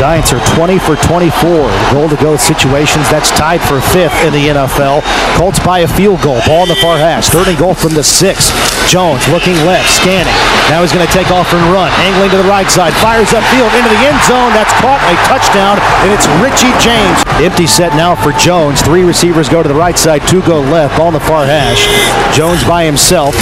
Giants are 20 for 24 goal to go situations. That's tied for fifth in the NFL. Colts by a field goal. Ball in the far hash. Third and goal from the six. Jones looking left, scanning. Now he's going to take off and run. Angling to the right side. Fires upfield into the end zone. That's caught a touchdown, and it's Richie James. Empty set now for Jones. Three receivers go to the right side, two go left. Ball in the far hash. Jones by himself.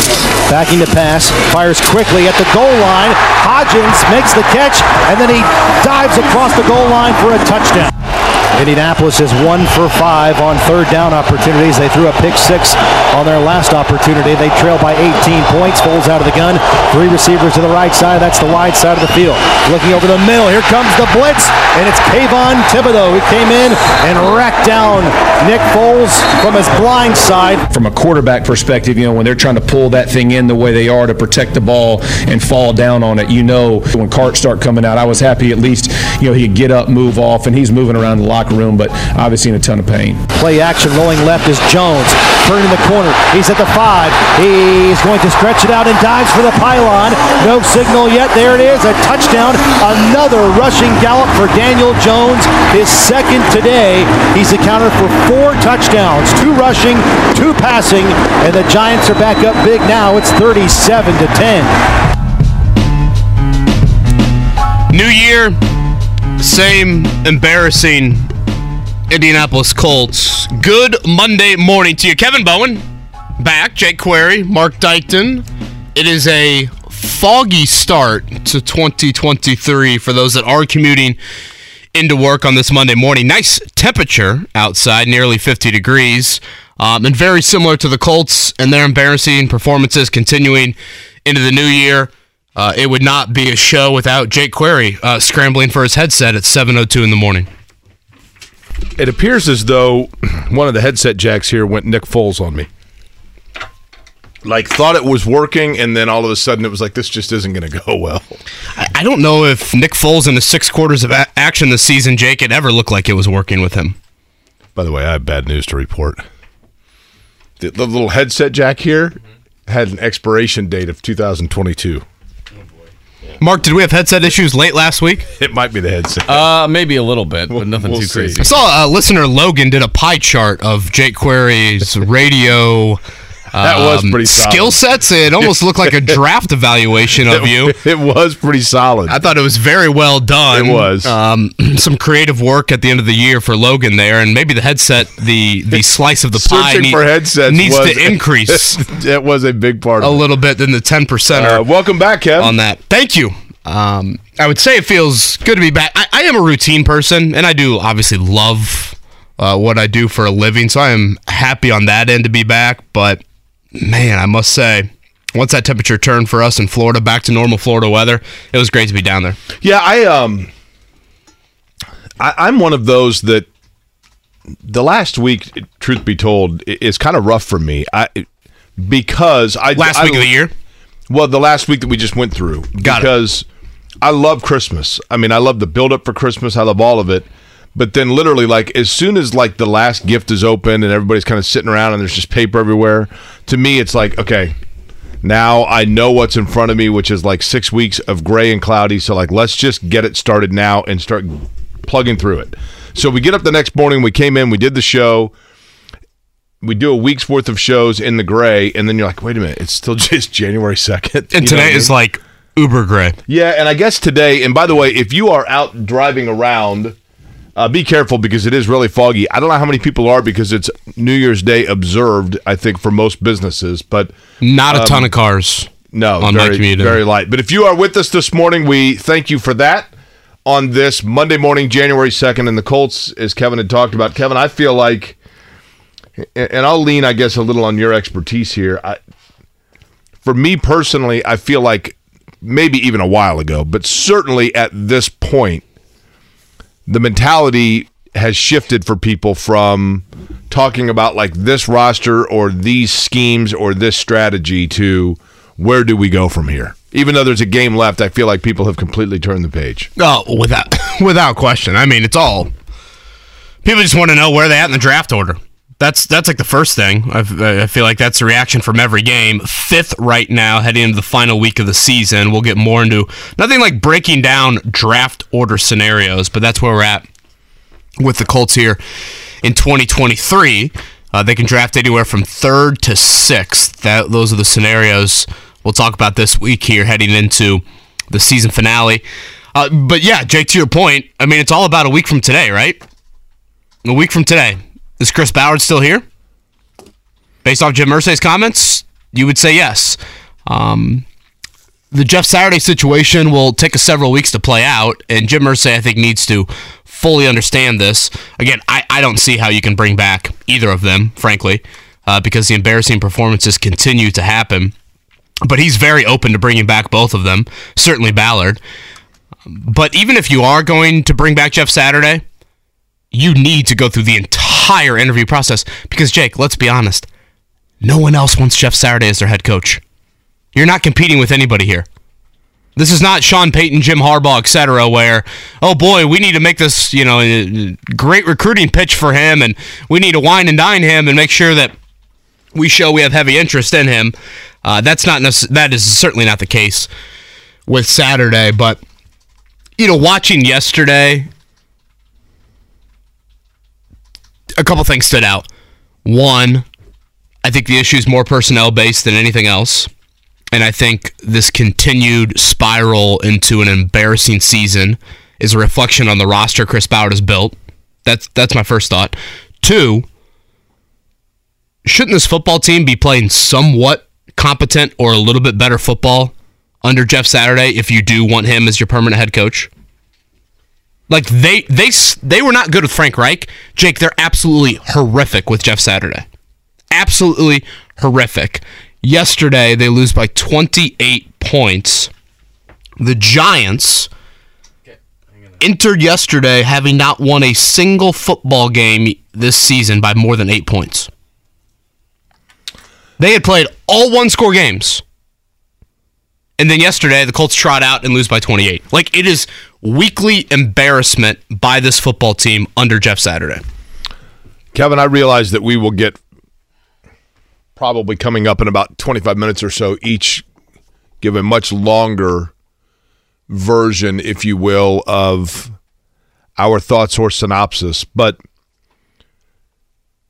Backing the pass. Fires quickly at the goal line. Hodgins makes the catch, and then he dives across the goal line for a touchdown. Indianapolis is one for five on third down opportunities. They threw a pick six on their last opportunity. They trail by 18 points. Foles out of the gun. Three receivers to the right side. That's the wide side of the field. Looking over the middle. Here comes the blitz, and it's Kayvon Thibodeaux who came in and racked down Nick Foles from his blind side. From a quarterback perspective, you know, when they're trying to pull that thing in the way they are to protect the ball and fall down on it, you know, when carts start coming out, I was happy at least, you know, he could get up, move off, and he's moving around the locker room, but obviously in a ton of pain. Play action rolling left is Jones. Turning the corner. He's at the five. He's going to stretch it out and dives for the pylon. No signal yet. There it is. A touchdown. Another rushing gallop for Daniel Jones. His second today. He's accounted for four touchdowns. Two rushing, two passing, and the Giants are back up big now. It's 37 to 10. New year, same embarrassing Indianapolis Colts. Good Monday morning to you. Kevin Bowen back, Jake Query, Mark Dykton. It is a foggy start to 2023 for those that are commuting into work on this Monday morning. Nice temperature outside, nearly 50 degrees. Um, and very similar to the Colts and their embarrassing performances continuing into the new year. Uh, it would not be a show without Jake Query uh, scrambling for his headset at 7:02 in the morning. It appears as though one of the headset jacks here went Nick Foles on me. Like thought it was working, and then all of a sudden it was like this just isn't going to go well. I, I don't know if Nick Foles in the six quarters of a- action this season, Jake, it ever looked like it was working with him. By the way, I have bad news to report. The, the little headset jack here had an expiration date of 2022. Mark, did we have headset issues late last week? It might be the headset. Uh, maybe a little bit, but nothing we'll too see. crazy. I saw uh, listener Logan did a pie chart of Jake Query's radio. That was um, pretty solid. skill sets. It almost looked like a draft evaluation of you. It was pretty solid. I thought it was very well done. It was. um, some creative work at the end of the year for Logan there, and maybe the headset, the the slice of the pie Searching need- for headsets needs was, to increase that was a big part a of it. little bit than the 10%. Uh, welcome back, Kev. on that. Thank you. Um, I would say it feels good to be back. I, I am a routine person, and I do obviously love uh, what I do for a living, so I am happy on that end to be back. But man, I must say, once that temperature turned for us in Florida back to normal Florida weather, it was great to be down there. Yeah, I um, I, I'm one of those that the last week, truth be told, is kind of rough for me. I because I Last I- week of the year, Well, the last week that we just went through, Got it. because I love Christmas. I mean, I love the build up for Christmas. I love all of it. But then, literally, like as soon as like the last gift is open and everybody's kind of sitting around and there's just paper everywhere, to me, it's like okay, now I know what's in front of me, which is like six weeks of gray and cloudy. So like, let's just get it started now and start plugging through it. So we get up the next morning. We came in. We did the show we do a week's worth of shows in the gray, and then you're like, wait a minute, it's still just January second. and today is like uber gray. yeah, and I guess today, and by the way, if you are out driving around, uh, be careful because it is really foggy. I don't know how many people are because it's New Year's Day observed. I think for most businesses, but Not a ton of cars. no, on my very, commute. very light. But if you are with us this morning, we thank you for that. On this Monday morning, January second, and the Colts, as Kevin had talked about, Kevin, I feel like, and I'll lean, I guess, a little on your expertise here. I, for me personally, I feel like maybe even a while ago, but certainly at this point, the mentality has shifted for people from talking about like this roster or these schemes or this strategy to where do we go from here? Even though there's a game left, I feel like people have completely turned the page. Oh, without without question. I mean, it's all people just want to know where they at in the draft order. That's that's like the first thing. I, I feel like that's the reaction from every game. Fifth right now, heading into the final week of the season. We'll get more into nothing like breaking down draft order scenarios, but that's where we're at with the Colts here in 2023. Uh, they can draft anywhere from third to sixth. That those are the scenarios we'll talk about this week here, heading into the season finale. Uh, but yeah, Jake, to your point, I mean, it's all about a week from today, right? A week from today. Is Chris Ballard still here? Based off Jim Irsay's comments, you would say yes. Um, the Jeff Saturday situation will take several weeks to play out, and Jim Irsay, I think, needs to fully understand this. Again, I, I don't see how you can bring back either of them, frankly, uh, because the embarrassing performances continue to happen. But he's very open to bringing back both of them, certainly Ballard. But even if you are going to bring back Jeff Saturday, you need to go through the entire interview process because Jake, let's be honest, no one else wants Jeff Saturday as their head coach. You're not competing with anybody here. This is not Sean Payton, Jim Harbaugh, etc. Where, oh boy, we need to make this, you know, great recruiting pitch for him, and we need to wine and dine him and make sure that we show we have heavy interest in him. Uh, that's not that is certainly not the case with Saturday, but you know, watching yesterday, a couple things stood out. One, I think the issue is more personnel based than anything else. And I think this continued spiral into an embarrassing season is a reflection on the roster Chris Ballard has built. That's that's my first thought. Two, shouldn't this football team be playing somewhat competent or a little bit better football under Jeff Saturday if you do want him as your permanent head coach? Like they they they were not good with Frank Reich. Jake, they're absolutely horrific with Jeff Saturday. Absolutely horrific. Yesterday they lose by 28 points. The Giants entered yesterday having not won a single football game this season by more than 8 points. They had played all one score games. And then yesterday, the Colts trot out and lose by 28. Like, it is weekly embarrassment by this football team under Jeff Saturday. Kevin, I realize that we will get probably coming up in about 25 minutes or so each give a much longer version, if you will, of our thoughts or synopsis. But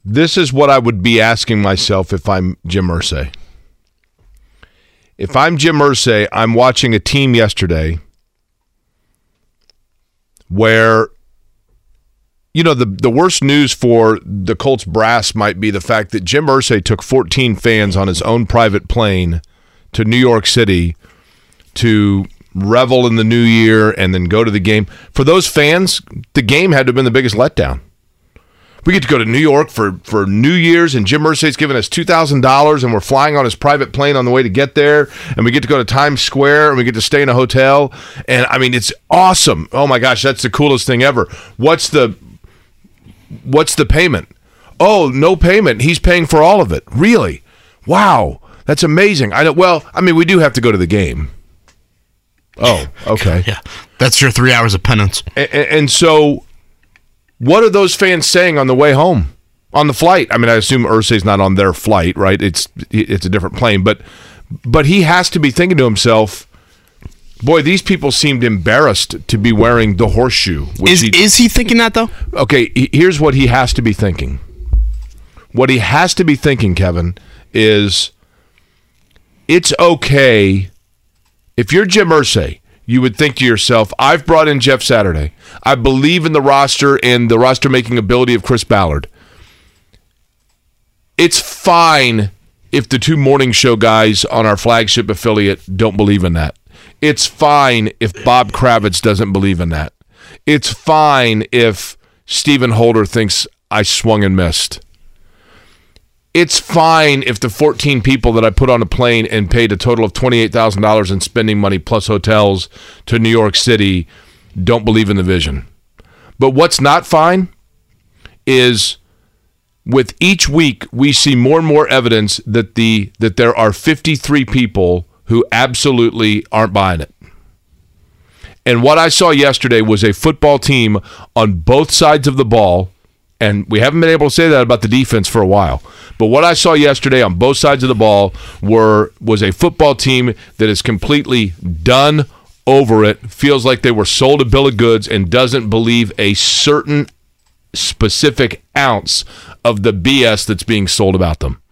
this is what I would be asking myself if I'm Jim Irsay. If I'm Jim Irsay, I'm watching a team yesterday where you know the the worst news for the Colts brass might be the fact that Jim Irsay took 14 fans on his own private plane to New York City to revel in the new year and then go to the game. For those fans, the game had to have been the biggest letdown. We get to go to New York for, for New Year's, and Jim Irsay's giving us $2,000, and we're flying on his private plane on the way to get there, and we get to go to Times Square, and we get to stay in a hotel. And I mean, it's awesome. Oh my gosh, that's the coolest thing ever. What's the what's the payment? Oh, no payment. He's paying for all of it. Really? Wow. That's amazing. I know well, I mean, we do have to go to the game. Oh, okay. yeah. That's your 3 hours of penance. and, and so what are those fans saying on the way home? On the flight? I mean, I assume Irsay's not on their flight, right? It's it's a different plane, but but he has to be thinking to himself, "Boy, these people seemed embarrassed to be wearing the horseshoe." Is he, is he thinking that though? Okay, here's what he has to be thinking. What he has to be thinking, Kevin, is it's okay if you're Jim Irsay you would think to yourself, I've brought in Jeff Saturday. I believe in the roster and the roster making ability of Chris Ballard. It's fine if the two morning show guys on our flagship affiliate don't believe in that. It's fine if Bob Kravitz doesn't believe in that. It's fine if Stephen Holder thinks I swung and missed it's fine if the 14 people that I put on a plane and paid a total of $28,000 in spending money plus hotels to New York City don't believe in the vision. But what's not fine is with each week we see more and more evidence that the that there are 53 people who absolutely aren't buying it. And what I saw yesterday was a football team on both sides of the ball. And we haven't been able to say that about the defense for a while. But what I saw yesterday on both sides of the ball were was a football team that is completely done over it, feels like they were sold a bill of goods and doesn't believe a certain specific ounce of the BS that's being sold about them.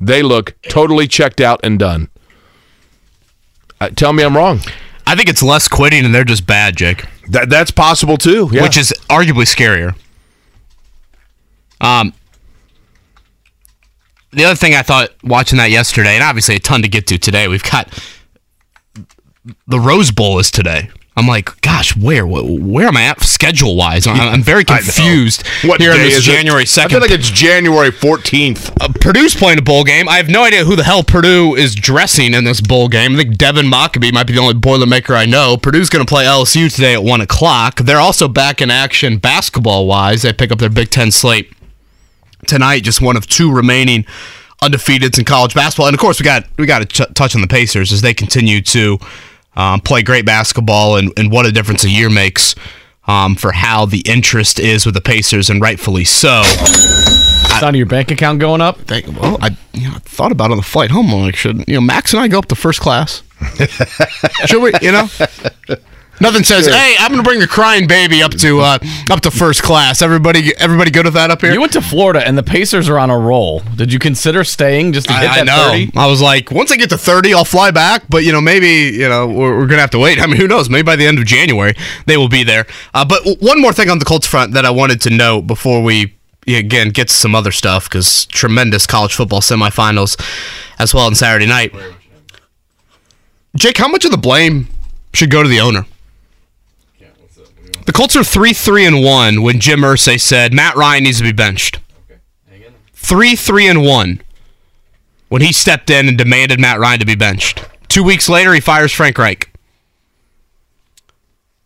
They look totally checked out and done. Uh, tell me I'm wrong. I think it's less quitting and they're just bad, Jake. That that's possible too. Yeah. Which is arguably scarier. Um the other thing I thought watching that yesterday, and obviously a ton to get to today, we've got the Rose Bowl is today. I'm like, gosh, where where am I at schedule wise? I'm, I'm very confused what here on day this is it? January I feel like it's January 14th. uh, Purdue's playing a bowl game. I have no idea who the hell Purdue is dressing in this bowl game. I think Devin Mockobee might be the only Boilermaker I know. Purdue's going to play LSU today at 1 o'clock. They're also back in action basketball wise. They pick up their Big Ten slate tonight, just one of two remaining undefeateds in college basketball. And of course, we got we got to ch- touch on the Pacers as they continue to um, play great basketball, and, and what a difference a year makes um, for how the interest is with the Pacers, and rightfully so. Sound of your bank account going up? Thank, well, I, you know, I thought about it on the flight home. Like, should you know, Max and I go up to first class? should we? You know, nothing says, "Hey, I'm going to bring a crying baby up to uh, up to first class." Everybody, everybody, good with that up here. You went to Florida and the Pacers are on a roll. Did you consider staying just to hit I, I that know. 30? I was like, once I get to 30, I'll fly back. But you know, maybe you know we're, we're gonna have to wait. I mean, who knows? Maybe by the end of January they will be there. Uh, but one more thing on the Colts front that I wanted to note before we again get to some other stuff because tremendous college football semifinals as well on Saturday night. Jake, how much of the blame should go to the owner? The Colts are three three and one when Jim Irsay said Matt Ryan needs to be benched. Three three and one when he stepped in and demanded Matt Ryan to be benched. Two weeks later, he fires Frank Reich.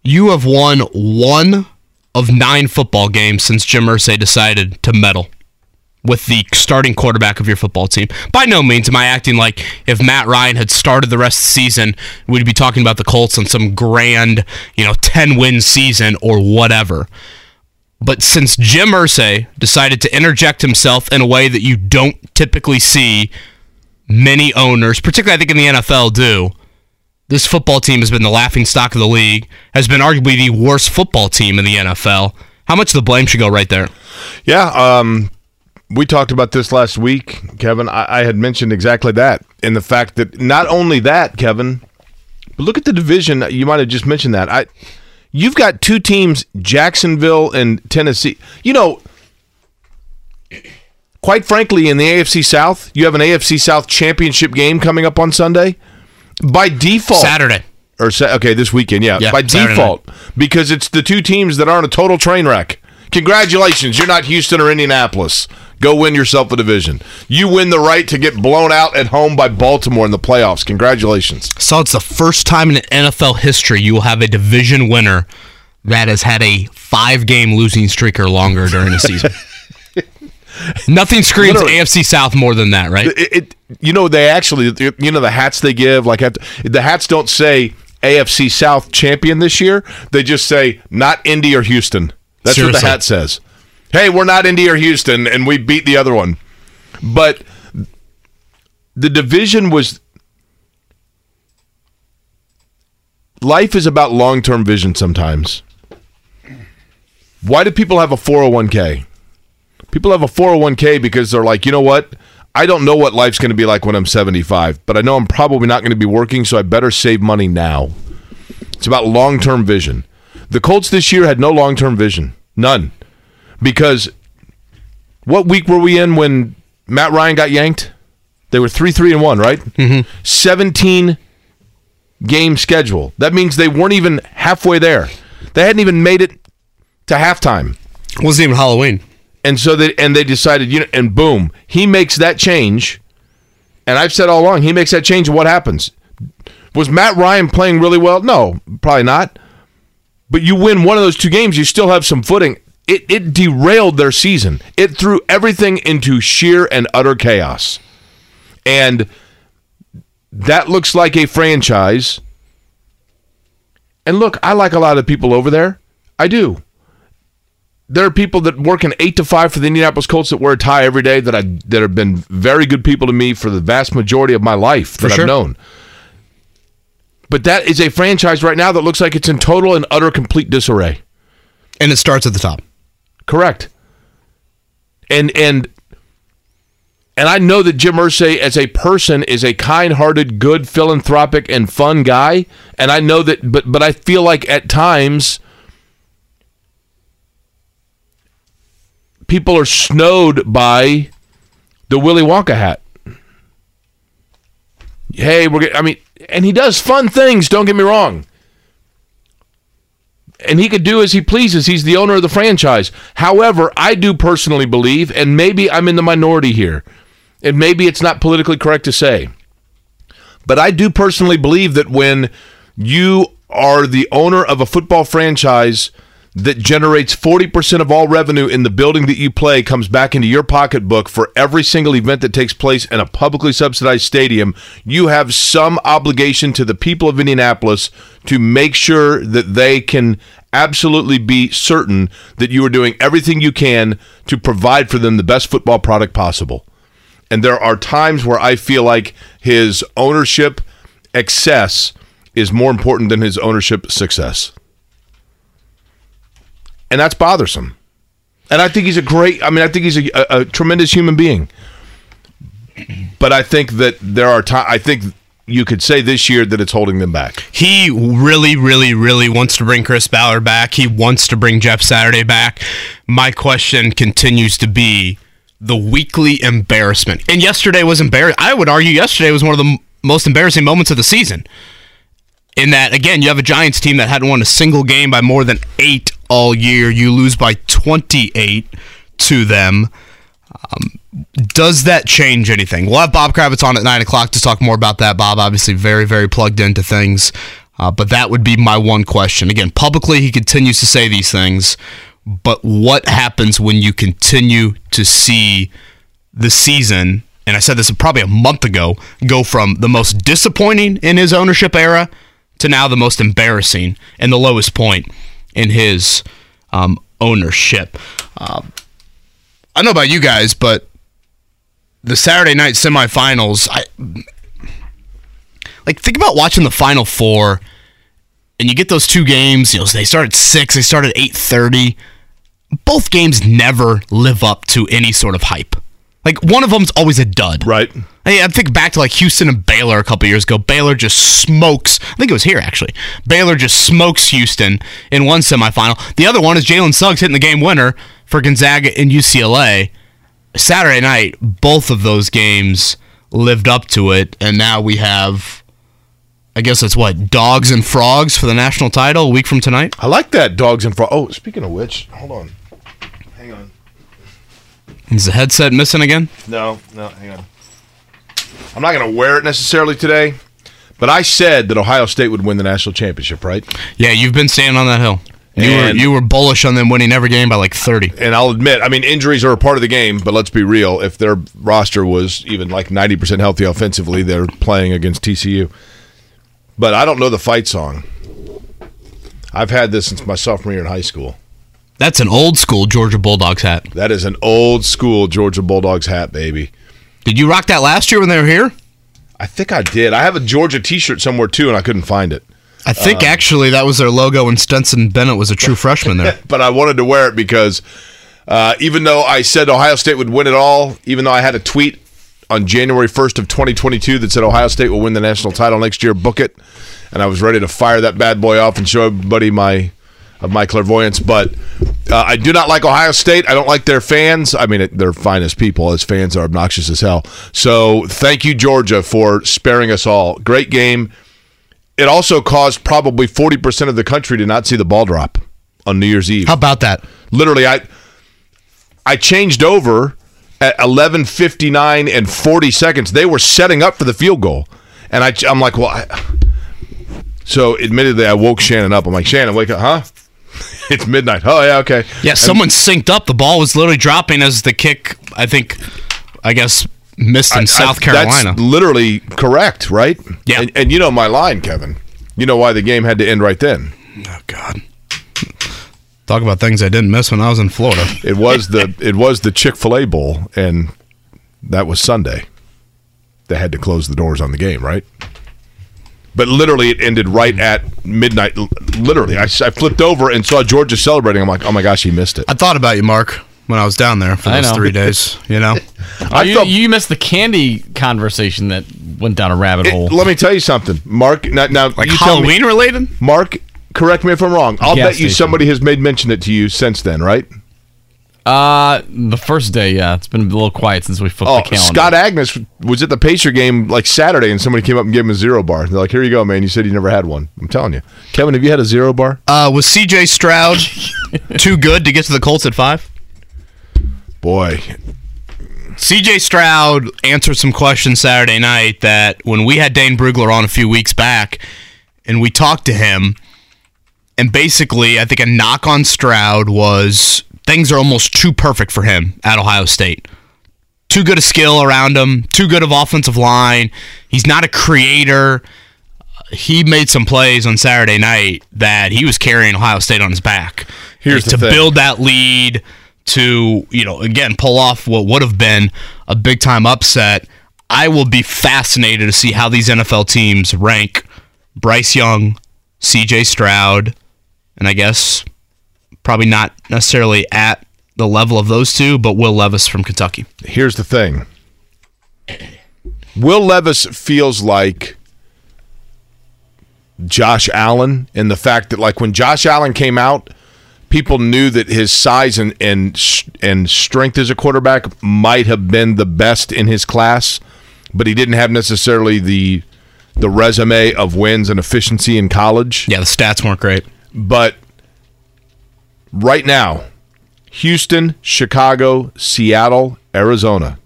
You have won one of nine football games since Jim Irsay decided to meddle with the starting quarterback of your football team. By no means am I acting like if Matt Ryan had started the rest of the season, we'd be talking about the Colts on some grand, you know, 10 win season or whatever. But since Jim Irsay decided to interject himself in a way that you don't typically see many owners, particularly I think in the NFL, do, this football team has been the laughing stock of the league, has been arguably the worst football team in the NFL. How much of the blame should go right there? Yeah, um, we talked about this last week, Kevin. I, I had mentioned exactly that, and the fact that not only that, Kevin, but look at the division. You might have just mentioned that. I, you've got two teams, Jacksonville and Tennessee. You know, quite frankly, in the AFC South, you have an AFC South championship game coming up on Sunday. By default, Saturday. or okay, this weekend, yeah, Yeah, by Saturday default, because it's the two teams that aren't a total train wreck. Congratulations, you're not Houston or Indianapolis. Go win yourself a division. You win the right to get blown out at home by Baltimore in the playoffs. Congratulations. So it's the first time in NFL history you will have a division winner that has had a five game losing streak or longer during a season. Nothing screams Literally. AFC South more than that, right? It, it you know they actually you know the hats they give like the hats don't say AFC South champion this year. They just say not Indy or Houston. That's what the hat says. Hey, we're not Indy or Houston, and we beat the other one. But the division was. Life is about long term vision sometimes. Why do people have a 401k? People have a 401k because they're like, you know what? I don't know what life's going to be like when I'm 75, but I know I'm probably not going to be working, so I better save money now. It's about long term vision. The Colts this year had no long term vision. None. Because what week were we in when Matt Ryan got yanked? They were 3 3 and 1, right? Mm-hmm. 17 game schedule. That means they weren't even halfway there. They hadn't even made it to halftime. It Wasn't even Halloween. And so they and they decided, you know, and boom, he makes that change. And I've said all along, he makes that change, and what happens? Was Matt Ryan playing really well? No, probably not. But you win one of those two games, you still have some footing. It it derailed their season. It threw everything into sheer and utter chaos. And that looks like a franchise. And look, I like a lot of people over there. I do. There are people that work in eight to five for the Indianapolis Colts that wear a tie every day that I that have been very good people to me for the vast majority of my life that sure. I've known. But that is a franchise right now that looks like it's in total and utter complete disarray. And it starts at the top. Correct. And and and I know that Jim Irsay as a person is a kind-hearted, good, philanthropic, and fun guy. And I know that, but but I feel like at times people are snowed by the Willy Wonka hat. Hey, we're. I mean, and he does fun things. Don't get me wrong and he could do as he pleases. He's the owner of the franchise. However, I do personally believe, and maybe I'm in the minority here, and maybe it's not politically correct to say, but I do personally believe that when you are the owner of a football franchise that generates 40% of all revenue in the building that you play comes back into your pocketbook for every single event that takes place in a publicly subsidized stadium, you have some obligation to the people of Indianapolis to make sure that they can absolutely be certain that you are doing everything you can to provide for them the best football product possible. And there are times where I feel like his ownership excess is more important than his ownership success. And that's bothersome. And I think he's a great, I mean, I think he's a, a, a tremendous human being. But I think that there are times, I think you could say this year that it's holding them back. He really, really, really wants to bring Chris Ballard back. He wants to bring Jeff Saturday back. My question continues to be the weekly embarrassment. And yesterday was embarrassing. I would argue yesterday was one of the m- most embarrassing moments of the season. In that, again, you have a Giants team that hadn't won a single game by more than eight all year. You lose by 28 to them. Um, does that change anything? We'll have Bob Kravitz on at 9 o'clock to talk more about that. Bob, obviously, very, very plugged into things. Uh, but that would be my one question. Again, publicly, he continues to say these things. But what happens when you continue to see the season, and I said this probably a month ago, go from the most disappointing in his ownership era to now the most embarrassing and the lowest point in his um, ownership? Um, I don't know about you guys, but the Saturday night semifinals, I like think about watching the Final Four, and you get those two games. You know, they start at six, they start at eight thirty. Both games never live up to any sort of hype. Like one of them's always a dud. Right. Hey, I think back to like Houston and Baylor a couple years ago. Baylor just smokes. I think it was here actually. Baylor just smokes Houston in one semifinal. The other one is Jalen Suggs hitting the game winner for Gonzaga and UCLA. Saturday night, both of those games lived up to it, and now we have, I guess it's what dogs and frogs for the national title a week from tonight. I like that dogs and frogs. Oh, speaking of which, hold on. Is the headset missing again? No, no, hang on. I'm not going to wear it necessarily today, but I said that Ohio State would win the national championship, right? Yeah, you've been standing on that hill. You were you were bullish on them winning every game by like thirty. And I'll admit, I mean, injuries are a part of the game, but let's be real. If their roster was even like 90% healthy offensively, they're playing against TCU. But I don't know the fight song. I've had this since my sophomore year in high school. That's an old school Georgia Bulldogs hat. That is an old school Georgia Bulldogs hat, baby. Did you rock that last year when they were here? I think I did. I have a Georgia T-shirt somewhere too, and I couldn't find it. I think actually that was their logo when Stetson Bennett was a true freshman there. But I wanted to wear it because uh, even though I said Ohio State would win it all, even though I had a tweet on January 1st of 2022 that said Ohio State will win the national title next year, book it, and I was ready to fire that bad boy off and show everybody my of my clairvoyance. But uh, I do not like Ohio State. I don't like their fans. I mean, they're fine as people. As fans are obnoxious as hell. So thank you, Georgia, for sparing us all. Great game. It also caused probably 40% of the country to not see the ball drop on New Year's Eve. How about that? Literally, I I changed over at 11:59 and 40 seconds. They were setting up for the field goal, and I I'm like, well, I, so admittedly, I woke Shannon up. I'm like, Shannon, wake up, huh? it's midnight. Oh yeah, okay. Yeah, someone synced up. The ball was literally dropping as the kick. I think, I guess missed in I- South I- Carolina. That's literally correct, right? Yeah. And, and you know my line, Kevin. You know why the game had to end right then. oh God. Talk about things I didn't miss when I was in Florida. It was the it was the Chick Fil A Bowl, and that was Sunday. They had to close the doors on the game, right? But literally, it ended right mm. at midnight. L- Literally, I flipped over and saw Georgia celebrating. I'm like, oh my gosh, he missed it. I thought about you, Mark, when I was down there for I those know. three days. You know, oh, I you, felt- you missed the candy conversation that went down a rabbit It- hole. let me tell you something, Mark. Now, now like you tell me- Halloween related. Mark, correct me if I'm wrong. I'll Gas bet you station. somebody has made mention it to you since then, right? Uh, the first day, yeah, it's been a little quiet since we flipped Oh, the calendar. Scott Agness was at the Pacer game like Saturday, and somebody came up and gave him a zero bar. They're like, "Here you go, man. You said you never had one. I'm telling you, Kevin. Have you had a zero bar? Uh, was C.J. Stroud too good to get to the Colts at five? Boy, CJ Stroud answered some questions Saturday night that when we had Dane Brugler on a few weeks back and we talked to him, and basically, I think a knock on Stroud was things are almost too perfect for him at Ohio State. Too good a skill around him, too good of offensive line. He's not a creator. He made some plays on Saturday night that he was carrying Ohio State on his back. Here's to build that lead to, you know, again, pull off what would have been a big time upset. I will be fascinated to see how these NFL teams rank Bryce Young, CJ Stroud, and I guess probably not necessarily at the level of those two, but Will Levis from Kentucky. here's the thing. Will Levis feels like Josh Allen in the fact that, like, when Josh Allen came out, people knew that his size and and and strength as a quarterback might have been the best in his class, but he didn't have necessarily the the resume of wins and efficiency in college. Yeah, the stats weren't great. But right now, Houston, Chicago, Seattle, Arizona.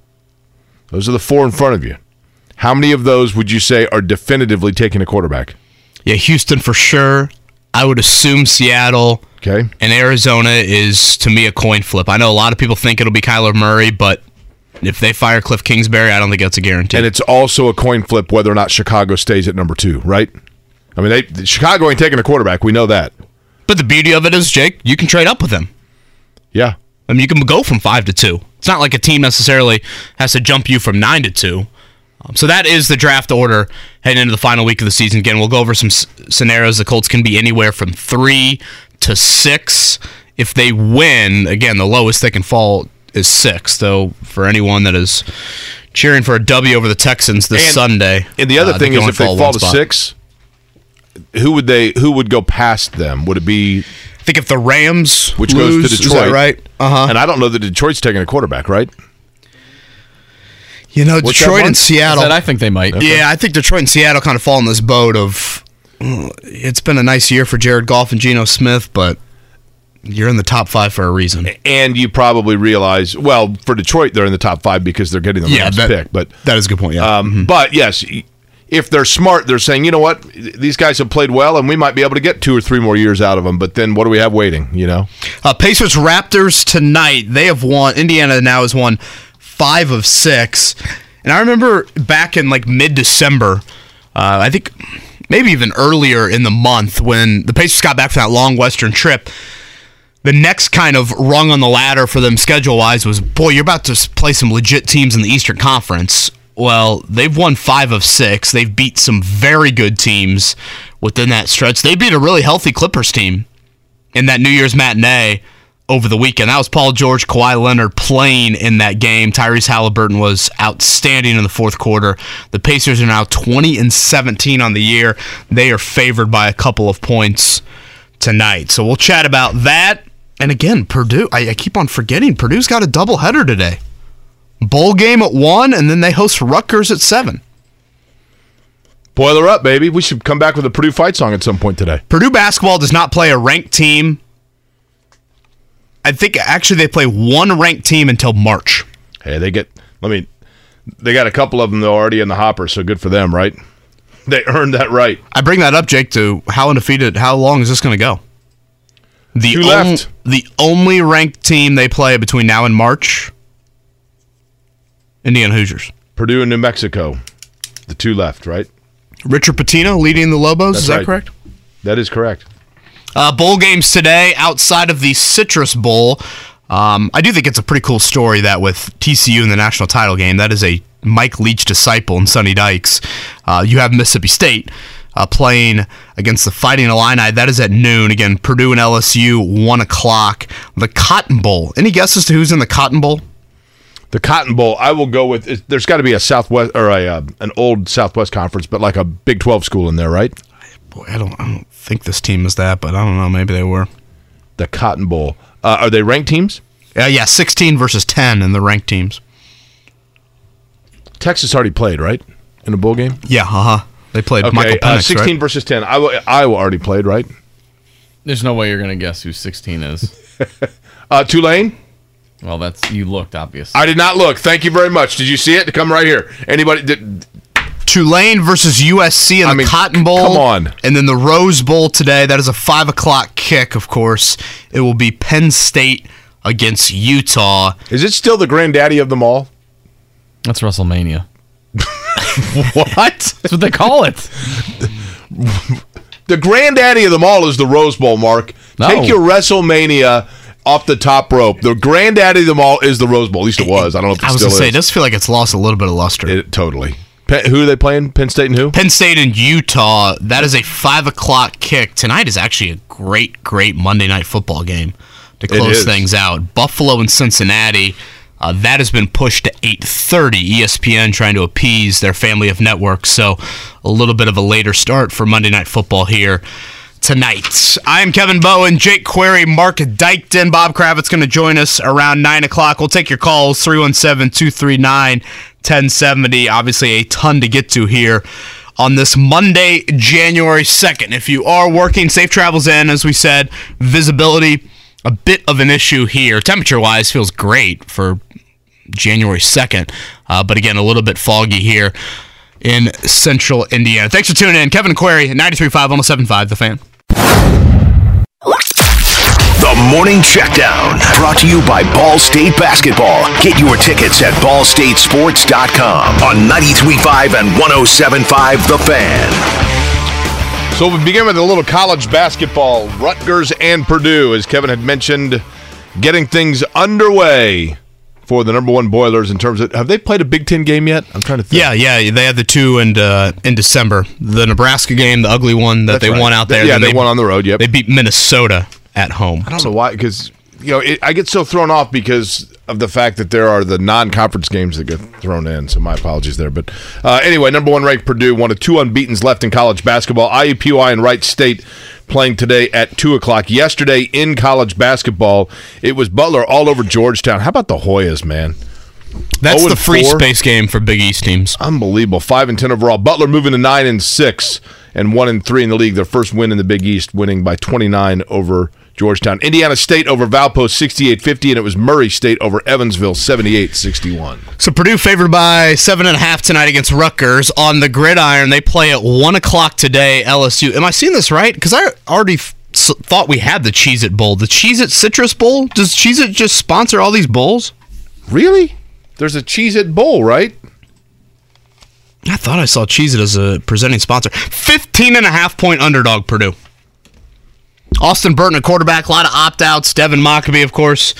Those are the four in front of you. How many of those would you say are definitively taking a quarterback? Yeah, Houston for sure. I would assume Seattle Okay. and Arizona is to me a coin flip. I know a lot of people think it'll be Kyler Murray, but if they fire Cliff Kingsbury, I don't think that's a guarantee. And it's also a coin flip whether or not Chicago stays at number two, right? I mean, they, Chicago ain't taking a quarterback. We know that. But the beauty of it is, Jake, you can trade up with him. Yeah. I mean, you can go from five to two. It's not like a team necessarily has to jump you from nine to two. Um, so that is the draft order heading into the final week of the season. Again, we'll go over some s- scenarios. The Colts can be anywhere from three to six. If they win, again, the lowest they can fall is six. Though for anyone that is cheering for a W over the Texans this And- Sunday, And the other uh, thing is, if they fall to spot. six, who would they? Who would go past them? Would it be? I think if the Rams Which lose, goes to is that Detroit, right? Uh huh. And I don't know that Detroit's taking a quarterback, right? You know, What's Detroit and Seattle. Said I think they might. Yeah, I think Detroit and Seattle kind of fall in this boat of uh, it's been a nice year for Jared Goff and Geno Smith, but you're in the top five for a reason. and you probably realize, well, for Detroit, they're in the top five because they're getting the Yeah, Rams that- pick. But That is a good point. Yeah. um, but yes, if they're smart, they're saying, you know what, these guys have played well, and we might be able to get two or three more years out of them. But then, what do we have waiting? You know, Uh, Pacers Raptors tonight. They have won. Indiana now has won five of six. And I remember back in like mid December, uh, I think maybe even earlier in the month when the Pacers got back from that long Western trip. The next kind of rung on the ladder for them schedule wise was, boy, you're about to play some legit teams in the Eastern Conference. Well, they've won five of six. They've beat some very good teams within that stretch. They beat a really healthy Clippers team in that New Year's matinee over the weekend. That was Paul George, Kawhi Leonard playing in that game. Tyrese Halliburton was outstanding in the fourth quarter. The Pacers are now 20 and 17 on the year. They are favored by a couple of points tonight. So we'll chat about that. And again, Purdue, I, I keep on forgetting, Purdue's got a doubleheader today. Bowl game at 1, and then they host Rutgers at 7. boiler up, baby. We should come back with a Purdue fight song at some point today. Purdue basketball does not play a ranked team. I think actually they play one ranked team until March. Hey, they get. Let me. They got a couple of them though already in the hopper, so good for them, right? They earned that right. I bring that up, Jake, to how undefeated, how long is this going to go? The, Two on- left. the only ranked team they play between now and March, Indiana Hoosiers. Purdue and New Mexico, the two left, right? Richard Pitino leading the Lobos. That's is that right. correct? That is correct. Uh, bowl games today outside of the Citrus Bowl. Um, I do think it's a pretty cool story that with TCU in the national title game, that is a Mike Leach disciple in Sonny Dykes. Uh, you have Mississippi State uh, playing against the Fighting Illini. That is at noon. Again, Purdue and LSU, 1 o'clock. The Cotton Bowl. Any guesses to who's in the Cotton Bowl? The Cotton Bowl, I will go with. There's got to be a Southwest or a uh, an old Southwest conference, but like a Big Twelve school in there, right? Boy, I don't, I don't think this team is that, but I don't know. Maybe they were. The Cotton Bowl. Uh, are they ranked teams? Uh, yeah, 16 versus 10 in the ranked teams. Texas already played, right, in a bowl game. Yeah, uh huh. They played Okay, Michael uh, Penix, 16 right? versus 10. Iowa, Iowa already played, right? There's no way you're gonna guess who 16 is. Uh, Tulane. Well, that's you looked obvious. I did not look. Thank you very much. Did you see it? Come right here. Anybody? Did, Tulane versus USC in I the mean, Cotton Bowl. come on. And then the Rose Bowl today. That is a five o'clock kick. Of course, it will be Penn State against Utah. is it still the granddaddy of them all? That's WrestleMania. What? That's what they call it. the granddaddy of them all is the Rose Bowl. Mark, No. take your WrestleMania off the top rope. The granddaddy of them all is the Rose Bowl. At least it was. I don't know if it I was still gonna say, is. it does feel like it's lost a little bit of luster. It, totally. Penn, who are they playing? Penn State and who? Penn State and Utah. That is a five o'clock kick. Tonight is actually a great, great Monday night football game to close things out. Buffalo and Cincinnati. Uh, that has been pushed to 8:30. ESPN trying to appease their family of networks, so a little bit of a later start for Monday Night Football here tonight. I am Kevin Bowen, Jake Query, Mark Dykton, Bob Kravitz going to join us around 9 o'clock. We'll take your calls 317 239 1070. Obviously, a ton to get to here on this Monday, January 2nd. If you are working, safe travels in, as we said, visibility. A bit of an issue here. Temperature wise, feels great for January 2nd. Uh, but again, a little bit foggy here in central Indiana. Thanks for tuning in. Kevin Query, 93.5, 107.5, The Fan. The Morning Checkdown, brought to you by Ball State Basketball. Get your tickets at ballstatesports.com on 93.5 and 107.5 The Fan. So we begin with a little college basketball. Rutgers and Purdue, as Kevin had mentioned, getting things underway for the number one Boilers in terms of have they played a Big Ten game yet? I'm trying to think. Yeah, yeah, they had the two in uh, in December. The Nebraska game, the ugly one that That's they right. won out there. Yeah, then they won on the road, yep. They beat Minnesota at home. I don't know why, because you know it, I get so thrown off because of the fact that there are the non-conference games that get thrown in. So my apologies there. But uh, anyway, number one ranked Purdue, one of two unbeaten's left in college basketball. IUPUI and Wright State playing today at two o'clock. Yesterday in college basketball, it was Butler all over Georgetown. How about the Hoyas, man? That's the free 4. space game for Big East teams. Unbelievable. Five and ten overall. Butler moving to nine and six and one and three in the league. Their first win in the Big East, winning by twenty nine over Georgetown. Indiana State over Valpo 68-50, and it was Murray State over Evansville 78-61. So Purdue favored by seven and a half tonight against Rutgers on the gridiron. They play at one o'clock today. LSU. Am I seeing this right? Because I already f- thought we had the Cheez It Bowl. The Cheez It Citrus Bowl. Does Cheez It just sponsor all these bowls? Really? There's a Cheez It Bowl, right? I thought I saw Cheez It as a presenting sponsor. 15 and a half point underdog, Purdue. Austin Burton, a quarterback, a lot of opt outs. Devin Mockobee, of course,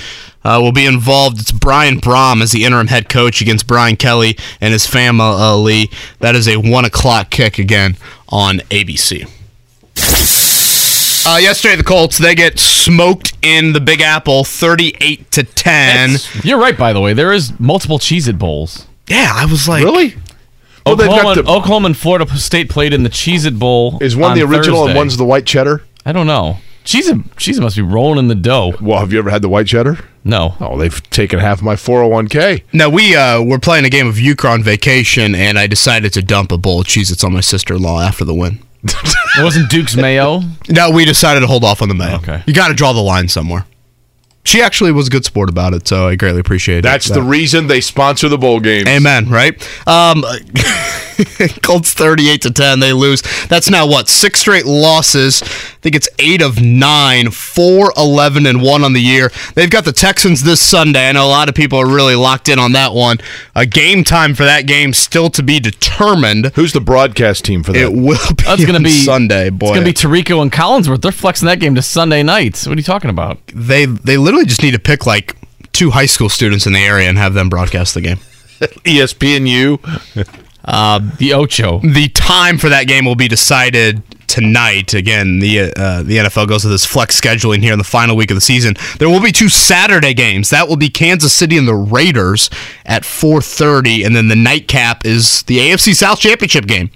uh, will be involved. It's Brian Brohm as the interim head coach against Brian Kelly and his family. That is a one o'clock kick again on ABC. Uh, yesterday, the Colts they get smoked in the Big Apple, thirty-eight to ten. You're right, by the way. There is multiple Cheez-It Bowls. Yeah, I was like, Really? Oh, they've Oklahoma, the, Oklahoma and Florida State played in the Cheez-It Bowl. is one on the original and one's the white cheddar? I don't know. Cheez-It, Cheez-It must be rolling in the dough. Well, have you ever had the white cheddar? No. Oh, they've taken half my 401k. No, we uh, were playing a game of euchre on vacation, and I decided to dump a bowl of Cheez-Its on my sister-in-law after the win. It wasn't Duke's Mayo. No, we decided to hold off on the mayo. Okay. You got to draw the line somewhere. She actually was a good sport about it, so I greatly appreciate it. That's the reason they sponsor the bowl games. Amen, right? Um, Colts 38 to 10. They lose. That's now what? Six straight losses. I think it's eight of nine, 4 11 and 1 on the year. They've got the Texans this Sunday. I know a lot of people are really locked in on that one. A game time for that game still to be determined. Who's the broadcast team for that? It will be That's going to on be Sunday, boy. It's going to be Tirico and Collinsworth. They're flexing that game to Sunday nights. What are you talking about? they they literally just need to pick like two high school students in the area and have them broadcast the game. ESPNU. The Ocho. The time for that game will be decided tonight. Again, the uh, the NFL goes to this flex scheduling here in the final week of the season. There will be two Saturday games. That will be Kansas City and the Raiders at 4:30, and then the nightcap is the AFC South Championship game,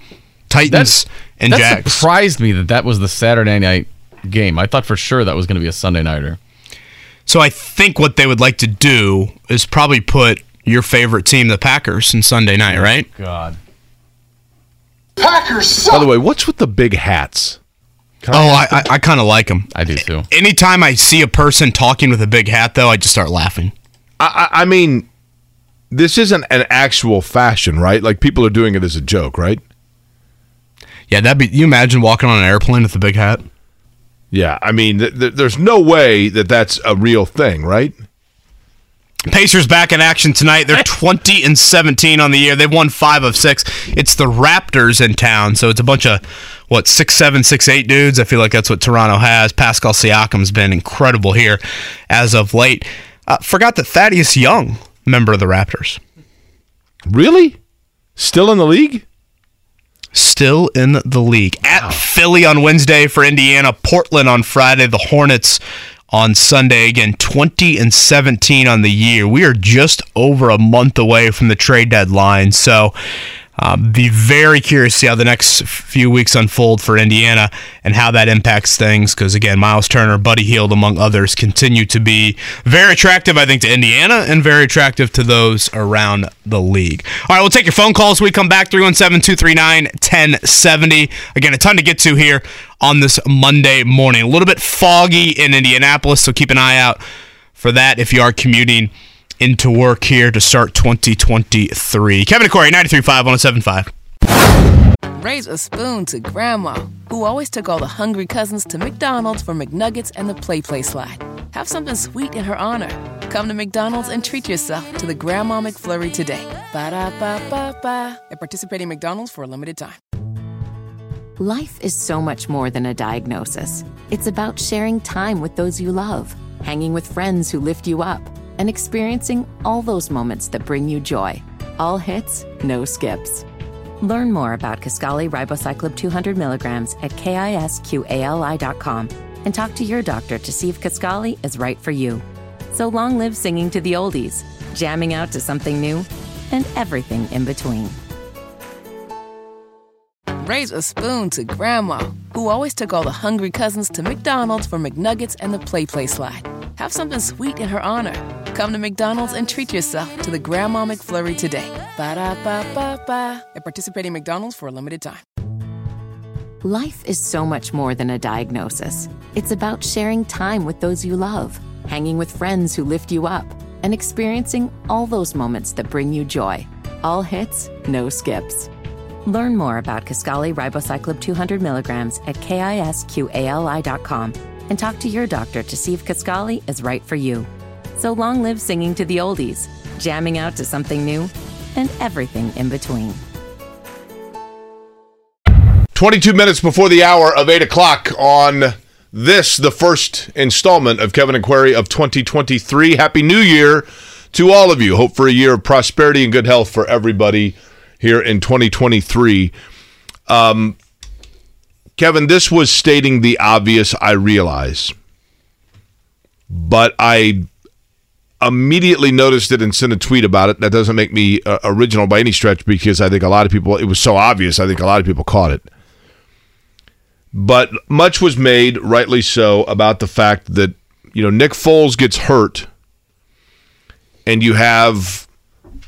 Titans and that Jags. surprised me that that was the Saturday night game. I thought for sure that was going to be a Sunday nighter. So I think what they would like to do is probably put your favorite team, the Packers, in Sunday night, right? God. Packers suck. By the way, what's with the big hats? Oh, I I, I kind of like them. I do too. Anytime I see a person talking with a big hat, though, I just start laughing. I, I I mean, this isn't an actual fashion, right? Like people are doing it as a joke, right? Yeah, that'd be. You imagine walking on an airplane with a big hat? Yeah, I mean, th- th- there's no way that that's a real thing, right? Pacers back in action tonight. They're 20 and 17 on the year. They've won five of six. It's the Raptors in town, so it's a bunch of what six seven, six eight dudes. I feel like that's what Toronto has. Pascal Siakam's been incredible here as of late. Uh, forgot that Thaddeus Young, member of the Raptors, Really? Still in the league? still in the league. At Philly on Wednesday for Indiana, Portland on Friday, the Hornets on Sunday. Again, 20 and 17 on the year. We are just over a month away from the trade deadline. So, um, be very curious to see how the next few weeks unfold for Indiana and how that impacts things. Because again, Myles Turner, Buddy Hield, among others, continue to be very attractive, I think, to Indiana and very attractive to those around the league. All right, we'll take your phone calls we come back 317 239 1070. Again, a ton to get to here on this Monday morning. A little bit foggy in Indianapolis, so keep an eye out for that if you are commuting into work here to start 2023. Kevin and Query, 93.5, 107.5. Raise a spoon to Grandma, who always took all the hungry cousins to McDonald's for McNuggets and the Play Play Slide. Have something sweet in her honor. Come to McDonald's and treat yourself to the Grandma McFlurry today. Ba da ba ba ba. At participating McDonald's for a limited time. Life is so much more than a diagnosis. It's about sharing time with those you love, hanging with friends who lift you up, and experiencing all those moments that bring you joy. All hits, no skips. Learn more about Kisqali Ribociclib 200 milligrams at kisqali.com and talk to your doctor to see if Kisqali is right for you. So long live singing to the oldies, jamming out to something new, and everything in between. Raise a spoon to Grandma, who always took all the hungry cousins to McDonald's for McNuggets and the Play Play Slide. Have something sweet in her honor. Come to McDonald's and treat yourself to the Grandma McFlurry today. Ba da ba ba ba. At participating McDonald's for a limited time. Life is so much more than a diagnosis. It's about sharing time with those you love, hanging with friends who lift you up, and experiencing all those moments that bring you joy. All hits, no skips. Learn more about Kisqali Ribociclib 200 milligrams at kisqali.com and talk to your doctor to see if Kisqali is right for you. So long live singing to the oldies, jamming out to something new, and everything in between. 22 minutes before the hour of 8 o'clock on this, the first installment of Kevin and Query of 2023. Happy New Year to all of you. Hope for a year of prosperity and good health for everybody here in 2023. Um, Kevin, this was stating the obvious, I realize. But I immediately noticed it and sent a tweet about it. That doesn't make me uh, original by any stretch because I think a lot of people, it was so obvious, I think a lot of people caught it. But much was made, rightly so, about the fact that, you know, Nick Foles gets hurt and you have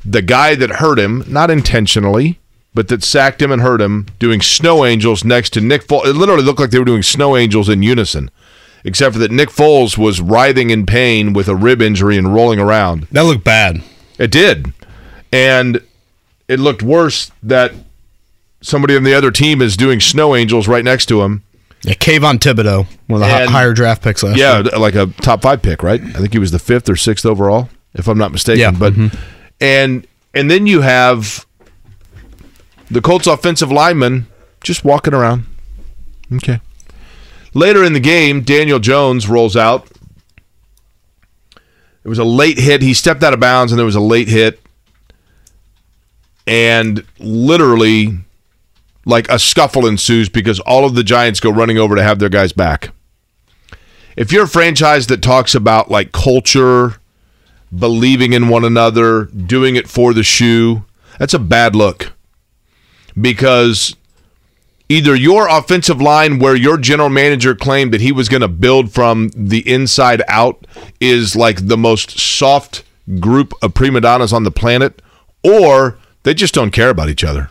the guy that hurt him, not intentionally, but that sacked him and hurt him, doing snow angels next to Nick Foles. It literally looked like they were doing snow angels in unison, except for that Nick Foles was writhing in pain with a rib injury and rolling around. That looked bad. It did. And it looked worse that somebody on the other team is doing snow angels right next to him. Yeah, Kayvon Thibodeaux, one of the And- higher draft picks last Yeah, year. like a top five pick, right? I think he was the fifth or sixth overall, if I'm not mistaken. Yeah, But mm-hmm. and and then you have the Colts offensive lineman just walking around. Okay. Later in the game, Daniel Jones rolls out. It was a late hit. He stepped out of bounds and there was a late hit. And literally like a scuffle ensues because all of the Giants go running over to have their guys back. If you're a franchise that talks about like culture, believing in one another, doing it for the shoe, that's a bad look. Because either your offensive line, where your general manager claimed that he was going to build from the inside out, is like the most soft group of prima donnas on the planet, or they just don't care about each other.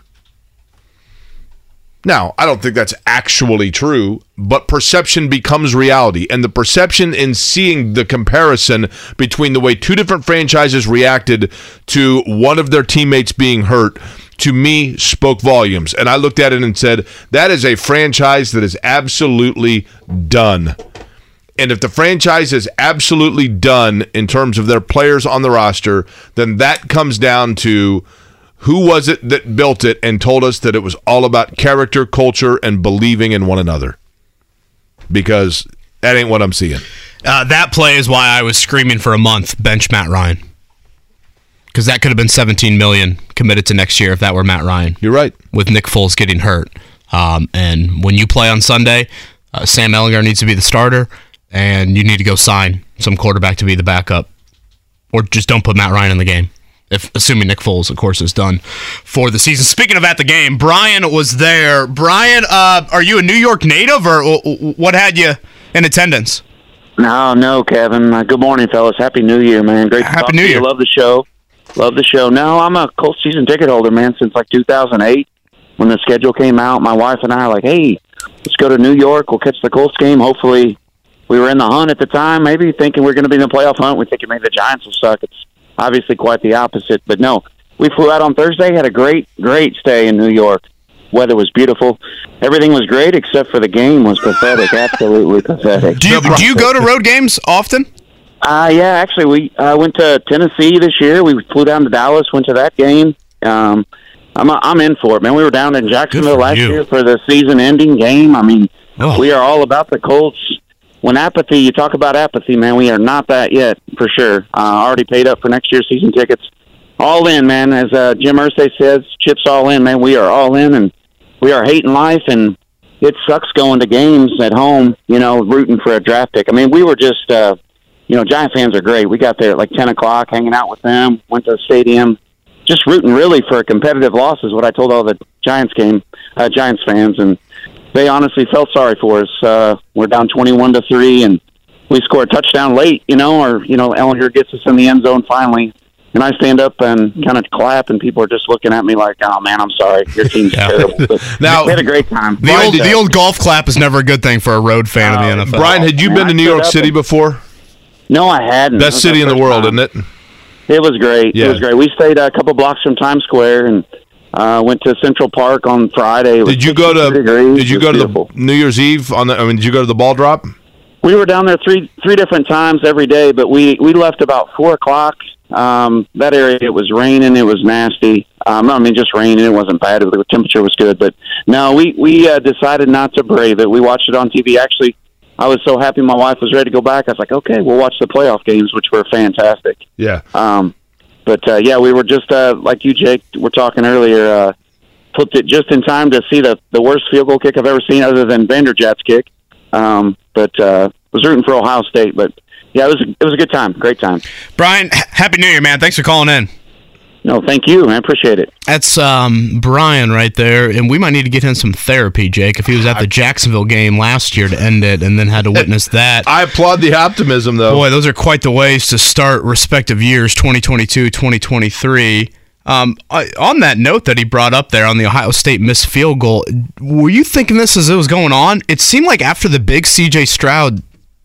Now, I don't think that's actually true, but perception becomes reality. And the perception in seeing the comparison between the way two different franchises reacted to one of their teammates being hurt, to me, spoke volumes. And I looked at it and said, that is a franchise that is absolutely done. And if the franchise is absolutely done in terms of their players on the roster, then that comes down to who was it that built it and told us that it was all about character, culture, and believing in one another? Because that ain't what I'm seeing. Uh, that play is why I was screaming for a month bench Matt Ryan. Because that could have been 17 million committed to next year if that were Matt Ryan. You're right. With Nick Foles getting hurt, um, and when you play on Sunday, uh, Sam Ehlinger needs to be the starter, and you need to go sign some quarterback to be the backup, or just don't put Matt Ryan in the game. If assuming Nick Foles, of course, is done for the season. Speaking of at the game, Brian was there. Brian, uh, are you a New York native, or what had you in attendance? No, no, Kevin. Uh, good morning, fellas. Happy New Year, man. Great to Happy talk New to you. Year. Love the show. Love the show. No, I'm a Colts season ticket holder, man, since like 2008 when the schedule came out. My wife and I are like, hey, let's go to New York. We'll catch the Colts game. Hopefully, we were in the hunt at the time, maybe thinking we're going to be in the playoff hunt. We think maybe the Giants will suck. It's obviously quite the opposite. But no, we flew out on Thursday, had a great, great stay in New York. Weather was beautiful. Everything was great except for the game was pathetic. Absolutely pathetic. Do you, do you go to road games often? Uh, yeah, actually, we uh, went to Tennessee this year. We flew down to Dallas, went to that game. Um, I'm I'm in for it, man. We were down in Jacksonville last you. year for the season-ending game. I mean, Oh. we are all about the Colts. When apathy, you talk about apathy, man. We are not that yet, for sure. Uh, already paid up for next year's season tickets. All in, man. As uh, Jim Irsay says, chips all in, man. We are all in, and we are hating life, and it sucks going to games at home. You know, rooting for a draft pick. I mean, we were just. Uh, you know, Giant fans are great. We got there at like 10 o'clock, hanging out with them, went to the stadium, just rooting really for a competitive loss is what I told all the Giants game, uh, Giants fans. And they honestly felt sorry for us. Uh, we're down 21 to 3 and we score a touchdown late, you know, or, you know, Ehlinger gets us in the end zone finally. And I stand up and kind of clap, and people are just looking at me like, "Oh man, I'm sorry, your team's terrible." But Now- we had a great time. The old, the old golf clap is never a good thing for a road fan Uh, of the NFL. Brian, had you man, been to I New York City and- before? No, I hadn't. Best city in the world, time. isn't it? It was great. Yeah. It was great. We stayed a couple blocks from Times Square and uh, went to Central Park on Friday. Did you go to degrees. Did you go was to the New Year's Eve on the? I mean, did you go to the ball drop? We were down there three three different times every day, but we we left about four o'clock. Um, that area it was raining. It was nasty. Um, I mean, just raining. It wasn't bad. The temperature was good, but no, we we uh, decided not to brave it. We watched it on TV. Actually, I was so happy my wife was ready to go back. I was like, okay, we'll watch the playoff games, which were fantastic. Yeah. Um, but uh, yeah, we were just uh, like you, Jake. We're talking earlier. Uh, flipped it just in time to see the the worst field goal kick I've ever seen, other than Vanderjagt's kick. Um, but uh, was rooting for Ohio State. But yeah, it was it was a good time, great time. Brian, happy New Year, man. Thanks for calling in. No, thank you. I appreciate it. That's um, Brian right there, and we might need to get him some therapy, Jake. If he was at the Jacksonville game last year to end it, and then had to witness that. I applaud the optimism, though. Boy, those are quite the ways to start respective years 2022, 2023. Um, I, on that note that he brought up there on the Ohio State missed field goal, were you thinking this as it was going on? It seemed like after the big CJ Stroud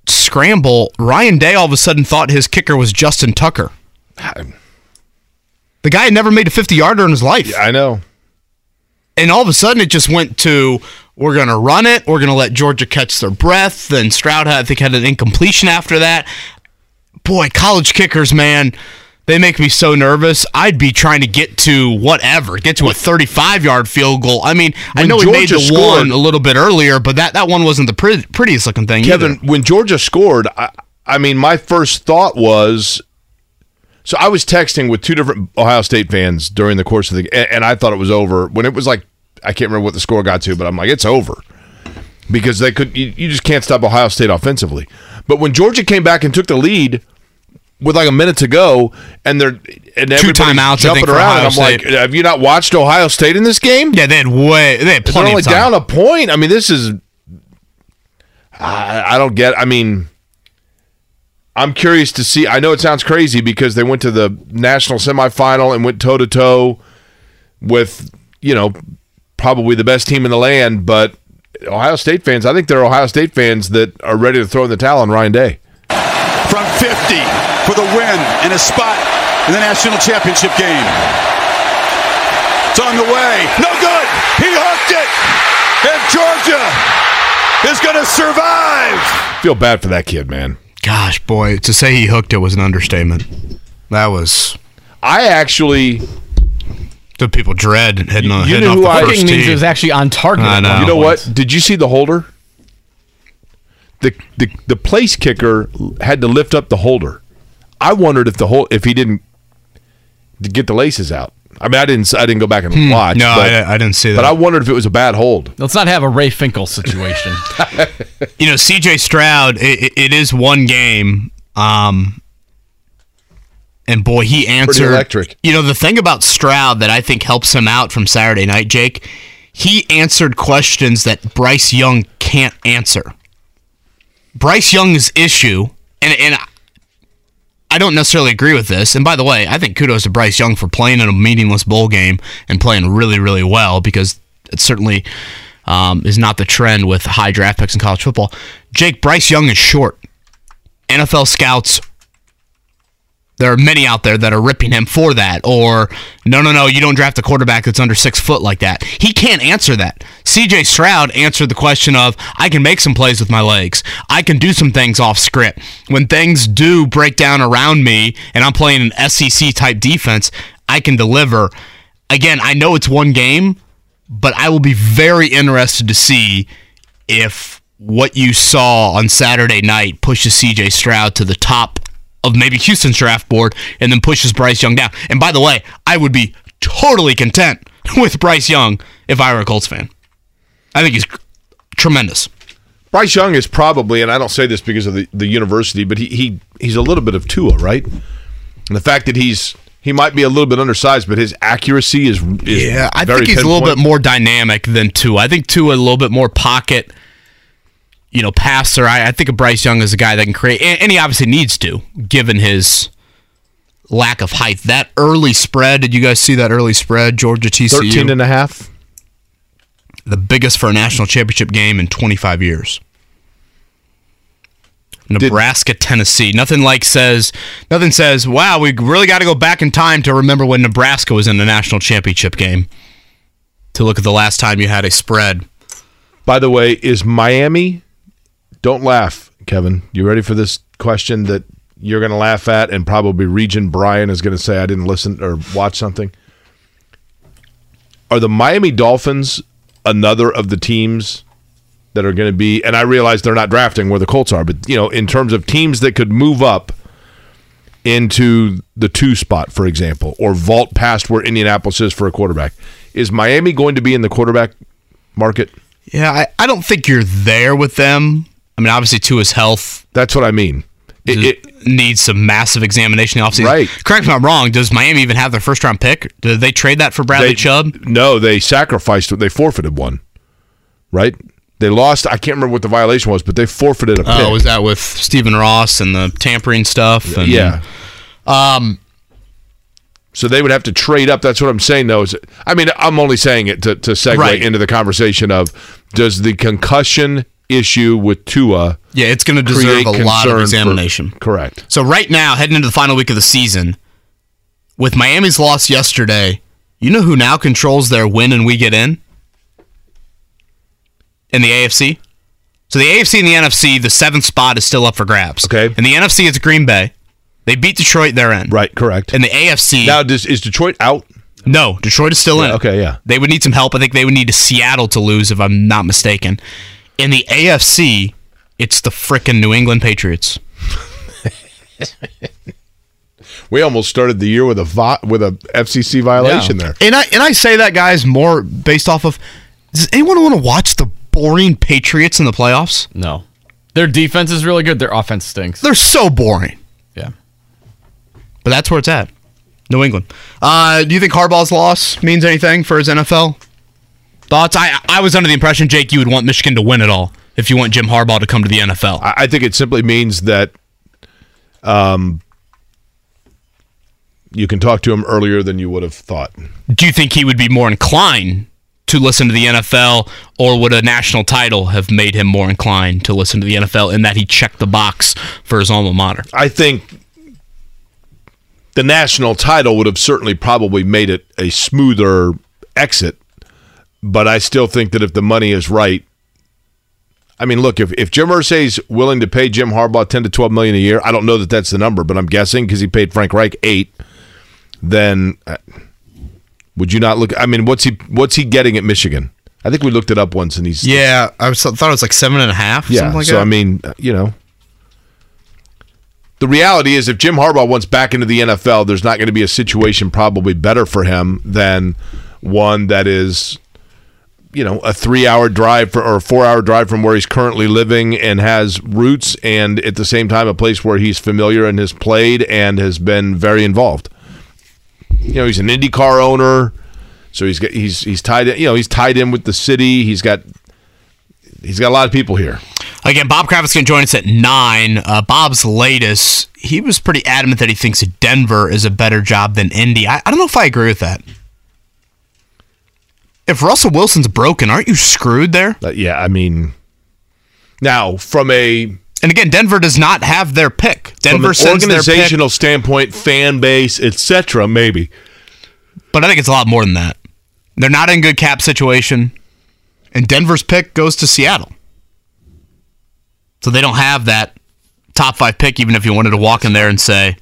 scramble, Ryan Day all of a sudden thought his kicker was Justin Tucker. The guy had never made a 50 yarder in his life. Yeah, I know. and all of a sudden it just went to we're going to run it. We're going to let Georgia catch their breath. Then Stroud, had, I think, had an incompletion after that. Boy, college kickers, man, they make me so nervous. I'd be trying to get to whatever, get to a 35 yard field goal. I mean, I When know we made Georgia the scored- one a little bit earlier, but that, that one wasn't the pre- prettiest looking thing. Kevin, either. when Georgia scored, I, I mean, my first thought was. So I was texting with two different Ohio State fans during the course of the, and, and I thought it was over when it was like I can't remember what the score got to, but I'm like it's over because they could. You, you just can't stop Ohio State offensively. But when Georgia came back and took the lead with like a minute to go, and they're and everybody's timeouts, jumping think, around, I'm like, have you not watched Ohio State in this game? Yeah, they had way, they had They're plenty only of time. down a point. I mean, this is. I, I don't get. I mean, I'm curious to see. I know it sounds crazy because they went to the national semifinal and went toe to toe with you know probably the best team in the land, but Ohio State fans. I think there are Ohio State fans that are ready to throw in the towel on Ryan Day. from 50 for the win and a spot in the national championship game. It's on the way. No good. He hooked it. And Georgia is going to survive. Feel bad for that kid, man. Gosh, boy, to say he hooked it was an understatement. That was I actually, the people dread heading on. You heading know off who the I- first means tee. it was actually on target. I know. you know what? Did you see the holder? The, the the place kicker had to lift up the holder. I wondered if the whole if he didn't get the laces out. I mean, I didn't I didn't go back and watch. Hmm. No, but, I, I didn't see that. but I wondered if it was a bad hold. Let's not have a Ray Finkel situation. you know, CJ Stroud, it, it- it is one game. Um, and boy, he answered. electric. You know, the thing about Stroud that I think helps him out from Saturday night, Jake, he answered questions that Bryce Young can't answer. Bryce Young's issue, and and I don't necessarily agree with this. And by the way, I think kudos to Bryce Young for playing in a meaningless bowl game and playing really, really well because it certainly um, is not the trend with high draft picks in college football. Jake Bryce Young is short. NFL scouts. There are many out there that are ripping him for that, or no, no, no, you don't draft a quarterback that's under six foot like that. He can't answer that. CJ Stroud answered the question of, I can make some plays with my legs. I can do some things off script. When things do break down around me and I'm playing an SEC type defense, I can deliver. Again, I know it's one game, but I will be very interested to see if what you saw on Saturday night pushes CJ Stroud to the top of maybe Houston's draft board and then pushes Bryce Young down. And by the way, I would be totally content with Bryce Young if I were a Colts fan. I think he's tremendous. Bryce Young is probably, and I don't say this because of the, the university, but he, he he's a little bit of Tua, right? And the fact that he's he might be a little bit undersized, but his accuracy is, is Yeah, I think he's a little bit more dynamic than Tua. I think Tua a little bit more pocket, you know, passer. I, I think of Bryce Young as a guy that can create, and, and he obviously needs to, given his lack of height. That early spread, did you guys see that early spread? Georgia TCU, 13 and a half. The biggest for a national championship game in 25 years. Nebraska, Tennessee. Nothing like says nothing says, "Wow, we really got to go back in time to remember when Nebraska was in the national championship game." To look at the last time you had a spread. By the way, is Miami? Don't laugh, Kevin. You ready for this question that you're going to laugh at, and probably Region Brian is going to say I didn't listen or watch something. Are the Miami Dolphins another of the teams that are going to be? And I realize they're not drafting where the Colts are, but you know, in terms of teams that could move up into the two spot, for example, or vault past where Indianapolis is for a quarterback, is Miami going to be in the quarterback market? Yeah, I, I don't think you're there with them. I mean, obviously, to his health That's what I mean. It, it, needs some massive examination in the offseason. Right. Correct me if I'm wrong. Does Miami even have their first round pick? Did they trade that for Bradley they, Chubb? No, they sacrificed it. They forfeited one. Right? They lost. I can't remember what the violation was, but they forfeited a pick. Oh, was that with Stephen Ross and the tampering stuff? And, yeah. Um, So they would have to trade up. That's what I'm saying, though. Is I mean, I'm only saying it to, to segue Right. into the conversation of does the concussion issue with Tua yeah, it's going to deserve a lot of for- examination. correct. So right now, heading into the final week of the season, with Miami's loss yesterday, you know who now controls their win and we get in? in the AFC. So the AFC and the NFC, the seventh spot is still up for grabs. Okay. In the NFC, it's Green Bay. They beat Detroit. They're in. Right, correct. And the AFC, now, does, is Detroit out? no, Detroit is still in. Okay, yeah. They would need some help. I think they would need Seattle to lose, if I'm not mistaken. In the AFC, it's the frickin' New England Patriots. We almost started the year with a vi- with a FCC violation there. And I and I say that guys more based off of. Does anyone want to watch the boring Patriots in the playoffs? No. Their defense is really good. Their offense stinks. They're so boring. Yeah. But that's where it's at. New England. Uh, do you think Harbaugh's loss means anything for his NFL thoughts? I I was under the impression Jake you would want Michigan to win it all if you want Jim Harbaugh to come to the NFL. I, I think it simply means that um, you can talk to him earlier than you would have thought. do you think he would be more inclined to listen to the NFL, or would a national title have made him more inclined to listen to the NFL in that he checked the box for his alma mater? I think the national title would have certainly probably made it a smoother exit, but I still think that if the money is right, I mean, look, if, if Jim Irsay's willing to pay Jim Harbaugh ten to twelve million a year, I don't know that that's the number, but I'm guessing because he paid Frank Reich eight, then uh, would you not look? I mean, what's he what's he getting at Michigan? I think we looked it up once, and he's Yeah, I was, thought it was like seven and a half. yeah. something like so that. I mean, uh, you know, the reality is, if Jim Harbaugh wants back into the NFL, there's not going to be a situation probably better for him than one that is, you know, a three-hour drive for, or a four-hour drive from where he's currently living and has roots, and at the same time, a place where he's familiar and has played and has been very involved. You know, he's an IndyCar owner, so he's got, he's he's tied in. You know, he's tied in with the city. He's got he's got a lot of people here. Again, Bob Kravitz can join us at nine. Uh, Bob's latest, he was pretty adamant that he thinks Denver is a better job than Indy. I, I don't know if I agree with that. If Russell Wilson's broken, aren't you screwed there? Uh, yeah, I mean, now from a And again, Denver does not have their pick. Denver from an their pick, organizational standpoint, fan base, etc. Maybe but I think it's a lot more than that. They're not in good cap situation, and Denver's pick goes to Seattle. So they don't have that top five pick, even if you wanted to walk in there and say,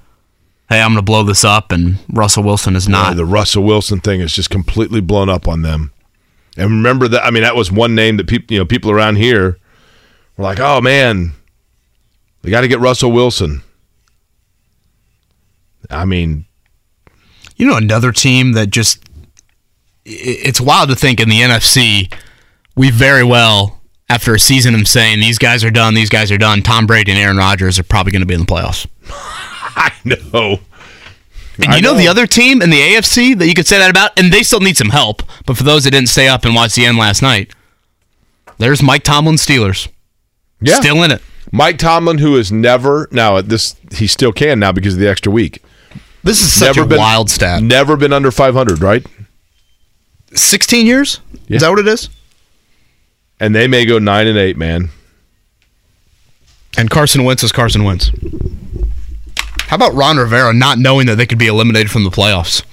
"Hey, I'm going to blow this up," and Russell Wilson is Yeah, not. the Russell Wilson thing is just completely blown up on them. And remember that I mean that was one name that people you know people around here were like, "Oh man, we got to get Russell Wilson." I mean, You know, another team that just it's wild to think in the NFC, we very well, after a season of saying these guys are done, these guys are done, Tom Brady and Aaron Rodgers are probably going to be in the playoffs. I know. And I you know, know. the other team in the AFC that you could say that about, and they still need some help, but for those that didn't stay up and watch the end last night, there's Mike Tomlin Steelers. Yeah. Still in it. Mike Tomlin, who has never now at this he still can now because of the extra week. This is such Never a been- wild stat. Never been under 500, right? 16 years? Yeah. Is that what it is? And they may go nine and eight, man. And Carson Wentz is Carson Wentz. How about Ron Rivera not knowing that they could be eliminated from the playoffs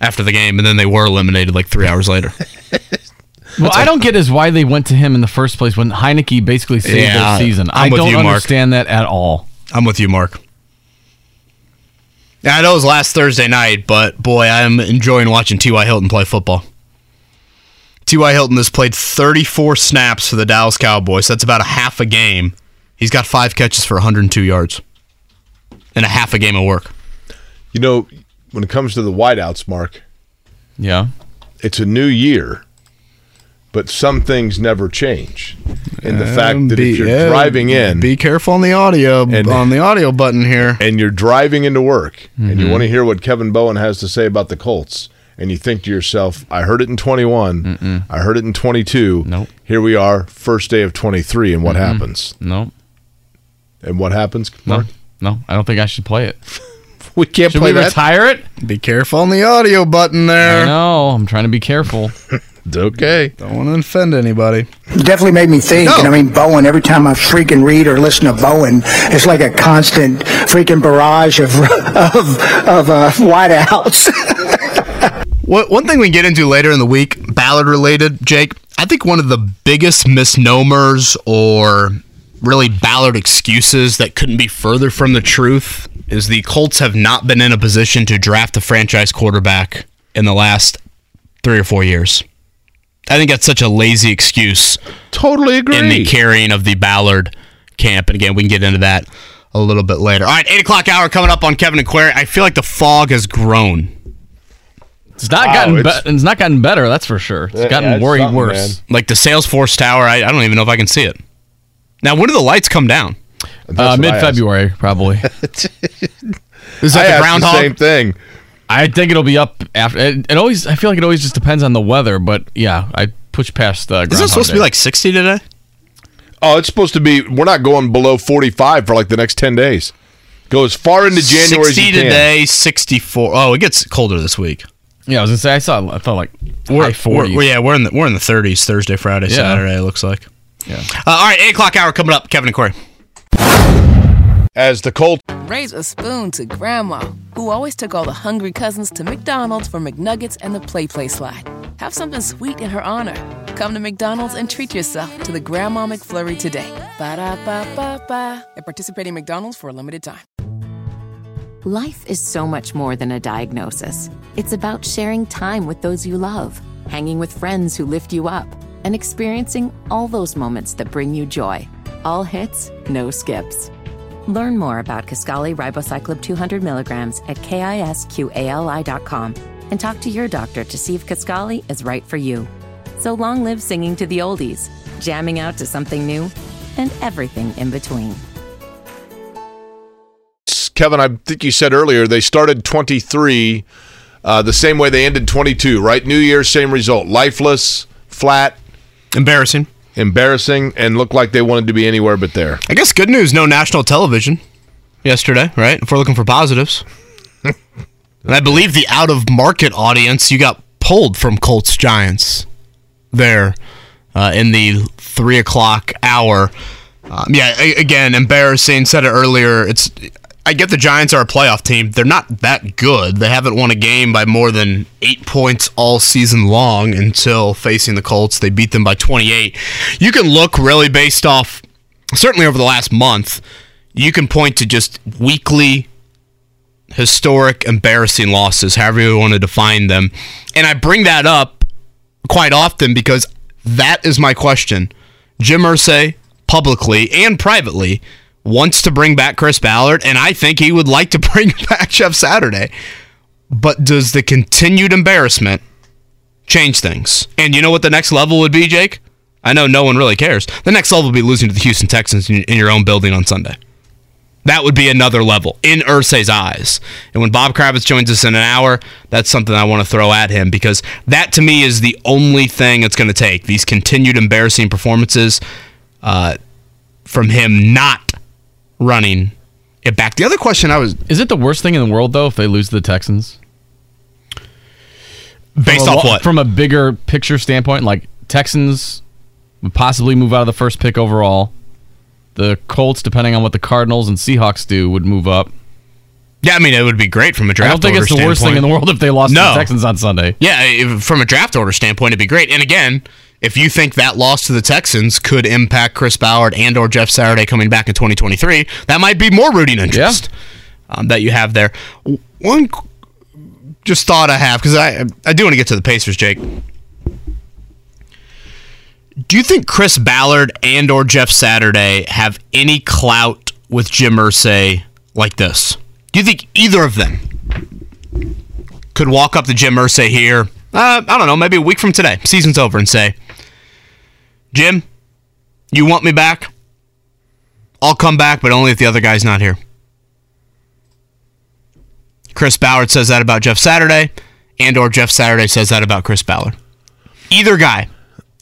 after the game, and then they were eliminated like three hours later? What I don't get is why they went to him in the first place when Heinicke basically saved Yeah, their season. I'm I don't you, Mark. understand that at all. I'm with you, Mark. Yeah, I know it was last Thursday night, but boy, I'm enjoying watching T.Y. Hilton play football. T.Y. Hilton has played 34 snaps for the Dallas Cowboys. That's about a half a game. He's got five catches for 102 yards and a half a game of work. You know, when it comes to the wideouts, Mark, Yeah. it's a new year, but some things never change. And the fact that if you're driving in be careful on the audio And- on the audio button here. and you're driving into work and Mm-hmm. you want to hear what Kevin Bowen has to say about the Colts, and you think to yourself, I heard it in 21, I heard it in 22. Nope. Here we are, first day of 23, and what happens? No. And what happens? No. Mark? No. I don't think I should play it. We can't play it. Should play we that. retire it? Be careful on the audio button I there. know. I'm trying to be careful. It's okay. Don't want to offend anybody. definitely made me think. No. And I mean, Bowen, every time I freaking read or listen to Bowen, it's like a constant freaking barrage of, of, of uh, wideouts. What, one thing we get into later in the week, Ballard related, Jake. I think one of the biggest misnomers or really Ballard excuses that couldn't be further from the truth is the Colts have not been in a position to draft a franchise quarterback in the last three or four years. I think that's such a lazy excuse. Totally agree. In the carrying of the Ballard camp. And again, we can get into that a little bit later. All right, 8 o'clock hour coming up on Kevin and Query. I feel like the fog has grown. It's not Wow, gotten it's- be- it's not gotten better, that's for sure. It's Yeah, gotten yeah, it's way something, worse. Like the Salesforce Tower, I, I don't even know if I can see it. Now, when do the lights come down? Uh, Mid February, probably. Is that I the asked groundhog? same thing. I think it'll be up after. It, it always. I feel like it always just depends on the weather, but yeah, I push past. the. Isn't it supposed to be like 60 today? Oh, it's supposed to be. We're not going below 45 for like the next 10 days. Go as far into January 60 as you can. today, 64. Oh, it gets colder this week. Yeah, I was gonna say I saw. I thought like We're, high forties. we're- yeah, we're in the we're in the 30s Thursday, Friday, Yeah. Saturday. It looks like. Yeah. Uh, all right, eight o'clock hour coming up. Kevin and Query. As the Colts Raise a spoon to Grandma, who always took all the hungry cousins to McDonald's for McNuggets and the Play Play slide. Have something sweet in her honor. Come to McDonald's and treat yourself to the Grandma McFlurry today. Ba da ba ba ba. At participating McDonald's for a limited time. Life is so much more than a diagnosis. It's about sharing time with those you love, hanging with friends who lift you up, and experiencing all those moments that bring you joy. All hits, no skips. Learn more about Kisqali Ribociclib 200 milligrams at kisqali.com and talk to your doctor to see if Kisqali is right for you. So long live singing to the oldies, jamming out to something new, and everything in between. Kevin, I think you said earlier they started 23 uh, the same way they ended 22, right? New Year, same result. Lifeless, flat, embarrassing, embarrassing, and looked like they wanted to be anywhere but there. I guess good news, no national television yesterday, right? If we're looking for positives. and I believe the out of market audience, you got pulled from Colts Giants there uh, in the three o'clock hour. Um, yeah, again, embarrassing. Said it earlier. It's I get the Giants are a playoff team. They're not that good. They haven't won a game by more than eight points all season long until facing the Colts. They beat them by 28. You can look really based off, certainly over the last month, you can point to just weekly historic, embarrassing losses, however you want to define them. And I bring that up quite often because that is my question. Jim Irsay, publicly and privately, wants to bring back Chris Ballard, and I think he would like to bring back Jeff Saturday. But does the continued embarrassment change things? And you know what the next level would be, Jake? I know no one really cares. The next level would be losing to the Houston Texans in your own building on Sunday. That would be another level in Irsay's eyes. And when Bob Kravitz joins us in an hour, that's something I want to throw at him because that to me is the only thing it's going to take. These continued embarrassing performances uh, from him not running it back. The other question I was Is it the worst thing in the world though if they lose to the Texans? Based off lo- what? From a bigger picture standpoint, like Texans would possibly move out of the first pick overall. The Colts, depending on what the Cardinals and Seahawks do, would move up. Yeah, I mean it would be great from a draft. I don't think it's the worst thing in the world if they lost No. to the Texans on Sunday. Yeah, if, from a draft order standpoint, it'd be great. And again, if you think that loss to the Texans could impact Chris Ballard and or Jeff Saturday coming back in 2023, that might be more rooting interest um, that you have there. One just thought I have because I I do want to get to the Pacers, Jake. Do you think Chris Ballard and or Jeff Saturday have any clout with Jim Irsay like this? Do you think either of them could walk up to Jim Irsay here, uh, I don't know, maybe a week from today, season's over, and say, Jim, you want me back? I'll come back, but only if the other guy's not here. Chris Ballard says that about Jeff Saturday, and or Jeff Saturday says that about Chris Ballard. Either guy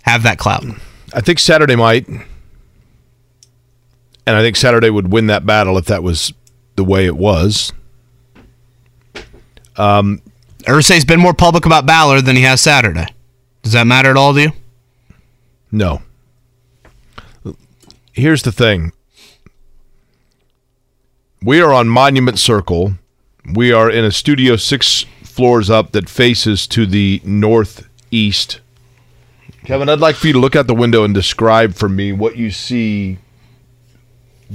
have that clout. I think Saturday might. And I think Saturday would win that battle if that was the way it was. Um, Irsay's been more public about Ballard than he has Saturday. Does that matter at all to you? No. Here's the thing. We are on Monument Circle. We are in a studio six floors up that faces to the northeast Kevin, I'd like for you to look out the window and describe for me what you see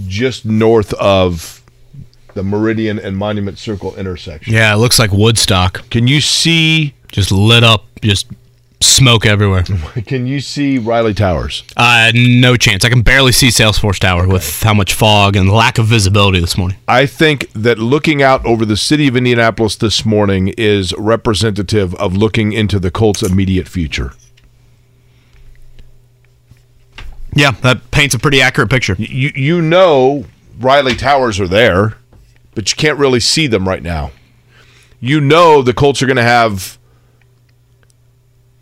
just north of the Meridian and Monument Circle intersection. Yeah, it looks like Woodstock. Can you see Just lit up, just smoke everywhere. can you see Riley Towers? Uh, no chance. I can barely see Salesforce Tower with how much fog and lack of visibility this morning. I think that looking out over the city of Indianapolis this morning is representative of looking into the Colts' immediate future. Yeah, that paints a pretty accurate picture. You you know Riley Towers are there, but you can't really see them right now. You know the Colts are going to have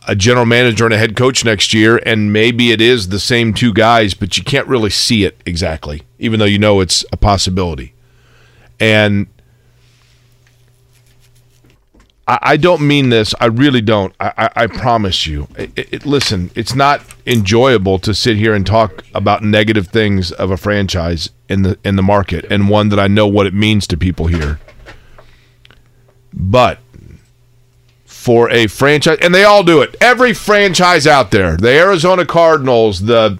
a general manager and a head coach next year, and maybe it is the same two guys, but you can't really see it exactly, even though you know it's a possibility. And I, don't mean this. I really don't. I, I, I promise you. It, it, listen, it's not enjoyable to sit here and talk about negative things of a franchise in the in the market, and one that I know what it means to people here. But for a franchise, and they all do it. Every franchise out there, the Arizona Cardinals, the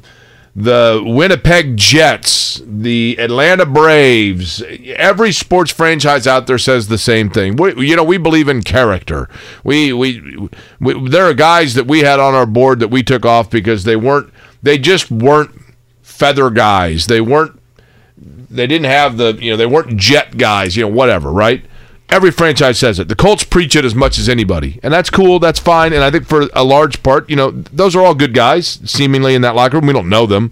the Winnipeg Jets, the Atlanta Braves, every sports franchise out there says the same thing. We, you know, we believe in character. We, we, we, there are guys that we had on our board that we took off because they weren't, they just weren't feather guys. They weren't, they didn't have the, you know, they weren't jet guys, you know, whatever, right? Every franchise says it. The Colts preach it as much as anybody, and that's cool. That's fine. And I think for a large part, you know, those are all good guys, seemingly in that locker room. We don't know them,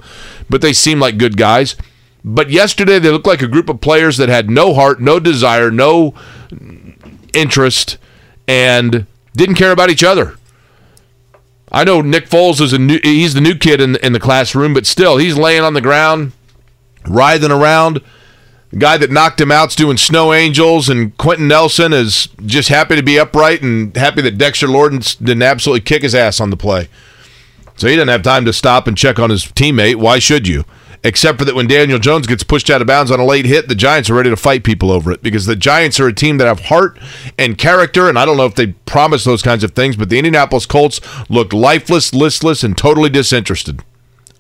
but they seem like good guys. But yesterday, they looked like a group of players that had no heart, no desire, no interest, and didn't care about each other. I know Nick Foles is a new, he's the new kid in in the classroom, but still, he's laying on the ground, writhing around. The guy that knocked him out's doing snow angels, and Quenton Nelson is just happy to be upright and happy that Dexter Lawrence didn't absolutely kick his ass on the play. So he didn't have time to stop and check on his teammate. Why should you? Except for that when Daniel Jones gets pushed out of bounds on a late hit, the Giants are ready to fight people over it because the Giants are a team that have heart and character. And I don't know if they promise those kinds of things, but the Indianapolis Colts looked lifeless, listless, and totally disinterested.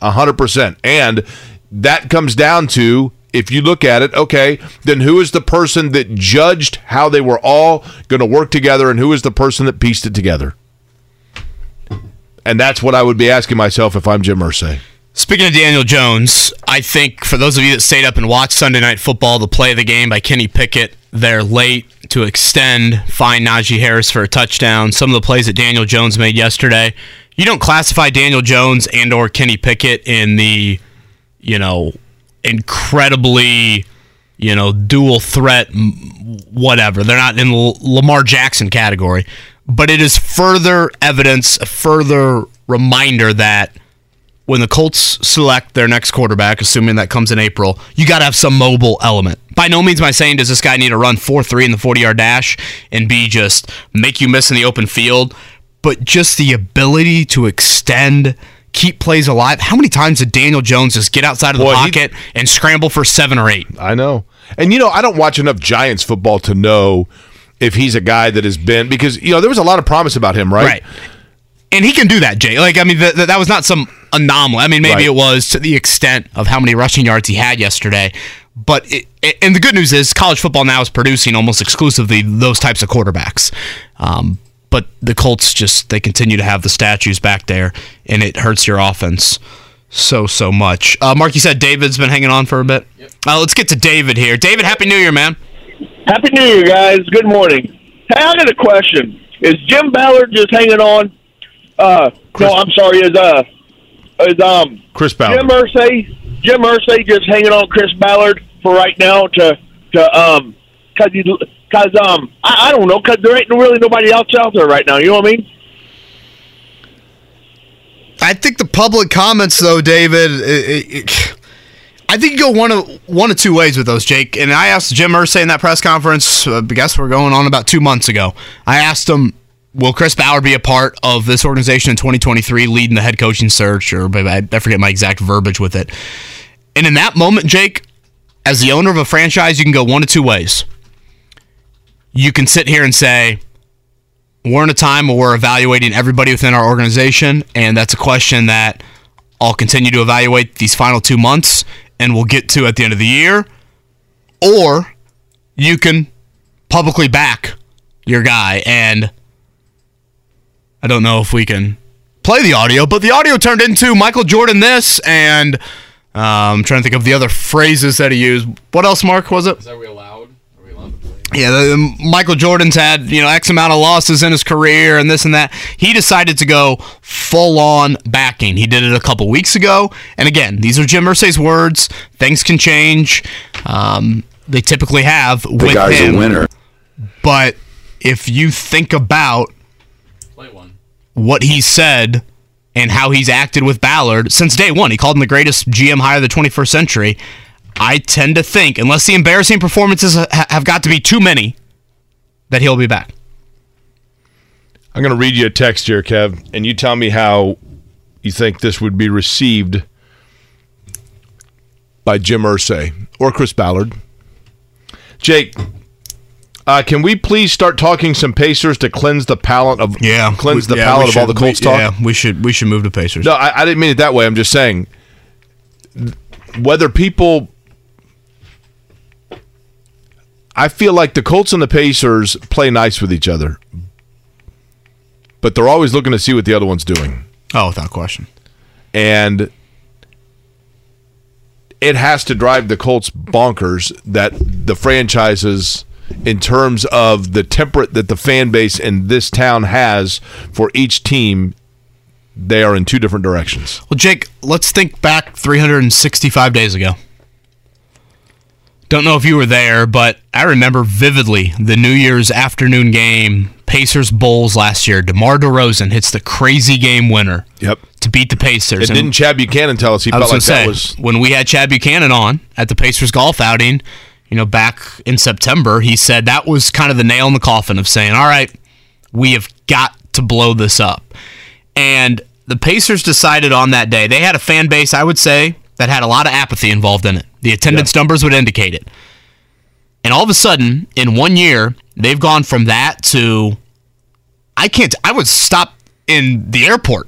100%. And that comes down to if you look at it, okay, then who is the person that judged how they were all going to work together and who is the person that pieced it together? And that's what I would be asking myself if I'm Jim Irsay. Speaking of Daniel Jones, I think for those of you that stayed up and watched Sunday Night Football, the play of the game by Kenny Pickett, they're late to extend, find Najee Harris for a touchdown. Some of the plays that Daniel Jones made yesterday, you don't classify Daniel Jones and or Kenny Pickett in the, you know, incredibly, you know, dual threat, whatever. They're not in the Lamar Jackson category, but it is further evidence, a further reminder that when the Colts select their next quarterback, assuming that comes in April, you got to have some mobile element. By no means am I saying does this guy need to run 4 3 in the 40 yard dash and be just make you miss in the open field, but just the ability to extend, keep plays alive. How many times did Daniel Jones just get outside of the Boy, he- pocket and scramble for seven or eight? I know. And you know, I don't watch enough Giants football to know if he's a guy that has been because you know there was a lot of promise about him, right? Right. And he can do that, Jay. Like, I mean, th- th- that was not some anomaly. I mean, maybe Right. it was to the extent of how many rushing yards he had yesterday. But it, it- and the good news is, college football now is producing almost exclusively those types of quarterbacks. Um, but the Colts just they continue to have the statues back there, and it hurts your offense so so much. Uh, Mark, you said David's been hanging on for a bit. Uh, let's get to David here. David, happy New Year, man. Happy New Year, guys. Good morning. Hey, I got a question. Is Jim Ballard just hanging on? Uh, no, I'm sorry. Is uh, is um, Chris Ballard. Jim Irsay, Jim Irsay just hanging on Chris Ballard for right now to to um, cause you, cause um, I, I don't know, cause there ain't really nobody else out there right now. You know what I mean? I think the public comments, though, David. It, it, I think you go one of one of two ways with those, Jake. And I asked Jim Irsay in that press conference. Uh, I guess we're going on about two months ago. I asked him, "Will Chris Ballard be a part of this organization in 2023, leading the head coaching search?" Or I forget my exact verbiage with it. And in that moment, Jake, as the owner of a franchise, you can go one of two ways. You can sit here and say, we're in a time where we're evaluating everybody within our organization, and that's a question that I'll continue to evaluate these final two months, and we'll get to at the end of the year. Or you can publicly back your guy, and I don't know if we can play the audio, but the audio turned into Michael Jordan this, and um, I'm trying to think of the other phrases that he used. What else, Mark, was it? Are we allowed? Yeah, the, Michael Jordan's had you know X amount of losses in his career and this and that. He decided to go full on backing. He did it a couple weeks ago, and again, these are Jim Irsay's words. Things can change. Um, they typically have The with guy's him. a winner. But if you think about what he said and how he's acted with Ballard since day one, he called him the greatest GM hire of the 21st century. I tend to think, unless the embarrassing performances have got to be too many, that he'll be back. I'm going to read you a text here, Kev, and you tell me how you think this would be received by Jim Irsay or Chris Ballard. Jake, uh, can we please start talking some Pacers to cleanse the palate of Yeah, cleanse we- the yeah, palate we of all the should- Colts we- talk? Yeah, we should we should move to Pacers. No, I, I didn't mean it that way. I'm just saying whether people. I feel like the Colts and the Pacers play nice with each other, but they're always looking to see what the other one's doing. Oh, without question. And it has to drive the Colts bonkers that the franchises, in terms of the temperate that the fan base in this town has for each team, they are in two different directions. Well, Jake, let's think back 365 days ago. Don't know if you were there, but I remember vividly the New Year's afternoon game, Pacers Bulls last year. DeMar DeRozan hits the crazy game winner. Yep. To beat the Pacers. And didn't Chad Buchanan tell us he I felt like gonna that say, was when we had Chad Buchanan on at the Pacers golf outing, you know, back in September, he said that was kind of the nail in the coffin of saying, all right, we have got to blow this up. And the Pacers decided on that day, they had a fan base, I would say, that had a lot of apathy involved in it. The attendance numbers would indicate it. And all of a sudden, in one year, they've gone from that to I can't I would stop in the airport.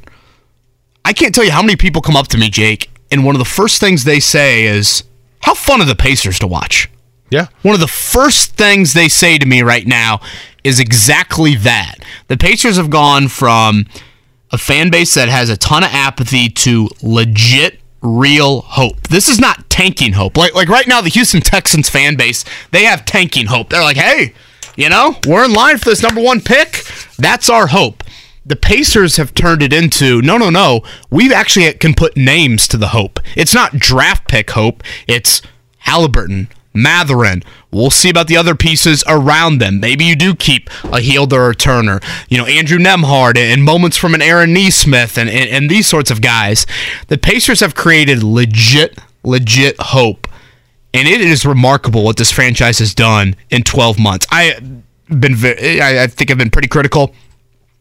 I can't tell you how many people come up to me, Jake, and one of the first things they say is, How fun are the Pacers to watch? Yeah. One of the first things they say to me right now is exactly that. The Pacers have gone from a fan base that has a ton of apathy to legit real hope. This is not tanking hope. Like like right now the Houston Texans fan base, they have tanking hope. They're like, "Hey, you know, we're in line for this number 1 pick. That's our hope." The Pacers have turned it into no, no, no. We actually can put names to the hope. It's not draft pick hope. It's Halliburton, Mathurin. We'll see about the other pieces around them. Maybe you do keep a Hield or a Turner. You know, Andrew Nembhard and moments from an Aaron Nesmith and, and, and these sorts of guys. The Pacers have created legit, legit hope. And it is remarkable what this franchise has done in 12 months. I been I think I've been pretty critical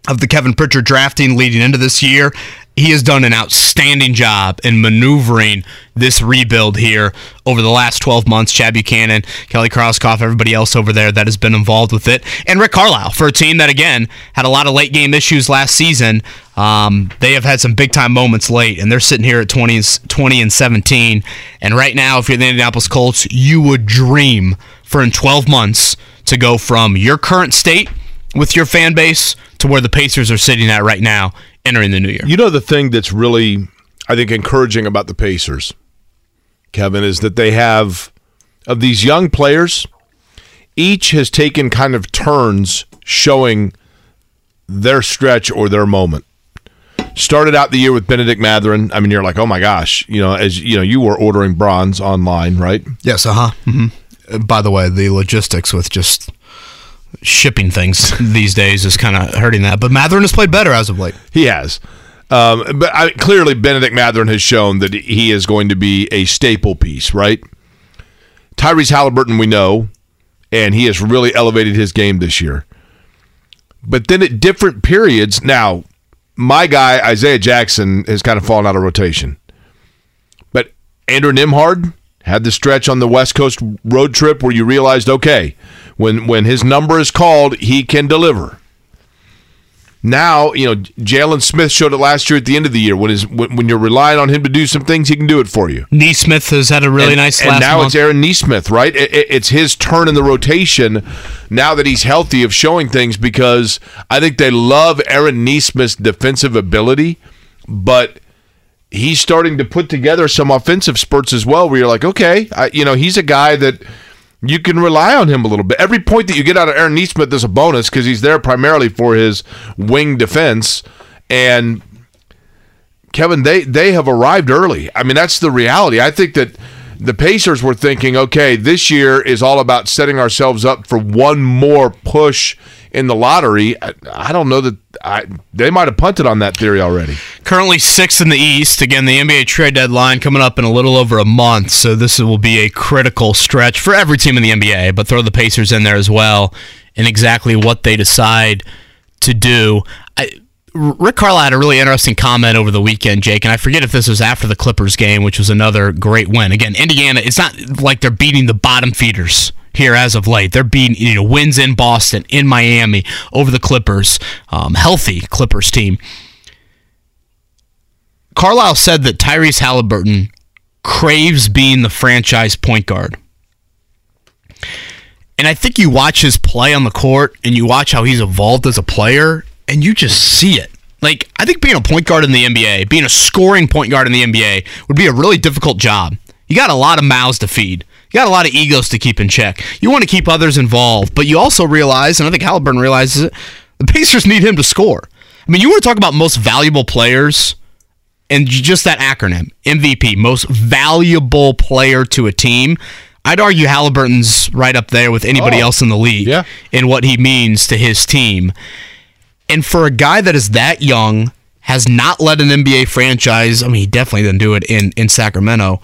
of the Kevin Pritchard drafting leading into this year. He has done an outstanding job in maneuvering this rebuild here over the last 12 months. Chad Buchanan, Kelly Krauskopf, everybody else over there that has been involved with it, and Rick Carlisle for a team that again had a lot of late game issues last season. Um, they have had some big time moments late, and they're sitting here at 20, and- 20 and 17. And right now, if you're the Indianapolis Colts, you would dream for in 12 months to go from your current state with your fan base to where the Pacers are sitting at right now entering the new year. You know the thing that's really I think encouraging about the Pacers, Kevin, is that they have of these young players, each has taken kind of turns showing their stretch or their moment. Started out the year with Benedict Mathurin. I mean, you're like, oh my gosh, you know, as you know, you were ordering bronze online, right? Yes, uh huh. hmm By the way, the logistics with just shipping things these days is kind of hurting that. But Mathurin has played better as of late. He has. Um, but I, clearly, Benedict Mathurin has shown that he is going to be a staple piece, right? Tyrese Halliburton, we know, and he has really elevated his game this year. But then at different periods, now, my guy, Isaiah Jackson, has kind of fallen out of rotation. But Andrew Nembhard had the stretch on the West Coast road trip where you realized, okay, when, when his number is called, he can deliver. Now, you know, Jalen Smith showed it last year at the end of the year. When his when, when you're relying on him to do some things, he can do it for you. Nesmith has had a really and, nice and now month. it's Aaron Nesmith, right? It- it- it's his turn in the rotation now that he's healthy of showing things because I think they love Aaron Nesmith's defensive ability, but he's starting to put together some offensive spurts as well. Where you're like, okay, I, you know, he's a guy that you can rely on him a little bit. Every point that you get out of Aaron Nesmith is a bonus because he's there primarily for his wing defense and. Kevin, they they have arrived early. I mean, that's the reality. I think that the Pacers were thinking, okay, this year is all about setting ourselves up for one more push in the lottery. I, I don't know that I, they might have punted on that theory already. Currently sixth in the East. Again, the NBA trade deadline coming up in a little over a month, so this will be a critical stretch for every team in the NBA. But throw the Pacers in there as well, and exactly what they decide to do. I, Rick Carlisle had a really interesting comment over the weekend, Jake, and I forget if this was after the Clippers game, which was another great win. Again, Indiana, it's not like they're beating the bottom feeders here as of late. They're beating you know wins in Boston, in Miami, over the Clippers, um, healthy Clippers team. Carlisle said that Tyrese Halliburton craves being the franchise point guard. And I think you watch his play on the court and you watch how he's evolved as a player and you just see it. Like, I think being a point guard in the NBA, being a scoring point guard in the NBA would be a really difficult job. You got a lot of mouths to feed. You got a lot of egos to keep in check. You want to keep others involved, but you also realize, and I think Halliburton realizes it, the Pacers need him to score. I mean, you want to talk about most valuable players and just that acronym MVP, most valuable player to a team. I'd argue Halliburton's right up there with anybody Oh, else in the league yeah. in what he means to his team. And for a guy that is that young, has not led an NBA franchise, I mean, he definitely didn't do it in, in Sacramento.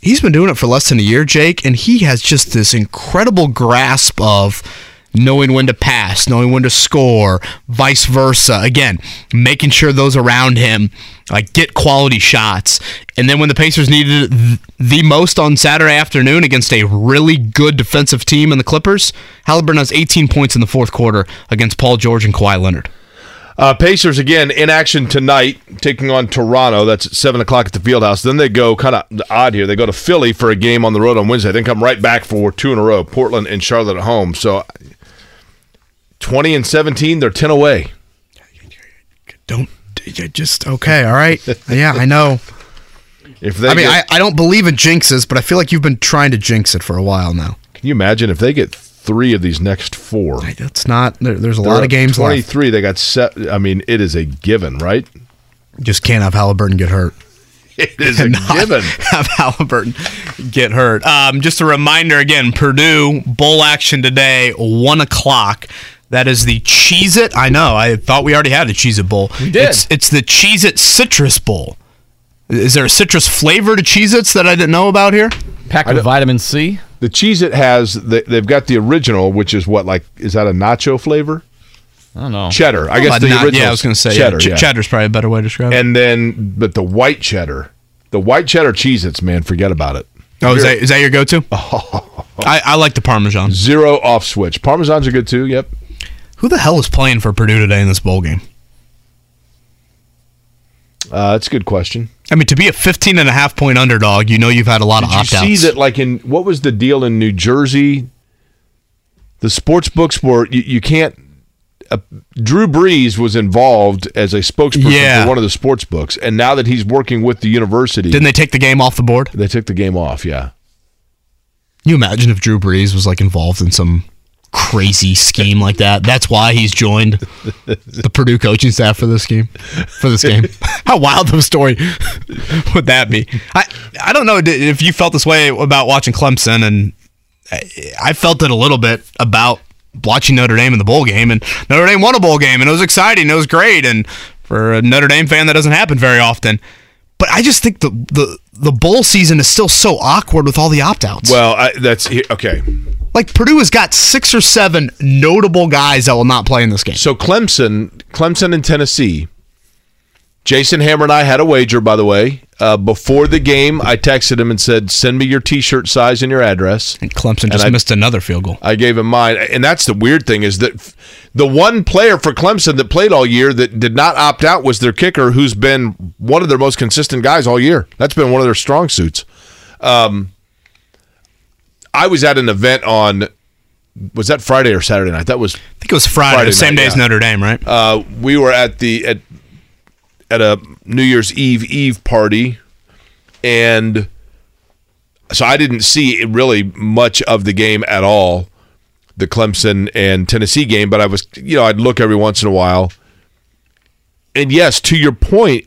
He's been doing it for less than a year, Jake, and he has just this incredible grasp of knowing when to pass, knowing when to score, vice versa. Again, making sure those around him like get quality shots. And then when the Pacers needed the most on Saturday afternoon against a really good defensive team in the Clippers, Halliburton has 18 points in the fourth quarter against Paul George and Kawhi Leonard. Uh, Pacers again in action tonight, taking on Toronto. That's at seven o'clock at the Fieldhouse. Then they go kind of odd here. They go to Philly for a game on the road on Wednesday. Then come right back for two in a row: Portland and Charlotte at home. So twenty and seventeen, they're ten away. Don't just okay, all right. Yeah, I know. If they I mean, get- I, I don't believe in jinxes, but I feel like you've been trying to jinx it for a while now. can you imagine if they get three of these next four? That's not. There, there's a They're lot of games left. Twenty-three. They got set. I mean, it is a given, right? Just can't have Halliburton get hurt. It is a given. Have Halliburton get hurt. Um, just a reminder again: Purdue bowl action today, one o'clock. That is the Cheez It. I know. I thought we already had a Cheez It Bowl. We did. It's, it's the Cheez It Citrus Bowl. Is there a citrus flavor to Cheez Its that I didn't know about here? Packed with vitamin C. The cheese it has. They, they've got the original, which is what like is that a nacho flavor? I don't know. Cheddar. I guess the not- original. Yeah, I was going to say cheddar. Yeah, yeah. Cheddar's probably a better way to describe it. And then, but the white cheddar, the white cheddar Cheez-Its, man, forget about it. Oh, is that, is that your go-to? I, I like the Parmesan. Zero off switch. Parmesans are good too. Yep. Who the hell is playing for Purdue today in this bowl game? Uh, that's a good question. I mean, to be a 15 and a half point underdog, you know you've had a lot Did of you opt-outs. see that? Like in what was the deal in New Jersey? The sports books were you, you can't. Uh, Drew Brees was involved as a spokesperson Yeah. for one of the sports books, and now that he's working with the university, Didn't they take the game off the board? they took the game off. Yeah. Can you imagine if Drew Brees was like involved in some crazy scheme like that? That's why he's joined the Purdue coaching staff for this game. For this game, how wild of a story would that be? I I don't know if you felt this way about watching Clemson, and I, I felt it a little bit about watching Notre Dame in the bowl game, and Notre Dame won a bowl game, and it was exciting, it was great, and for a Notre Dame fan, that doesn't happen very often. But I just think the the the bowl season is still so awkward with all the opt outs. Well, I, that's okay. Like Purdue has got six or seven notable guys that will not play in this game. So Clemson, Clemson and Tennessee, Jason Hammer and I had a wager, by the way. Uh, before the game, I texted him and said, "Send me your T-shirt size and your address." And Clemson just I- missed another field goal. I gave him mine, and that's the weird thing is that the one player for Clemson that played all year that did not opt out was their kicker, who's been one of their most consistent guys all year. That's been one of their strong suits. Um, I was at an event on was that Friday or Saturday night? That was I think it was Friday, the same night, day as. Notre Dame, right? Uh, we were at the at at a New Year's Eve Eve party, and so I didn't see really much of the game at all, the Clemson and Tennessee game. But I was, you know, I'd look every once in a while. And yes, to your point,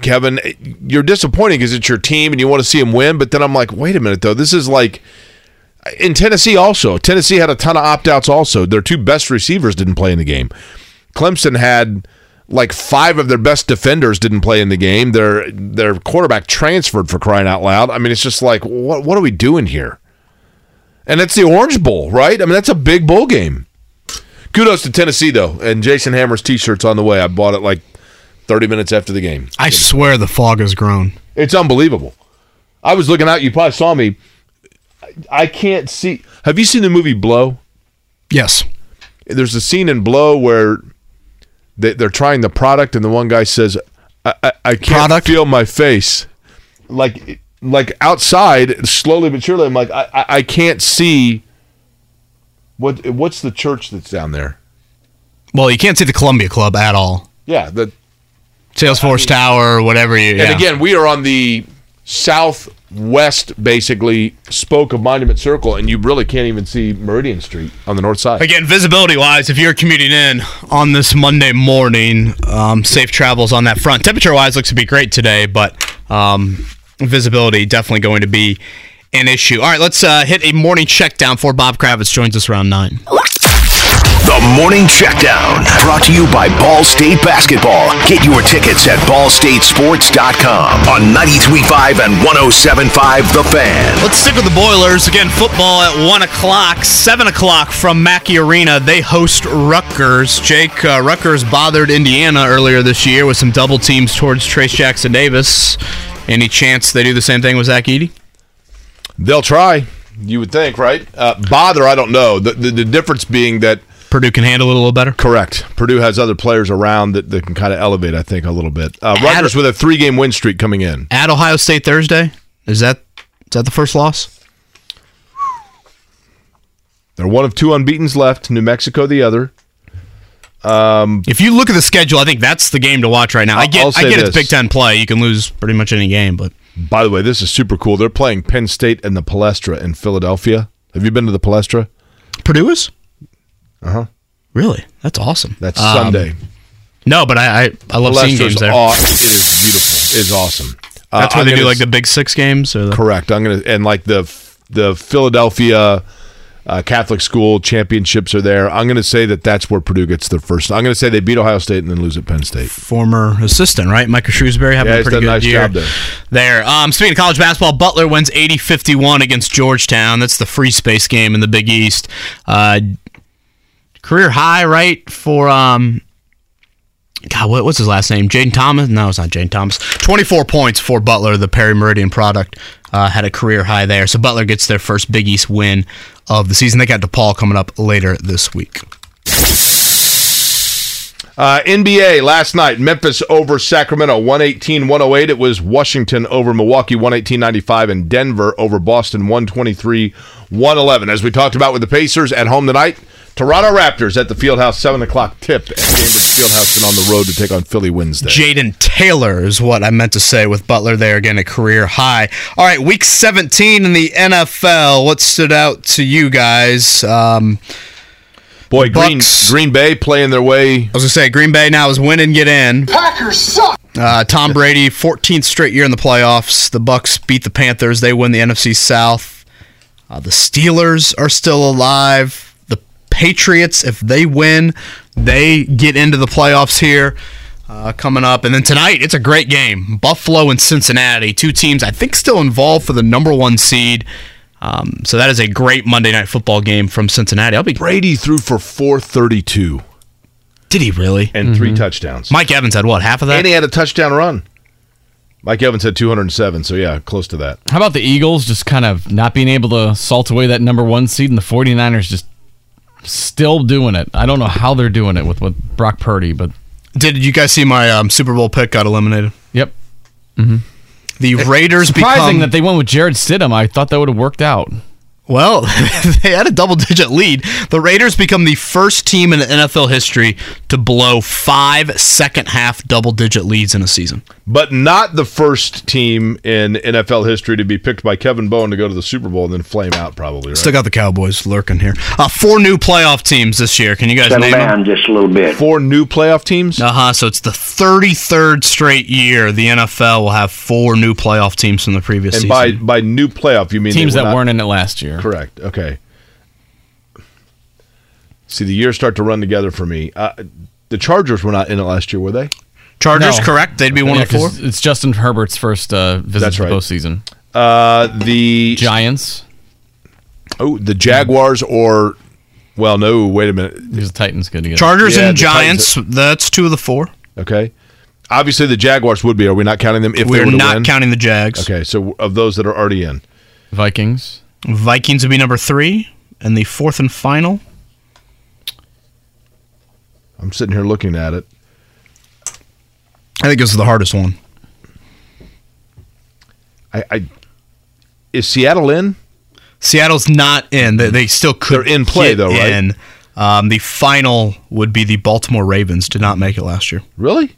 Kevin, you're disappointing because it's your team and you want to see them win. But then I'm like, wait a minute, though. This is like Uh, in Tennessee also. Tennessee had a ton of opt outs also. Their two best receivers didn't play in the game. Clemson had like five of their best defenders didn't play in the game. Their their quarterback transferred for crying out loud. I mean, it's just like what what are we doing here? And it's the Orange Bowl, right? I mean, that's a big bowl game. Kudos to Tennessee though, and Jason Hammer's t-shirts on the way. I bought it like 30 minutes after the game. I swear the fog has grown. It's unbelievable. I was looking out. You probably saw me. I- I can't see. Have you seen the movie Blow? Yes. There's a scene in Blow where they, they're trying the product, and the one guy says, "I, I, I can't feel my face." Like, like outside, slowly but surely, I'm like, I, I, I can't see. What what's the church that's down there? Well, you can't see the Columbia Club at all. Yeah, the Salesforce Tower or whatever you. And yeah. again, we are on the southwest, basically spoke of Monument Circle, and you really can't even see Meridian Street on the north side. Again, visibility wise, if you're commuting in on this Monday morning, um, safe travels on that front. Temperature wise, looks to be great today, but um, visibility definitely going to be an issue. All right, let's uh, hit a morning check down for Bob Kravitz joins us around nine. The Morning Checkdown, brought to you by Ball State Basketball. Get your tickets at ballstatesports.com on 93.5 and 107.5 The Fan. Let's stick with the Boilers. Again, football at 1 o'clock, 7 o'clock from Mackey Arena. They host Rutgers. Jake, uh, Rutgers bothered Indiana earlier this year with some double teams towards Trayce Jackson Davis. Any chance they do the same thing with Zach Edey? They'll try, you would think, right? Uh, bother, I don't know. The, the, the difference being that Purdue can handle it a little better. Correct. Purdue has other players around that, that can kind of elevate, I think, a little bit. Uh, Rutgers with a three game win streak coming in. At Ohio State Thursday? Is that is that the first loss? They're one of two unbeatens left. New Mexico, the other. Um, If you look at the schedule, I think that's the game to watch right now. I get I get it's. Big Ten play. You can lose pretty much any game, but By the way, this is super cool. They're playing Penn State and the Palestra in Philadelphia. Have you been to the Palestra? Purdue is? Uh huh. Really? That's awesome. That's Um, Sunday. No, but I I, I love seeing games there. aw- it is beautiful. It is awesome. Uh, That's why I'm they do like s- the Big Six games, or the, Correct. I'm gonna and like the the Philadelphia uh, Catholic school championships are there. I'm gonna say that that's where Purdue gets their first. I'm gonna say they beat Ohio State and then lose at Penn State. former assistant, right? Micah Shrewsbury having Yeah, a pretty good nice year job there. there. Um, speaking of college basketball, Butler wins 80-51 against Georgetown. That's the free space game in the Big East. Uh, career high, right, for um, God, what, was his last name? Jaden Thomas? No, it's not Jaden Thomas. 24 points for Butler, the Perry Meridian product. Uh, had a career high there. So Butler gets their first Big East win of the season. They got DePaul coming up later this week. Uh, NBA last night, Memphis over Sacramento, 118 108. It was Washington over Milwaukee, 118 95, and Denver over Boston, 123 111. As we talked about with the Pacers at home tonight, Toronto Raptors at the Fieldhouse, 7 o'clock tip at Gainbridge Fieldhouse and on the road to take on Philly Wednesday. Jaden Taylor is what I meant to say with Butler there again, a career high. All right, week 17 in the NFL. What stood out to you guys? Um, Boy, Green, Bucks- Green Bay playing their way. I was gonna say Green Bay now is win and get in. Packers suck. Uh, Tom Brady, 14th straight year in the playoffs. The Bucks beat the Panthers. They win the NFC South. Uh, the Steelers are still alive. The Patriots, if they win, they get into the playoffs here uh, coming up. And then tonight, it's a great game. Buffalo and Cincinnati, two teams I think still involved for the number one seed. Um, so that is a great Monday night football game from Cincinnati. I'll be Brady threw for 432. Did he really? and three touchdowns. Mike Evans had what? Half of that? and he had a touchdown run. Mike Evans had 207, so yeah, close to that. How about the Eagles just kind of not being able to salt away that number one seed and the 49ers just still doing it? I don't know how they're doing it with, with Brock Purdy, but Did you guys see my um, Super Bowl pick got eliminated? yep. The Raiders Surprising become that they went with Jarrett Stidham. I thought that would have worked out. Well, they had a double digit lead. The Raiders become the first team in NFL history to blow five second half double digit leads in a season. But not the first team in NFL history to be picked by Kevin Bowen to go to the Super Bowl and then flame out, probably. Right? Still got the Cowboys lurking here. Uh, four new playoff teams this year. Can you guys Settle name down them? just a little bit. Four new playoff teams. Uh huh. So it's the 33rd straight year the NFL will have four new playoff teams from the previous and season. by by new playoff, you mean Teams that not- weren't in it last year. Correct? Okay. See, the years start to run together for me. Uh, the Chargers were not in it last year, were they? Chargers, No. correct? They'd be one Yeah, of the four. 'cause It's Justin Herbert's first uh, visit That's to right. the postseason. Uh, the Giants. oh, the Jaguars or well, no, wait a minute. These Titans good together. Chargers Yeah, and the Titans- Giants. That's two of the four. Okay. Obviously, the Jaguars would be. Are we not counting them if they We're were to not win? counting the Jags. Okay, so of those that are already in, Vikings. Vikings would be number three, and the fourth and final. I'm sitting here looking at it. I think this is the hardest one. I, I is Seattle in? Seattle's not in. They, they still could. They're in play, though, right? in. Um, the final would be the Baltimore Ravens. Did not make it last year. Really?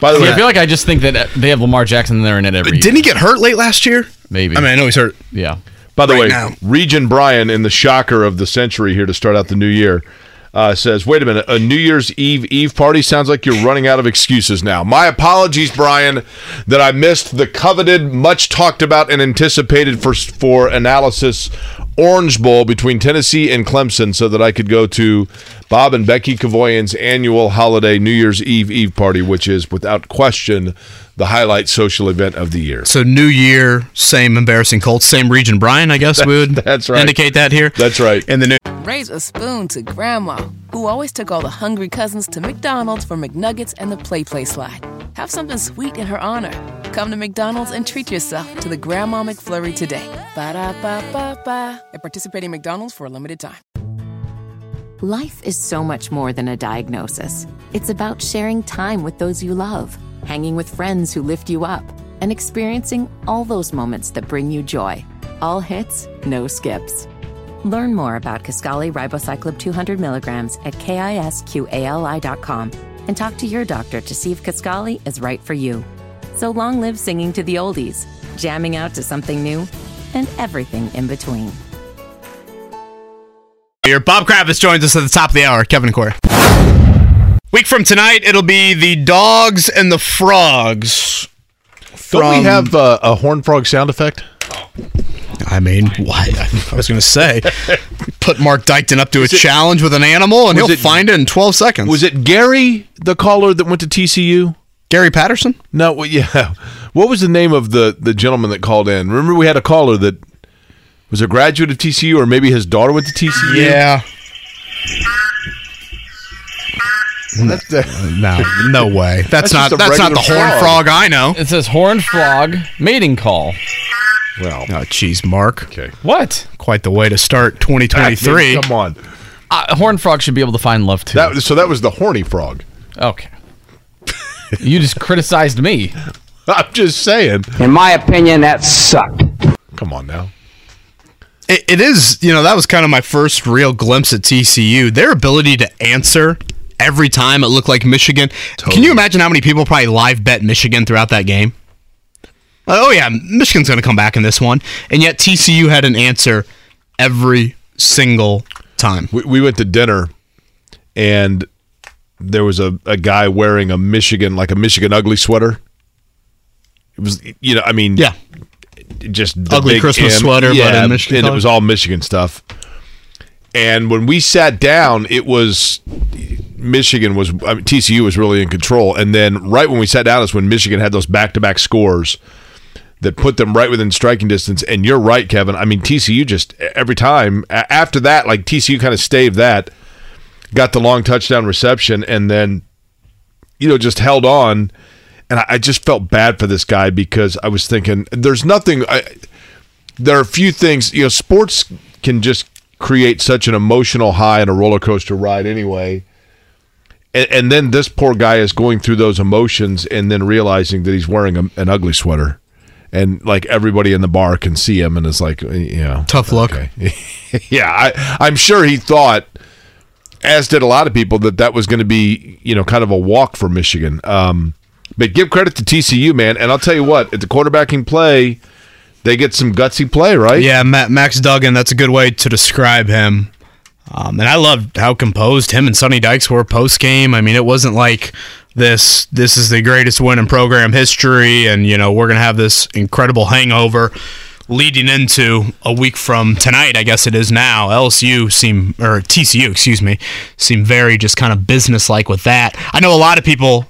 By the See, way, I feel like I just think that they have Lamar Jackson and they're in it every Didn't he get hurt late last year? Maybe. I mean, I know he's hurt. yeah. By the right way, now. Region Brian in the shocker of the century here to start out the new year uh, says, "Wait a minute, a New Year's Eve Eve party sounds like you're running out of excuses now." My apologies, Brian, that I missed the coveted, much talked about, and anticipated for for analysis Orange Bowl between Tennessee and Clemson, so that I could go to Bob and Becky Cavoyan's annual holiday New Year's Eve Eve party, which is without question the highlight social event of the year. So New Year, same embarrassing Colts, same region. Brian, I guess we would that's right. indicate that here. That's right. In the new. Raise a spoon to Grandma, who always took all the hungry cousins to McDonald's for McNuggets and the Play Play Slide. Have something sweet in her honor. Come to McDonald's and treat yourself to the Grandma McFlurry today. Ba da ba ba ba. At participating McDonald's for a limited time. Life is so much more than a diagnosis. It's about sharing time with those you love, hanging with friends who lift you up, and experiencing all those moments that bring you joy. All hits, no skips. Learn more about Kisqali Ribociclib 200 milligrams at kisqali.com and talk to your doctor to see if Kisqali is right for you. So long live singing to the oldies, jamming out to something new, and everything in between. Here, Bob Kravitz joins us at the top of the hour. Kevin and Query. Week from tonight, it'll be the Dogs and the Frogs. Don't we have uh, a horn frog sound effect? I mean, why? I was going to say, put Mark Dykton up to a it- challenge with an animal, and he'll it- find it in 12 seconds. Was it Gary, the caller that went to TCU? Gary Patterson? No, well, yeah. What was the name of the the gentleman that called in? Remember, we had a caller that was a graduate of TCU, or maybe his daughter went to TCU. Yeah. That's the- No, no way. That's, That's not just a that's not the regular horn frog. frog I know. It says horn frog mating call. well, Oh, jeez, Mark. okay. What? Quite the way to start 2023. Come on. Uh, horn frog should be able to find love too. That so that was the horny frog. okay. you just criticized me. I'm just saying. In my opinion, that sucked. Come on now. It, it is, you know, that was kind of my first real glimpse at TCU. Their ability to answer every time it looked like Michigan. Can you imagine how many people probably live bet Michigan throughout that game? Uh, oh yeah, Michigan's going to come back in this one, and yet TCU had an answer every single time. We, we went to dinner, and there was a, a guy wearing a Michigan like a Michigan ugly sweater. It was you know I mean Yeah, just Ugly Christmas M. sweater, but yeah, in Michigan and it was all Michigan stuff. And when we sat down, it was Michigan was I mean, TCU was really in control. And then right when we sat down is when Michigan had those back to back scores that put them right within striking distance. And you're right, Kevin. I mean TCU just every time after that, like TCU kind of staved that. got the long touchdown reception, and then you know just held on. And I, just felt bad for this guy because I was thinking, there's nothing. I, there are a few things. You know, sports can just create such an emotional high and a roller coaster ride anyway. And, and then this poor guy is going through those emotions and then realizing that he's wearing a, an ugly sweater. And like everybody in the bar can see him and is like, you know, Tough look. yeah, I, I'm sure he thought, as did a lot of people, that that was going to be, you know, kind of a walk for Michigan. Um, but give credit to TCU, man. And I'll tell you what, at the quarterbacking play, they get some gutsy play, right? Yeah, Ma- Max Duggan. That's a good way to describe him. Um, and I loved how composed him and Sonny Dykes were post game. I mean, it wasn't like this. This is the greatest win in program history, and you know we're gonna have this incredible hangover leading into a week from tonight. I guess it is now. LSU seem or TCU, excuse me, seem very just kind of business like with that. I know a lot of people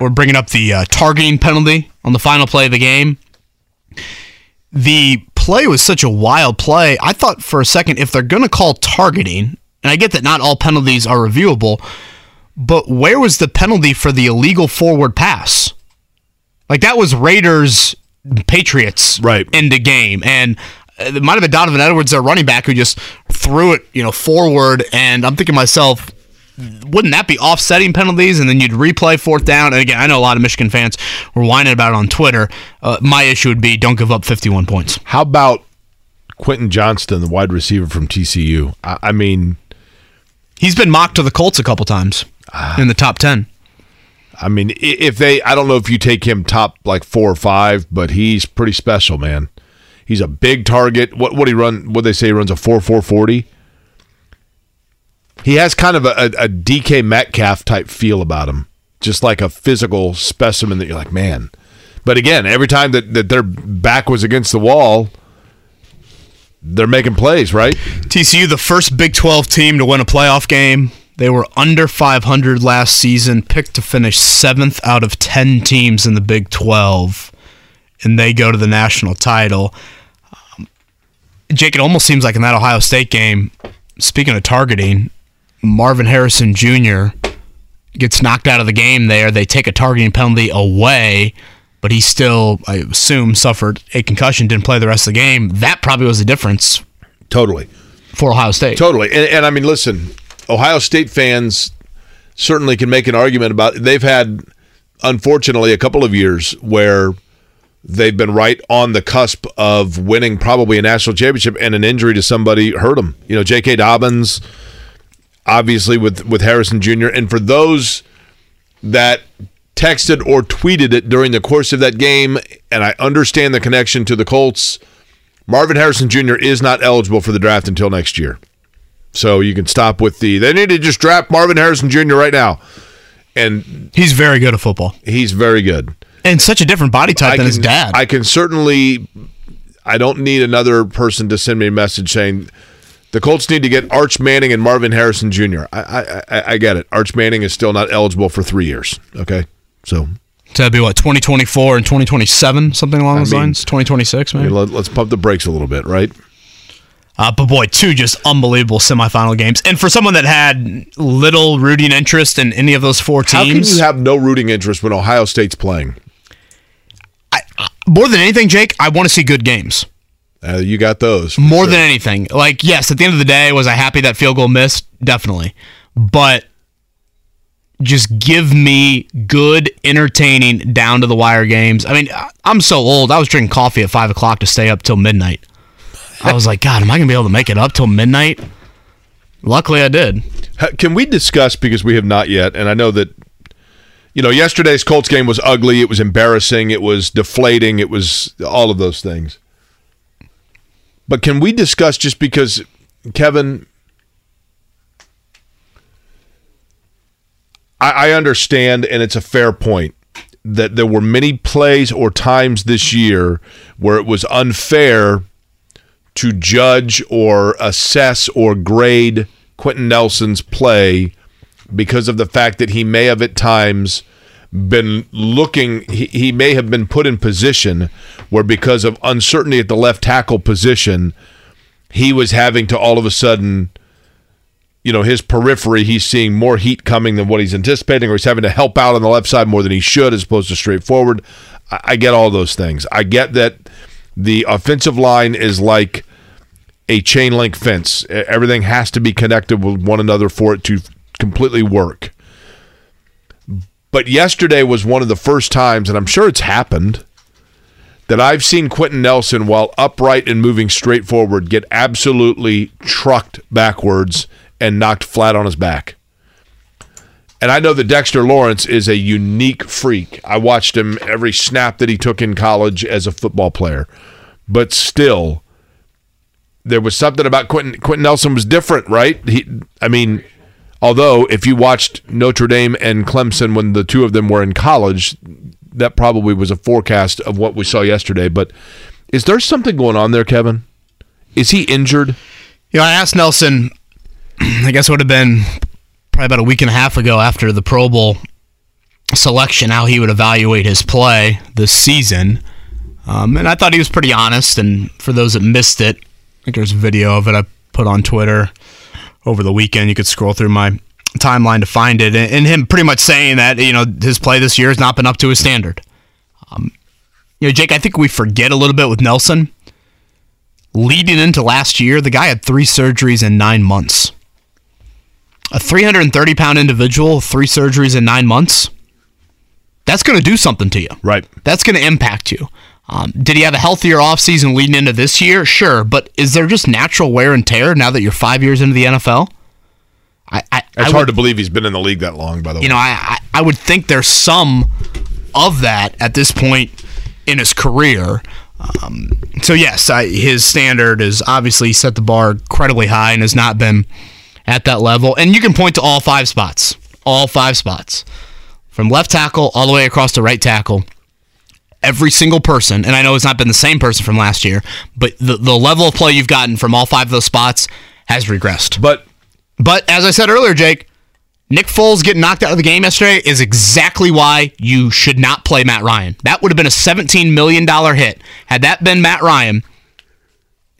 were bringing up the uh, targeting penalty on the final play of the game the play was such a wild play. I thought for a second if they're going to call targeting, and I get that not all penalties are reviewable, but where was the penalty for the illegal forward pass? Like that was Raiders Patriots right into game, and uh, it might have been Donovan Edwards, their running back, who just threw it, you know, forward. And I'm thinking to myself, wouldn't that be offsetting penalties? And then you'd replay fourth down. And again, I know a lot of Michigan fans were whining about it on Twitter. Uh, my issue would be don't give up 51 points. How about Quentin Johnston, the wide receiver from TCU? I, I mean, he's been mocked to the Colts a couple times in the top 10. I mean, if they, I don't know if you take him top like four or five, but he's pretty special, man. He's a big target. What what he run? What they say he runs a four four forty. He has kind of a, a, a DK Metcalf type feel about him, just like a physical specimen that you're like, man. But again, every time that, that their back was against the wall, they're making plays, right? TCU, the first Big 12 team to win a playoff game. They were under 500 last season, picked to finish seventh out of 10 teams in the Big 12, and they go to the national title. Um, Jake, it almost seems like in that Ohio State game, speaking of targeting, Marvin Harrison Jr. gets knocked out of the game there. They take a targeting penalty away, but he still, I assume, suffered a concussion, didn't play the rest of the game. That probably was the difference. Totally. For Ohio State. Totally. And, and I mean, listen, Ohio State fans certainly can make an argument about they've had unfortunately a couple of years where they've been right on the cusp of winning probably a national championship and an injury to somebody hurt them. You know, J.K. Dobbins obviously with with Harrison Jr. and for those that texted or tweeted it during the course of that game and I understand the connection to the Colts Marvin Harrison Jr. is not eligible for the draft until next year. So you can stop with the they need to just draft Marvin Harrison Jr. right now. And he's very good at football. He's very good. And such a different body type I than his dad. I can certainly I don't need another person to send me a message saying the Colts need to get Arch Manning and Marvin Harrison Jr. I I, I, I get it. Arch Manning is still not eligible for three years. Okay. So that'd be what, 2024 and 2027, something along I those mean- lines? 2026, I maybe? mean, let, let's pump the brakes a little bit, right? Uh, but boy, two just unbelievable semifinal games. And for someone that had little rooting interest in any of those four teams, How can you have no rooting interest when Ohio State's playing? more than anything, Jake, I want to see good games. Uh, you got those. More sure. than anything. Like, yes, at the end of the day, was I happy that field goal missed? Definitely. But just give me good, entertaining, down to the wire games. I mean, I'm so old. I was drinking coffee at five o'clock to stay up till midnight. I was like, God, am I gonna be able to make it up till midnight? Luckily, I did. Can we discuss because we have not yet, and I know that you know yesterday's Colts game was ugly. It was embarrassing. It was deflating. It was all of those things. But can we discuss just because Kevin? I, I understand, and it's a fair point that there were many plays or times this year where it was unfair to judge or assess or grade Quenton Nelson's play because of the fact that he may have at times been looking he, he may have been put in position where because of uncertainty at the left tackle position he was having to all of a sudden you know, his periphery, he's seeing more heat coming than what he's anticipating, or he's having to help out on the left side more than he should, as opposed to straightforward. I, I get all those things. I get that the offensive line is like a chain link fence. Everything has to be connected with one another for it to completely work. But yesterday was one of the first times, and I'm sure it's happened, that I've seen Quenton Nelson, while upright and moving straight forward, get absolutely trucked backwards and knocked flat on his back. And I know that Dexter Lawrence is a unique freak. I watched him every snap that he took in college as a football player. But still, there was something about Quenton Quenton Nelson was different, right? He I mean, although if you watched Notre Dame and Clemson when the two of them were in college, that probably was a forecast of what we saw yesterday, but is there something going on there, Kevin? Is he injured? You know, I asked Nelson, I guess it would have been probably about a week and a half ago after the Pro Bowl selection, how he would evaluate his play this season. Um, and I thought he was pretty honest. And for those that missed it, I think there's a video of it I put on Twitter over the weekend. You could scroll through my timeline to find it. And, and him pretty much saying that, you know, his play this year has not been up to his standard. Um, you know, Jake, I think we forget a little bit with Nelson. Leading into last year, the guy had three surgeries in nine months. A 330 pound individual, three surgeries in nine months. That's going to do something to you. Right. That's going to impact you. Um, did he have a healthier offseason leading into this year? Sure. But is there just natural wear and tear now that you're five years into the NFL? I, I, It's I hard to believe he's been in the league that long, by the way. you know, I, I I would think there's some of that at this point in his career. Um, so yes, I, his standard is obviously set the bar incredibly high and has not been at that level. And you can point to all five spots, all five spots, from left tackle all the way across to right tackle. Every single person, and I know it's not been the same person from last year, but the, the level of play you've gotten from all five of those spots has regressed. But but as I said earlier, Jake, Nick Foles getting knocked out of the game yesterday is exactly why you should not play Matt Ryan. That would have been a $17 million hit. Had that been Matt Ryan,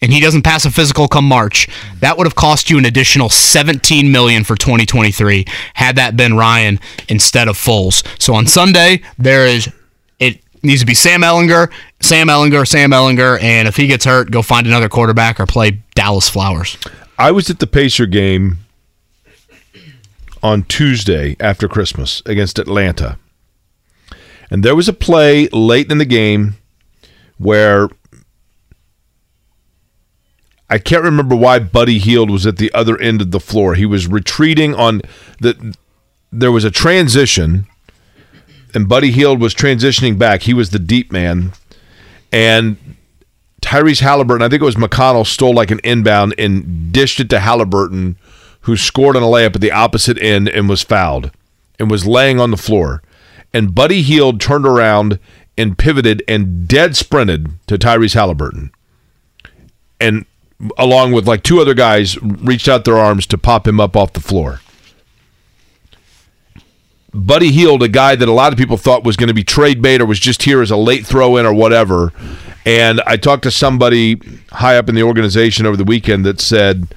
and he doesn't pass a physical come March, that would have cost you an additional 17 million for 2023 had that been Ryan instead of Foles. So on Sunday, there is needs to be Sam Ehlinger, Sam Ehlinger, Sam Ehlinger, and if he gets hurt, go find another quarterback or play Dallas Flowers. I was at the Pacer game on Tuesday after Christmas against Atlanta. And there was a play late in the game where I can't remember why Buddy Hield was at the other end of the floor. He was retreating on the there was a transition and Buddy Hield was transitioning back. He was the deep man. And Tyrese Halliburton, I think it was McConnell, stole like an inbound and dished it to Halliburton, who scored on a layup at the opposite end and was fouled and was laying on the floor. And Buddy Hield turned around and pivoted and dead sprinted to Tyrese Halliburton. And along with like two other guys, reached out their arms to pop him up off the floor. Buddy Hield, a guy that a lot of people thought was going to be trade bait or was just here as a late throw in or whatever. And I talked to somebody high up in the organization over the weekend that said,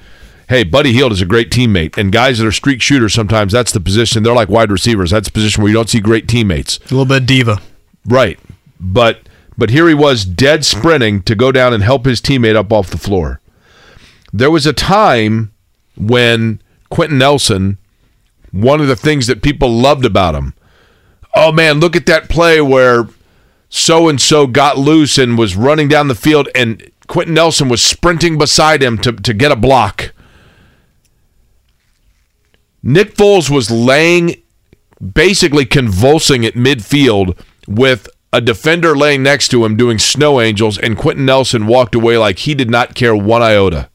Hey, Buddy Hield is a great teammate. And guys that are streak shooters, sometimes that's the position. They're like wide receivers. That's the position where you don't see great teammates. A little bit diva. Right. But but here he was dead sprinting to go down and help his teammate up off the floor. There was a time when Quenton Nelson, one of the things that people loved about him, oh man, look at that play where so and so got loose and was running down the field and Quenton Nelson was sprinting beside him to, to get a block. Nick Foles was laying basically convulsing at midfield with a defender laying next to him doing snow angels, and Quenton Nelson walked away like he did not care one iota.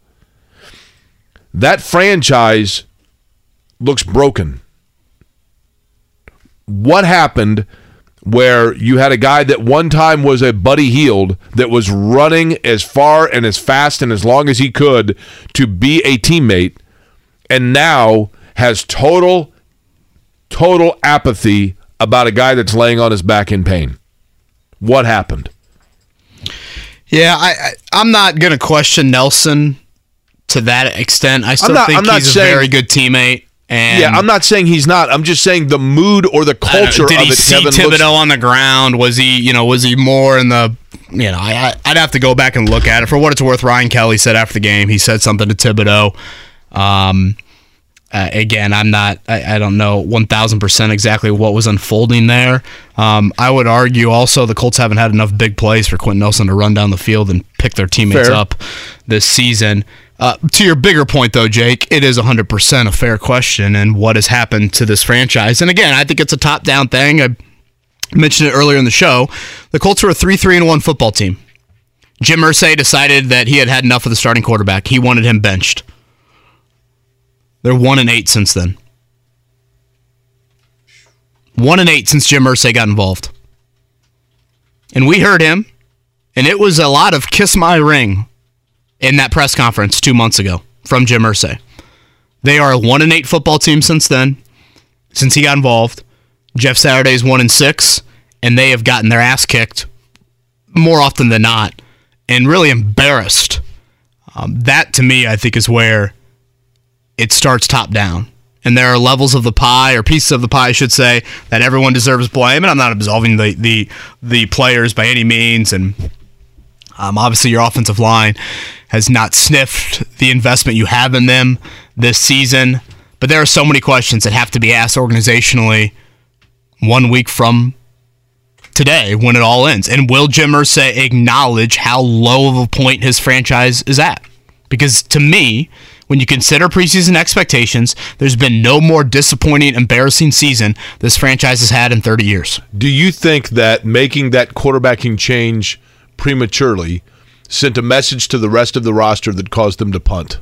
That franchise looks broken. What happened where you had a guy that one time was a Buddy Hield that was running as far and as fast and as long as he could to be a teammate, and now has total total apathy about a guy that's laying on his back in pain. What happened? Yeah, I, I I'm not gonna question Nelson to that extent. I still not- think he's a very good teammate. And yeah, I'm not saying he's not. I'm just saying the mood or the I don't know, culture Did of he it. see Kayvon Thibodeaux looks, on the ground? Was he, you know, was he more in the, you know, I, I- I'd have to go back and look at it. For what it's worth, Ryan Kelly said after the game, he said something to Thibodeaux. Um, uh, again, I'm not, I, I don't know 1,000% exactly what was unfolding there. Um, I would argue also the Colts haven't had enough big plays for Quenton Nelson to run down the field and pick their teammates Fair. up this season. Uh, to your bigger point, though, Jake, it is 100% a fair question and what has happened to this franchise. And again, I think it's a top down thing. I mentioned it earlier in the show. The Colts were a 3 3 and 1 football team. Jim Irsay decided that he had had enough of the starting quarterback. He wanted him benched. They're 1 and 8 since then. 1 and 8 since Jim Irsay got involved. And we heard him, and it was a lot of kiss my ring in that press conference two months ago from Jim Irsay. They are a 1 and 8 football team since then, since he got involved. Jeff Saturday's 1 and 6, and they have gotten their ass kicked more often than not and really embarrassed. Um, that to me, I think, is where it starts top down. And there are levels of the pie, or pieces of the pie, I should say, that everyone deserves blame. And I'm not absolving the the, the players by any means. And um, obviously, your offensive line has not sniffed the investment you have in them this season. But there are so many questions that have to be asked organizationally one week from today when it all ends. And will Jim Irsay acknowledge how low of a point his franchise is at? Because to me, when you consider preseason expectations, there's been no more disappointing, embarrassing season this franchise has had in 30 years. do you think that making that quarterbacking change prematurely sent a message to the rest of the roster that caused them to punt?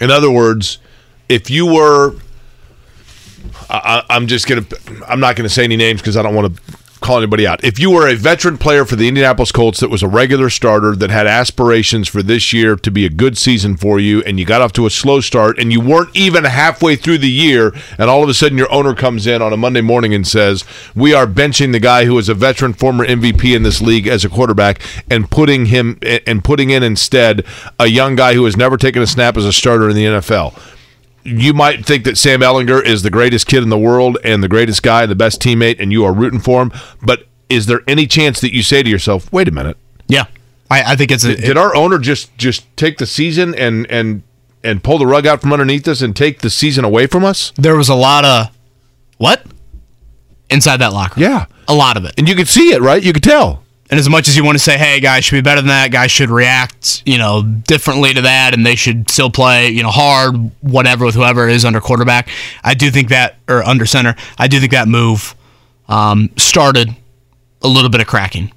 In other words, if you were, I, I'm just gonna, I'm not gonna say any names because I don't want to call anybody out. If you were a veteran player for the Indianapolis Colts that was a regular starter that had aspirations for this year to be a good season for you, and you got off to a slow start, and you weren't even halfway through the year, and all of a sudden your owner comes in on a Monday morning and says, "We are benching the guy who is a veteran, former MVP in this league as a quarterback, and putting him and putting in instead a young guy who has never taken a snap as a starter in the NFL." You might think that Sam Ehlinger is the greatest kid in the world and the greatest guy, the best teammate, and you are rooting for him. But is there any chance that you say to yourself, "Wait a minute, Yeah. I, I think it's a. did our owner just just take the season and and and pull the rug out from underneath us and take the season away from us?" there was a lot of. What? Inside that locker. room. Yeah, A lot of it. and you could see it, right? You could tell. And as much as you want to say, hey, guys should be better than that, guys should react, you know, differently to that, and they should still play, you know, hard, whatever, with whoever is under quarterback, I do think that, or under center, I do think that move um, started a little bit of cracking.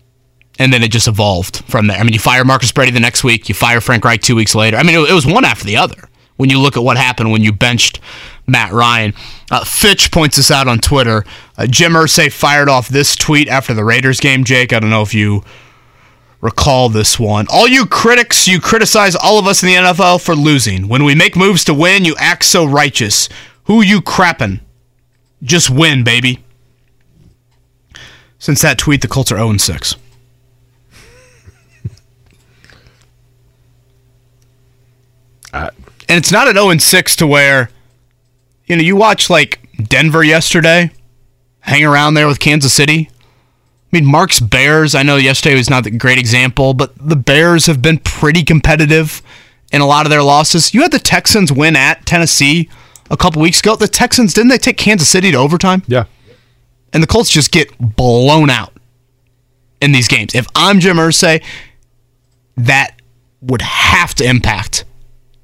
And then it just evolved from there. I mean, you fire Marcus Brady the next week, you fire Frank Reich two weeks later. I mean, it, it was one after the other when you look at what happened when you benched Matt Ryan. Uh, Fitch points this out on Twitter. Uh, Jim Irsay fired off this tweet after the Raiders game. Jake, I don't know if you recall this one. All you critics, you criticize all of us in the NFL for losing. When we make moves to win, you act so righteous. Who you crapping? Just win, baby. Since that tweet, the Colts are 0 6. and it's not an 0 6 to where, you know, you watch like Denver yesterday, hang around there with Kansas City. I mean, Mark's Bears, I know yesterday was not a great example, but the Bears have been pretty competitive in a lot of their losses. You had the Texans win at Tennessee a couple weeks ago. The Texans, didn't they take Kansas City to overtime? Yeah. And the Colts just get blown out in these games. If I'm Jim Irsay, that would have to impact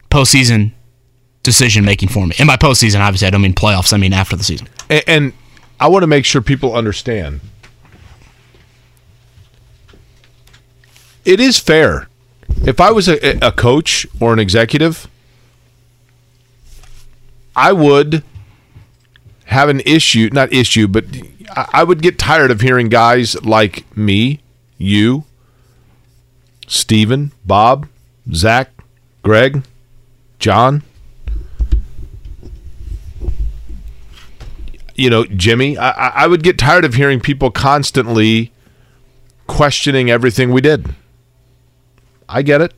postseason decision making for me. And by postseason, obviously, I don't mean playoffs. I mean after the season. And, and I want to make sure people understand. It is fair. If I was a, a coach or an executive, I would have an issue, not issue, but I would get tired of hearing guys like me, you, Steven, Bob, Zach, Greg, John, you know, Jimmy. I, I- would get tired of hearing people constantly questioning everything we did. I get it.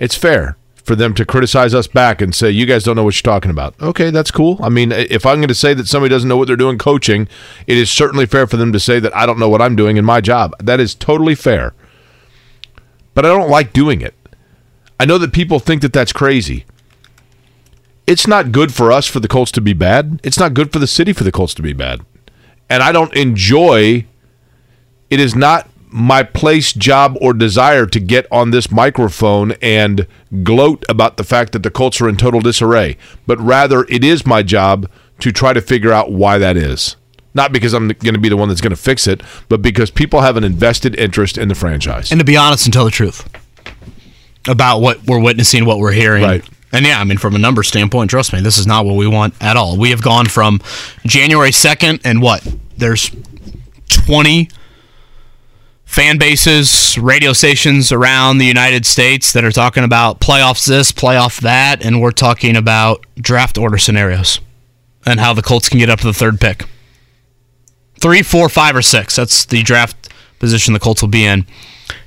It's fair. for them to criticize us back and say, you guys don't know what you're talking about. Okay, that's cool. I mean, if I'm going to say that somebody doesn't know what they're doing coaching, it is certainly fair for them to say that I don't know what I'm doing in my job. That is totally fair. But I don't like doing it. I know that people think that that's crazy. It's not good for us for the Colts to be bad. It's not good for the city for the Colts to be bad. And I don't enjoy it is not my place, job, or desire to get on this microphone and gloat about the fact that the Colts are in total disarray, but rather it is my job to try to figure out why that is. Not because I'm going to be the one that's going to fix it, but because people have an invested interest in the franchise. And to be honest and tell the truth about what we're witnessing, what we're hearing. Right. And yeah, I mean, from a number standpoint, trust me, this is not what we want at all. We have gone from January 2nd, and what? There's 20 fan bases, radio stations around the United States that are talking about playoffs this, playoff that, and we're talking about draft order scenarios and how the Colts can get up to the third pick. Three, four, five, or six. That's the draft position the Colts will be in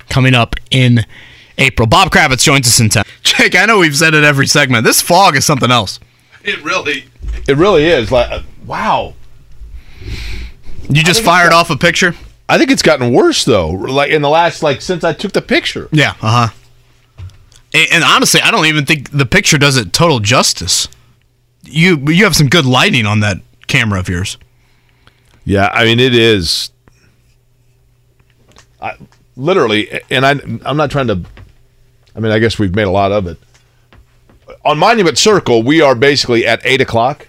coming up in April. Bob Kravitz joins us in town. Jake, I know we've said it every segment. This fog is something else. It really, it really is. Like, uh, wow. You just fired off a picture. I think it's gotten worse though. Like in the last, like since I took the picture. Yeah. Uh huh. And, and honestly, I don't even think the picture does it total justice. You you have some good lighting on that camera of yours. Yeah, I mean it is. I literally, and I I'm not trying to. I mean, I guess we've made a lot of it. On Monument Circle, we are basically at eight o'clock.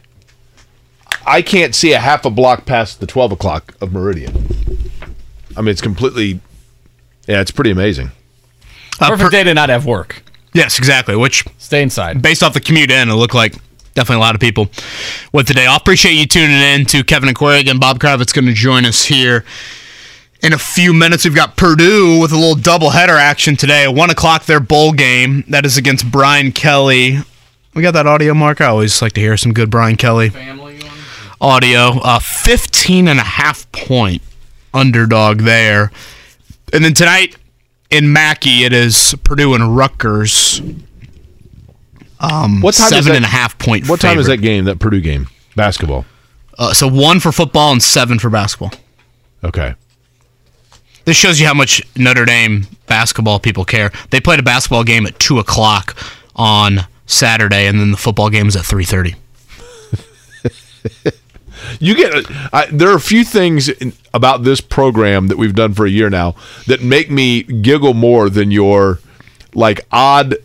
I can't see a half a block past the twelve o'clock of Meridian. I mean, it's completely. Yeah, it's pretty amazing. Uh, Perfect day to not have work. Yes, exactly. Which stay inside. Based off the commute in, it looked like definitely a lot of people with the day off. Appreciate you tuning in to Kevin and Query again. Bob Kravitz going to join us here in a few minutes. We've got Purdue with a little doubleheader action today. One o'clock, their bowl game. That is against Brian Kelly. We got that audio, Mark. I always like to hear some good Brian Kelly audio. Uh, 15 and a half point underdog there. And then tonight in Mackey, it is Purdue and Rutgers. Um, What time is seven that- and a half point. What time is that game? That Purdue game, basketball. Uh, so one for football and seven for basketball. Okay. This shows you how much Notre Dame basketball people care. They played a basketball game at two o'clock on Saturday, and then the football game is at three thirty. You get. I, there are a few things in, about this program that we've done for a year now that make me giggle more than your like odd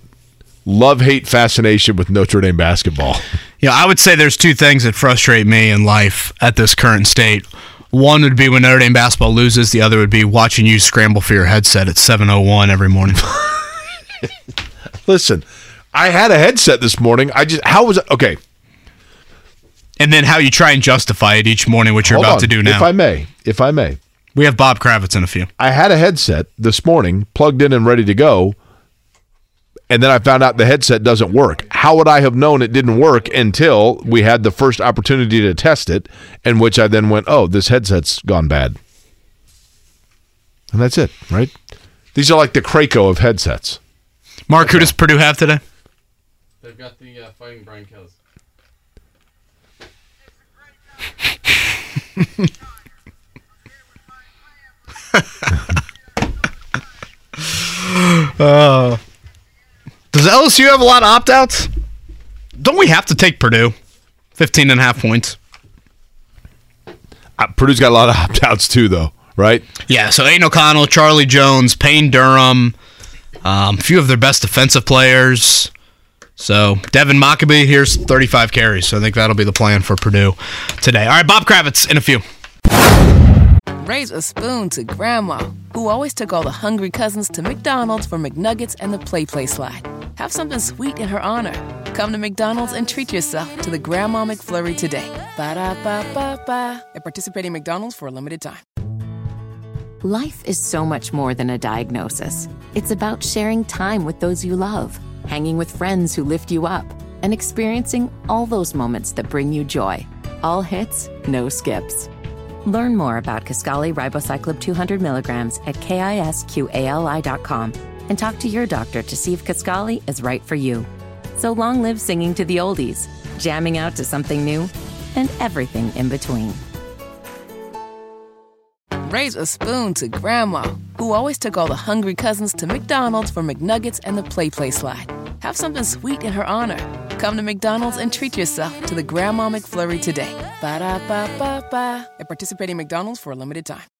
love hate fascination with Notre Dame basketball. Yeah, I would say there's two things that frustrate me in life at this current state. One would be when Notre Dame basketball loses. The other would be watching you scramble for your headset at 7:01 every morning. Listen, I had a headset this morning. I just how was it? Okay, and then how you try and justify it each morning, which you're hold about on. to do now. If I may, if I may, we have Bob Kravitz in a few. I had a headset this morning, plugged in and ready to go, and then I found out the headset doesn't work. How would I have known it didn't work until we had the first opportunity to test it, in which I then went, "Oh, this headset's gone bad," and that's it, right? These are like the Craco of headsets. Mark, who does Purdue have today? They've got the uh, fighting Brian Kelly. Uh, does LSU have a lot of opt outs? Don't we have to take Purdue? 15 and a half points. Uh, Purdue's got a lot of opt outs too, though, right? Yeah, so Aidan O'Connell, Charlie Jones, Payne Durham, um, a few of their best defensive players. So Devin Mockobee, here's 35 carries. So I think that'll be the plan for Purdue today. All right, Bob Kravitz in a few. Raise a spoon to Grandma, who always took all the hungry cousins to McDonald's for McNuggets and the Play Play slide. Have something sweet in her honor. Come to McDonald's and treat yourself to the Grandma McFlurry today. Ba da ba ba ba. At participating McDonald's for a limited time. Life is so much more than a diagnosis. It's about sharing time with those you love, hanging with friends who lift you up, and experiencing all those moments that bring you joy. All hits, no skips. Learn more about Kisqali Ribociclib 200 milligrams at kisqali.com and talk to your doctor to see if Kisqali is right for you. So long live singing to the oldies, jamming out to something new, and everything in between. Raise a spoon to Grandma, who always took all the hungry cousins to McDonald's for McNuggets and the Play Play slide. Have something sweet in her honor. Come to McDonald's and treat yourself to the Grandma McFlurry today. Ba da ba ba ba. At participating McDonald's for a limited time.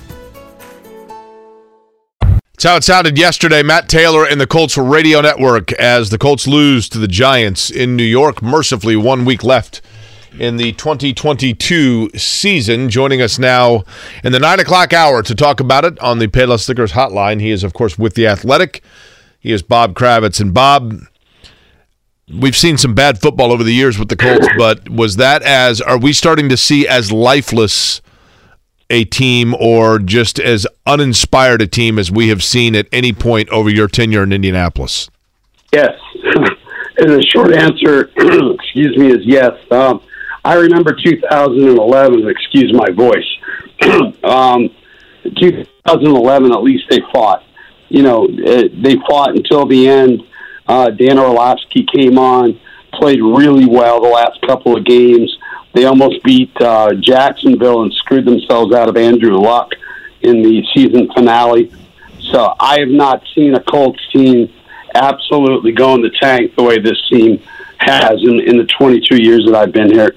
It's how it sounded yesterday. Matt Taylor and the Colts Radio Network as the Colts lose to the Giants in New York. Mercifully, one week left in the 2022 season. Joining us now in the 9 o'clock hour to talk about it on the Payless Liquors hotline. He is, of course, with The Athletic. He is Bob Kravitz. And Bob, we've seen some bad football over the years with the Colts, but was that as, are we starting to see as lifeless a team or just as uninspired a team as we have seen at any point over your tenure in Indianapolis? Yes. and the short answer, excuse me, is yes. Um, I remember 2011, excuse my voice. um, 2011, at least they fought. You know, it, they fought until the end. Uh, Dan Orlovsky came on, played really well the last couple of games. They almost beat uh, Jacksonville and screwed themselves out of Andrew Luck in the season finale. So I have not seen a Colts team absolutely go in the tank the way this team has in, in the 22 years that I've been here.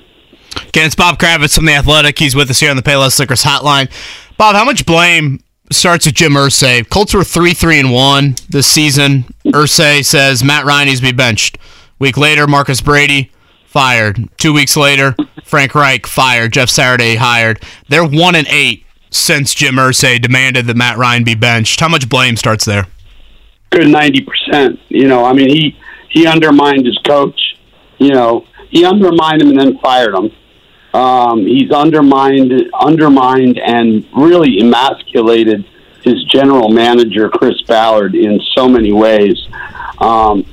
Again, it's Bob Kravitz from The Athletic. He's with us here on the Payless Liquors hotline. Bob, how much blame starts with Jim Irsay? Colts were 3 3 and 1 this season. Irsay says Matt Ryan needs to be benched. Week later, Marcus Brady fired. Two weeks later, Frank Reich fired. Jeff Saturday hired. They're 1 and 8 since Jim Irsay demanded that Matt Ryan be benched. How much blame starts there? Good 90%. You know, I mean, he, he undermined his coach. You know, he undermined him and then fired him. Um, he's undermined, undermined, and really emasculated his general manager Chris Ballard in so many ways. Um,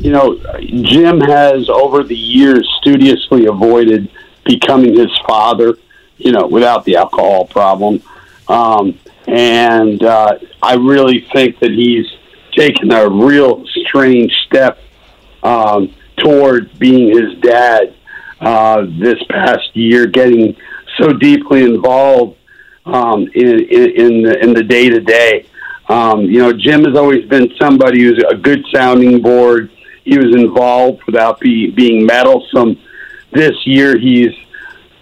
you know, Jim has over the years studiously avoided becoming his father. You know, without the alcohol problem, um, and uh, I really think that he's taken a real strange step um, toward being his dad uh, this past year, getting so deeply involved um, in, in, in the in the day to day. You know, Jim has always been somebody who's a good sounding board. He was involved without be, being meddlesome. This year, he's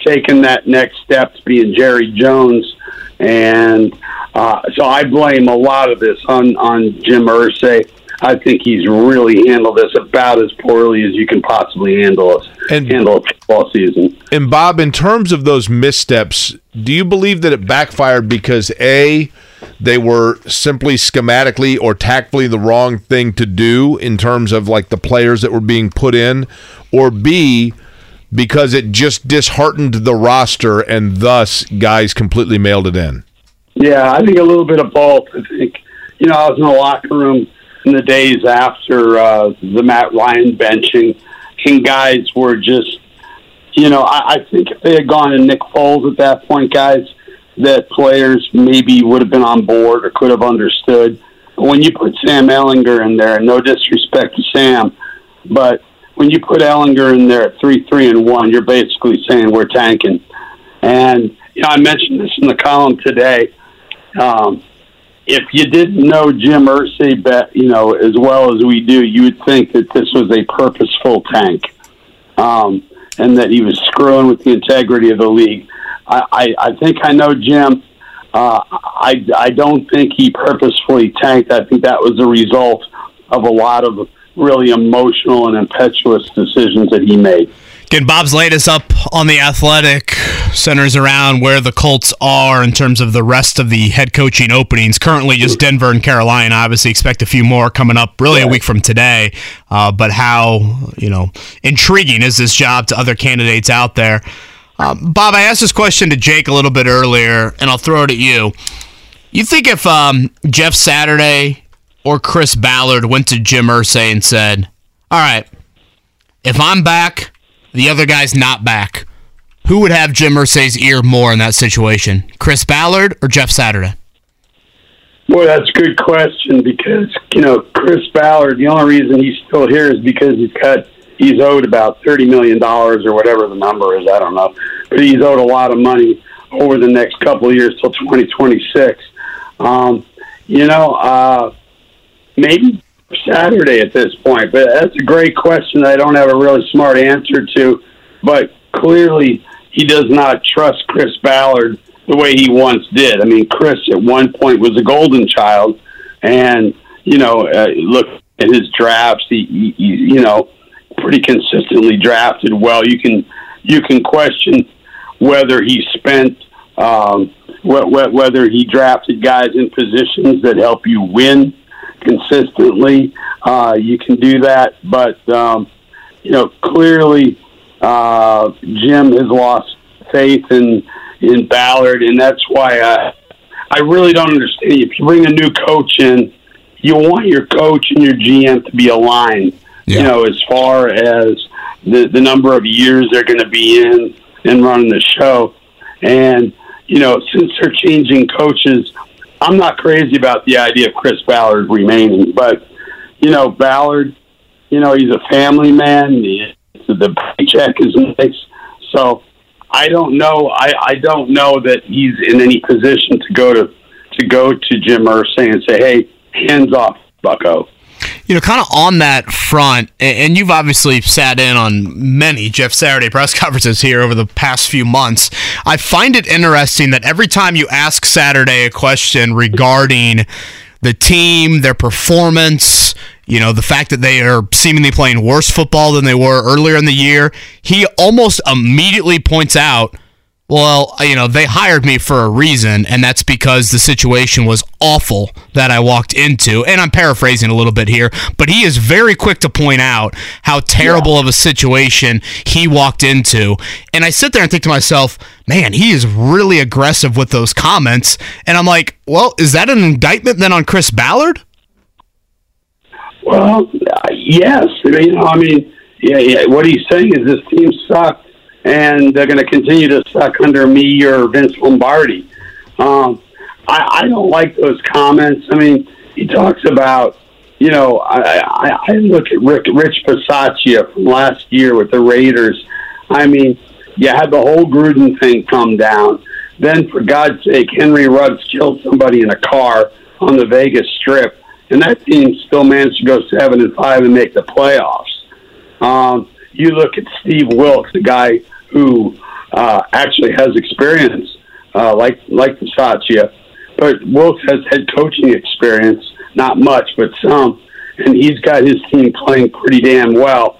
taken that next step to being Jerry Jones, and uh, so I blame a lot of this on on Jim Irsay. I think he's really handled this about as poorly as you can possibly handle it. And- handle a football season. And Bob, in terms of those missteps, do you believe that it backfired because A, they were simply schematically or tactfully the wrong thing to do in terms of like the players that were being put in, or B, because it just disheartened the roster and thus guys completely mailed it in? Yeah, I think a little bit of both. I think, you know, I was in the locker room in the days after uh, the Matt Ryan benching, and guys were just, you know, I, I think if they had gone to Nick Foles at that point, guys, that players maybe would have been on board or could have understood. When you put Sam Ehlinger in there, and no disrespect to Sam, but when you put Ehlinger in there at three, three, and one, you're basically saying we're tanking. And you know, I mentioned this in the column today. Um, if you didn't know Jim Irsay, you know as well as we do, you would think that this was a purposeful tank, um, and that he was screwing with the integrity of the league. I, I, I think I know Jim. Uh, I, I don't think he purposefully tanked. I think that was the result of a lot of really emotional and impetuous decisions that he made. Again, Bob's latest up on the Athletic. centers around where the Colts are in terms of the rest of the head coaching openings. Currently, just Denver and Carolina. Obviously, expect a few more coming up, really a week from today. Uh, but how you know intriguing is this job to other candidates out there? Um, Bob, I asked this question to Jake a little bit earlier, and I'll throw it at you. You think if um, Jeff Saturday or Chris Ballard went to Jim Irsay and said, "All right, if I'm back, the other guy's not back," who would have Jim Irsay's ear more in that situation, Chris Ballard or Jeff Saturday? Boy, that's a good question because you know Chris Ballard. The only reason he's still here is because he's got he's owed about thirty million dollars or whatever the number is. I don't know, but he's owed a lot of money over the next couple of years till twenty twenty six. Um, you know, uh, maybe Saturday at this point, but that's a great question I don't have a really smart answer to. But clearly, he does not trust Chris Ballard the way he once did. I mean, Chris at one point was a golden child, and you know, uh, look at his drafts. He, he, you know, pretty consistently drafted well. You can you can question whether he spent um, wh- wh- whether he drafted guys in positions that help you win consistently. Uh, you can do that, but um, you know clearly uh, Jim has lost faith in in Ballard, and that's why I I really don't understand. If you bring a new coach in, you want your coach and your GM to be aligned. You know, as far as the the number of years they're going to be in and running the show, and you know, since they're changing coaches, I'm not crazy about the idea of Chris Ballard remaining, but you know, Ballard, you know, he's a family man. The, the paycheck is nice, so I don't know. I, I don't know that he's in any position to go to to go to Jim Irsay and say, "Hey, hands off, Bucko." You know, kind of on that front, and you've obviously sat in on many Jeff Saturday press conferences here over the past few months. I find it interesting that every time you ask Saturday a question regarding the team, their performance, you know, the fact that they are seemingly playing worse football than they were earlier in the year, he almost immediately points out, well, you know, they hired me for a reason, and that's because the situation was awful that I walked into. And I'm paraphrasing a little bit here, but he is very quick to point out how terrible of a situation he walked into. And I sit there and think to myself, man, he is really aggressive with those comments. And I'm like, well, is that an indictment then on Chris Ballard? Well, uh, yes. I mean, you know, I mean, yeah, yeah. What he's saying is this team sucked, and they're going to continue to suck under me or Vince Lombardi. Um, I, I don't like those comments. I mean, he talks about, you know, I, I, I look at Rick, Rich Bisaccia from last year with the Raiders. I mean, you had the whole Gruden thing come down. Then, for God's sake, Henry Ruggs killed somebody in a car on the Vegas Strip, and that team still managed to go seven and five and make the playoffs. Um, you look at Steve Wilks, the guy who uh, actually has experience, uh, like like Bisaccia, but Wilks has head coaching experience, not much, but some, and he's got his team playing pretty damn well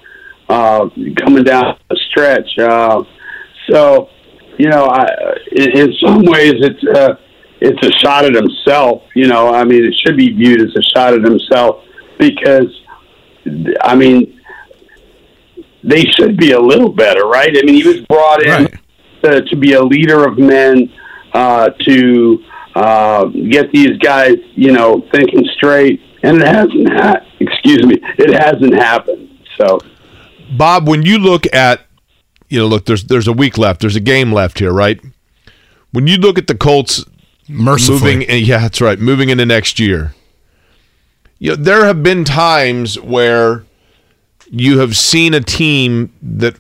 uh, coming down the stretch. Uh, so, you know, I, in, in some ways, it's a it's a shot at himself. You know, I mean, it should be viewed as a shot at himself because, I mean, they should be a little better, right? I mean, he was brought in to, to be a leader of men, uh, to uh, get these guys, you know, thinking straight, and it hasn't. Ha- excuse me, it hasn't happened. So, Bob, when you look at, you know, look, there's there's a week left, there's a game left here, right? When you look at the Colts Mercifully. moving, yeah, that's right, moving into next year. You know, there have been times where you have seen a team that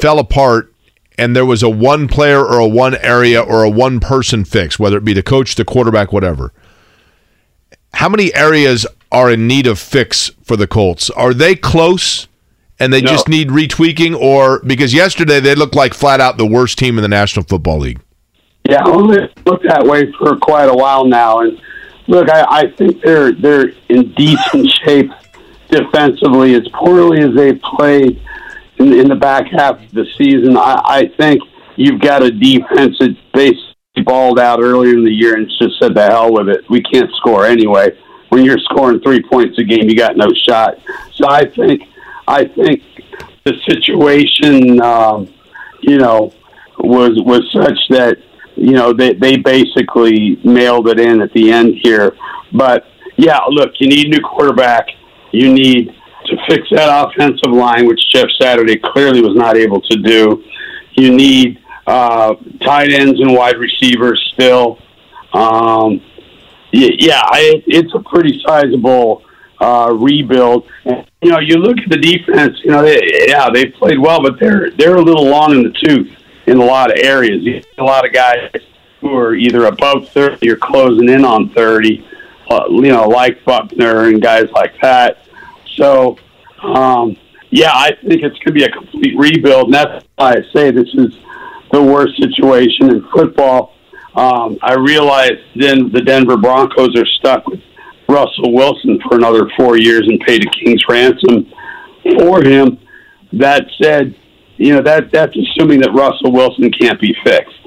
fell apart and there was a one player or a one area or a one person fix, whether it be the coach, the quarterback, whatever. How many areas are in need of fix for the Colts? Are they close and they No. just need retweaking or because yesterday they looked like flat out the worst team in the National Football League? Yeah, it's looked that way for quite a while now. And look, I, I think they're they're in decent shape defensively. As poorly as they've played in, in the back half of the season, I, I think you've got a defense that basically balled out earlier in the year and just said the hell with it. We can't score anyway. When you're scoring three points a game, you got no shot. So I think, I think the situation, um, you know, was was such that you know they they basically mailed it in at the end here. But yeah, look, you need a new quarterback. You need to fix that offensive line, which Jeff Saturday clearly was not able to do. You need uh, tight ends and wide receivers still. Um, yeah, I, it's a pretty sizable uh, rebuild. You know, you look at the defense. You know, they, yeah, they've played well, but they're they're a little long in the tooth in a lot of areas. You a lot of guys who are either above thirty or closing in on thirty. Uh, you know, like Buckner and guys like that. So, um, yeah, I think it's going to be a complete rebuild, and that's why I say this is the worst situation in football. Um, I realize then the Denver Broncos are stuck with Russell Wilson for another four years and paid a king's ransom for him. That said, you know that that's assuming that Russell Wilson can't be fixed.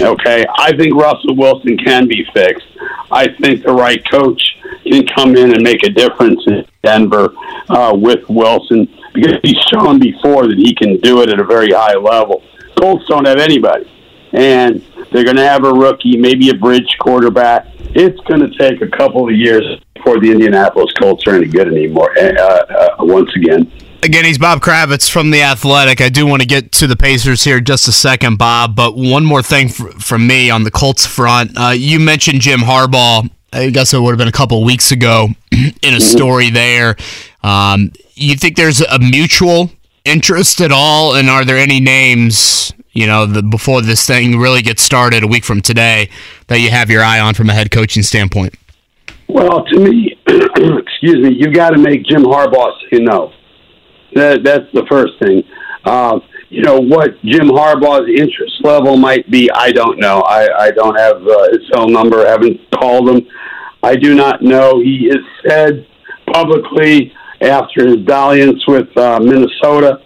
Okay, I think Russell Wilson can be fixed. I think the right coach can come in and make a difference in Denver uh, with Wilson because he's shown before that he can do it at a very high level. Colts don't have anybody, and they're going to have a rookie, maybe a bridge quarterback. It's going to take a couple of years before the Indianapolis Colts are any good anymore. Uh, uh, once again. Again, he's Bob Kravitz from The Athletic. I do want to get to the Pacers here just a second, Bob, but one more thing from me on the Colts front. Uh, you mentioned Jim Harbaugh. I guess it would have been a couple weeks ago in a story there. Um, you think there's a mutual interest at all? And are there any names, you know, the, before this thing really gets started a week from today that you have your eye on from a head coaching standpoint? Well, to me, excuse me, you got to make Jim Harbaugh say no. That, that's the first thing. Uh, you know what Jim Harbaugh's interest level might be. I don't know. I, I don't have uh, his cell number. I haven't called him. I do not know. He has said publicly after his dalliance with uh, Minnesota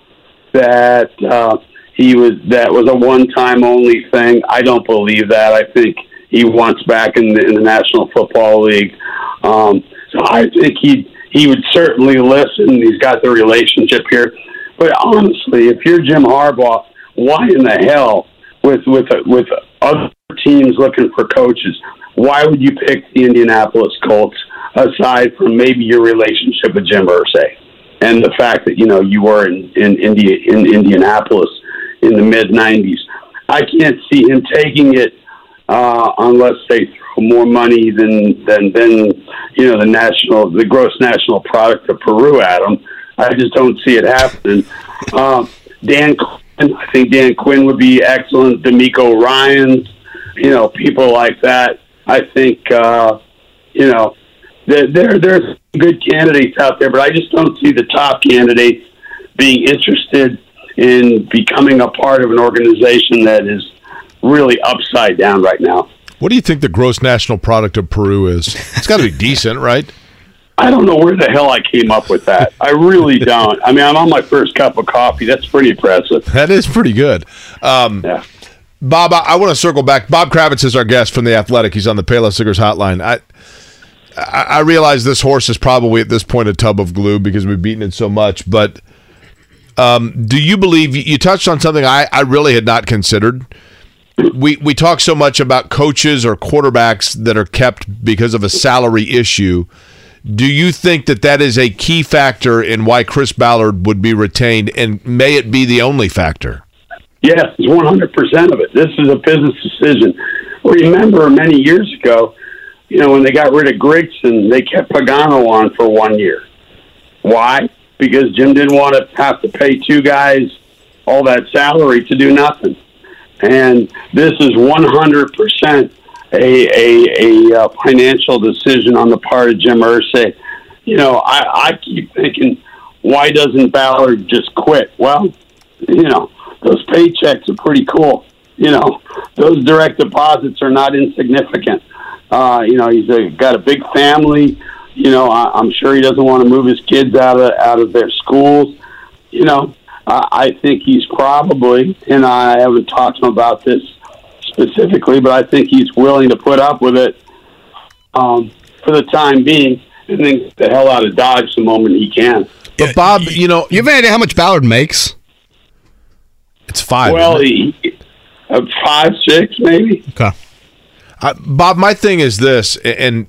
that uh, he was that was a one-time only thing. I don't believe that. I think he wants back in the, in the National Football League. Um, so I think he he would certainly listen. He's got the relationship here. But honestly, if you're Jim Harbaugh, why in the hell with with with other teams looking for coaches? Why would you pick the Indianapolis Colts aside from maybe your relationship with Jim Irsay and the fact that you know you were in in India in Indianapolis in the mid '90s? I can't see him taking it uh, unless they more money than than than you know the national the gross national product of Peru Adam. I just don't see it happening. Um, Dan Quinn, I think Dan Quinn would be excellent. DeMeco Ryans, you know, people like that. I think uh, you know there, there there's good candidates out there, but I just don't see the top candidates being interested in becoming a part of an organization that is really upside down right now. What do you think the gross national product of Peru is? It's got to be decent, right? I don't know where the hell I came up with that. I really don't. I mean, I'm on my first cup of coffee. That's pretty impressive. That is pretty good. Um, yeah. Bob, I, I want to circle back. Bob Kravitz is our guest from the Athletic. He's on the Payless Cigarettes hotline. I, I, I realize this horse is probably at this point a tub of glue because we've beaten it so much. But um, do you believe you touched on something I, I really had not considered? We we talk so much about coaches or quarterbacks that are kept because of a salary issue. Do you think that that is a key factor in why Chris Ballard would be retained, and may it be the only factor? Yes, it's 100% of it. This is a business decision. Remember, many years ago, you know, when they got rid of Grigson, they kept Pagano on for one year. Why? Because Jim didn't want to have to pay two guys all that salary to do nothing. And this is 100% a, a, a uh, financial decision on the part of Jim Irsay. You know, I, I keep thinking, why doesn't Ballard just quit? Well, you know, those paychecks are pretty cool. You know, those direct deposits are not insignificant. Uh, you know, he's a, got a big family. You know, I, I'm sure he doesn't want to move his kids out of out of their schools. You know, uh, I think he's probably, and I haven't talked to him about this specifically, but I think he's willing to put up with it um, for the time being and then get the hell out of Dodge the moment he can. But Bob, you know, you have any idea how much Ballard makes? It's five. Well, isn't it? he, uh, five, six, maybe. Okay. I, Bob, my thing is this, and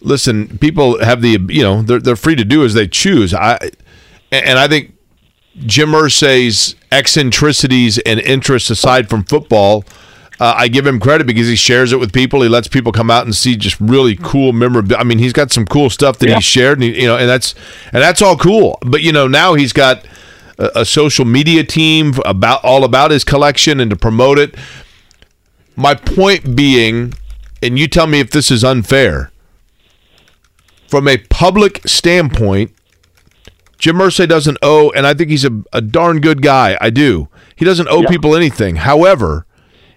listen, people have the you know they're they're free to do as they choose. I and I think Jim Irsay's eccentricities and interests aside from football. Uh, I give him credit because he shares it with people. He lets people come out and see just really cool memorabilia. I mean, he's got some cool stuff that Yeah. he's shared, and he, you know, and that's and that's all cool. But you know, now he's got a, a social media team about all about his collection and to promote it. My point being, and you tell me if this is unfair. From a public standpoint, Jim Irsay doesn't owe, and I think he's a, a darn good guy. I do. He doesn't owe people anything. However,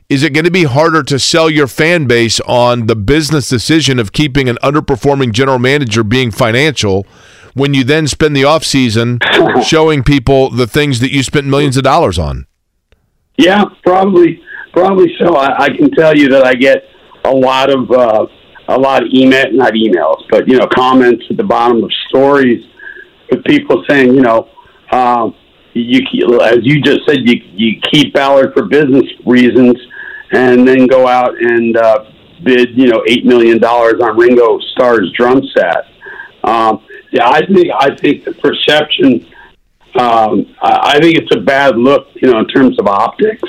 is it going to be harder to sell your fan base on the business decision of keeping an underperforming general manager being financial when you then spend the offseason showing people the things that you spent millions of dollars on? Yeah, probably, probably so. I, I can tell you that I get a lot of uh, a lot of email, not emails, but you know, comments at the bottom of stories with people saying, you know, um, you as you just said, you you keep Ballard for business reasons, and then go out and uh, bid, you know, eight million dollars on Ringo Starr's drum set. Um, yeah, I think I think the perception um, I think it's a bad look, you know, in terms of optics.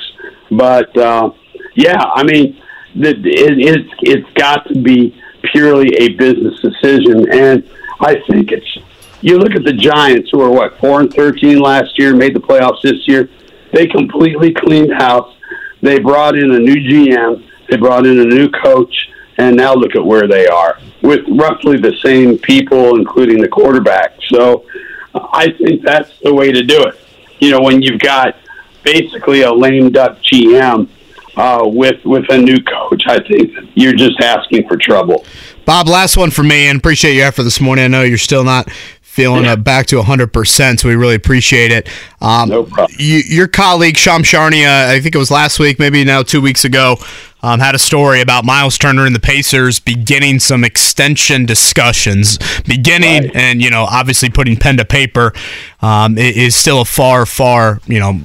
But uh, yeah, I mean, the, it, it's it's got to be purely a business decision, and I think it's. You look at the Giants, who are what four and thirteen last year, made the playoffs this year. They completely cleaned house. They brought in a new GM. They brought in a new coach, and now look at where they are with roughly the same people, including the quarterback. So I think that's the way to do it. You know, when you've got basically a lame duck GM uh, with with a new coach, I think you're just asking for trouble. Bob, last one for me, and appreciate your effort this morning. I know you're still not feeling uh, back to 100%, so we really appreciate it. Um, no problem. You, your colleague, Shams Charania, I think it was last week, maybe now two weeks ago, um, had a story about Myles Turner and the Pacers beginning some extension discussions. Beginning, and, you know, obviously putting pen to paper um, is still a far, far, you know,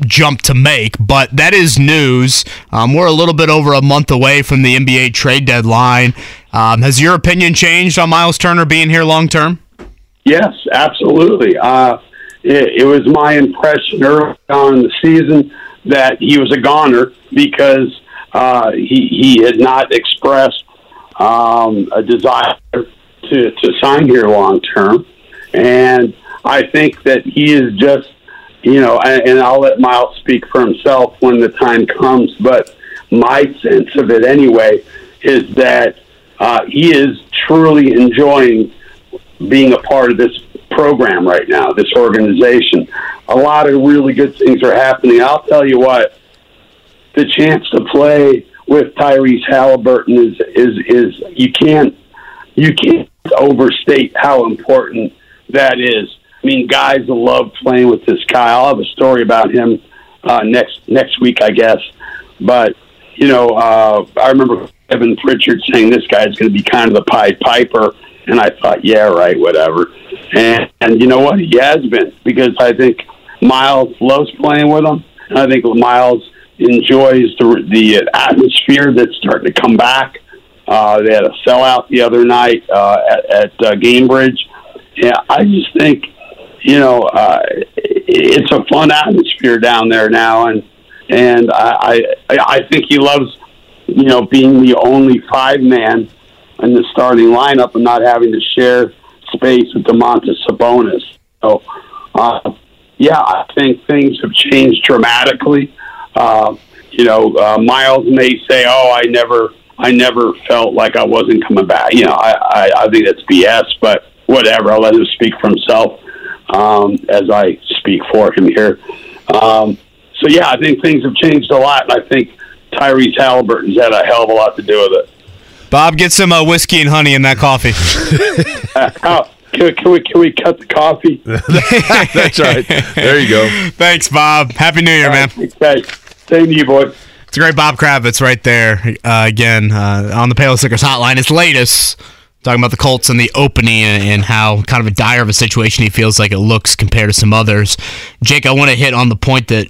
jump to make, but that is news. Um, we're a little bit over a month away from the NBA trade deadline. Um, has your opinion changed on Myles Turner being here long term? Yes, absolutely. Uh, it, it was my impression early on in the season that he was a goner because uh, he he had not expressed um, a desire to to sign here long term, and I think that he is just you know, and, and I'll let Myles speak for himself when the time comes. But my sense of it, anyway, is that uh, he is truly enjoying being a part of this program right now, this organization. A lot of really good things are happening. I'll tell you what, the chance to play with Tyrese Halliburton is is is you can't you can't overstate how important that is. I mean, guys love playing with this guy. I'll have a story about him uh, next next week, I guess. But you know, uh, I remember Kevin Pritchard saying this guy's going to be kind of the Pied Piper, and I thought, yeah, right, whatever. And and you know what? He has been because I think Myles loves playing with him, and I think Myles enjoys the the atmosphere that's starting to come back. Uh, they had a sellout the other night uh, at, at uh, Gainbridge. Yeah, I just think you know uh, it's a fun atmosphere down there now, and and I I, I think he loves you know being the only five man in the starting lineup and not having to share space with Domantas Sabonis. So, uh, yeah, I think things have changed dramatically. Uh, you know, uh, Myles may say, "Oh, I never, I never felt like I wasn't coming back." You know, I, I, I think that's BS, but whatever. I'll let him speak for himself um, as I speak for him here. Um, so, yeah, I think things have changed a lot, and I think Tyrese Halliburton's had a hell of a lot to do with it. Bob, get some uh, whiskey and honey in that coffee. how, Can, can we can we cut the coffee? That's right. There you go. Thanks, Bob. Happy New Year, man. Thanks. Same to you, boy. It's a great Bob Kravitz right there. Uh, again, uh, on the Payless Liquors hotline. It's latest. Talking about the Colts and the opening and, and how kind of a dire of a situation he feels like it looks compared to some others. Jake, I want to hit on the point that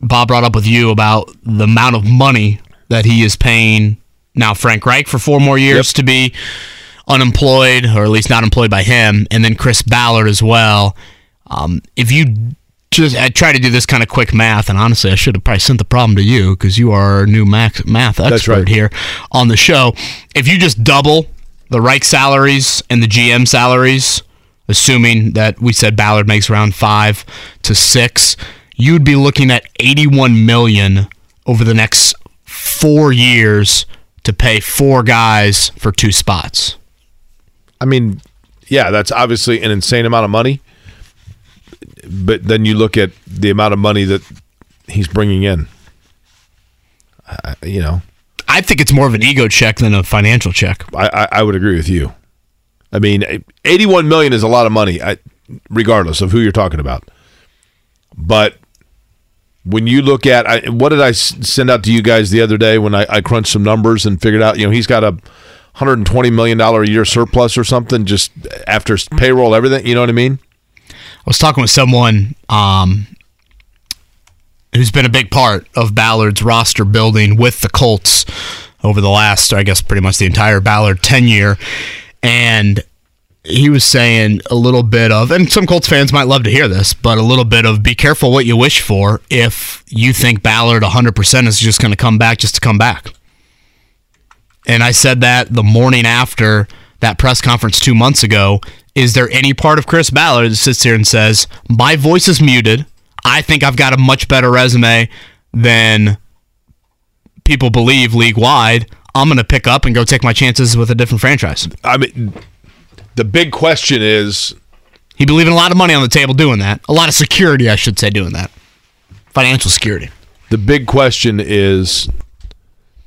Bob brought up with you about the amount of money that he is paying now Frank Reich for four more years to be unemployed, or at least not employed by him, and then Chris Ballard as well. Um, if you just I try to do this kind of quick math, and honestly, I should have probably sent the problem to you because you are our new max, math expert right. here on the show. If you just double the Reich salaries and the GM salaries, assuming that we said Ballard makes around five to six, you'd be looking at 81 million over the next four years to pay four guys for two spots. I mean, yeah, that's obviously an insane amount of money. But then you look at the amount of money that he's bringing in. Uh, you know, I think it's more of an ego check than a financial check. I, I, I would agree with you. I mean, 81 million is a lot of money, I, regardless of who you're talking about. But when you look at I, what did I send out to you guys the other day when I, I crunched some numbers and figured out, you know, he's got a 120 million dollar a year surplus or something just after payroll, everything. You know what I mean? I was talking with someone um, who's been a big part of Ballard's roster building with the Colts over the last, I guess, pretty much the entire Ballard tenure. And he was saying a little bit of, and some Colts fans might love to hear this, but a little bit of be careful what you wish for if you think Ballard 100% is just going to come back just to come back. And I said that the morning after that press conference two months ago. Is there any part of Chris Ballard that sits here and says, My voice is muted. I think I've got a much better resume than people believe league wide. I'm going to pick up and go take my chances with a different franchise. I mean, the big question is He believing a lot of money on the table doing that. A lot of security, I should say, doing that. Financial security. the big question is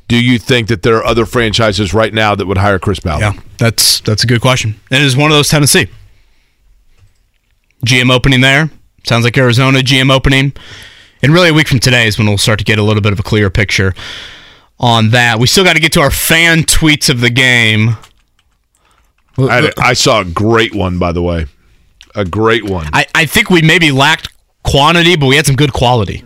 do you think that there are other franchises right now that would hire Chris Ballard? Yeah, that's that's a good question. And it is one of those Tennessee. GM opening there. Sounds like Arizona GM opening. And really a week from today is when we'll start to get a little bit of a clearer picture on that. We still got to get to our fan tweets of the game. I, I saw a great one, by the way. A great one. I, I think we maybe lacked quantity, but we had some good quality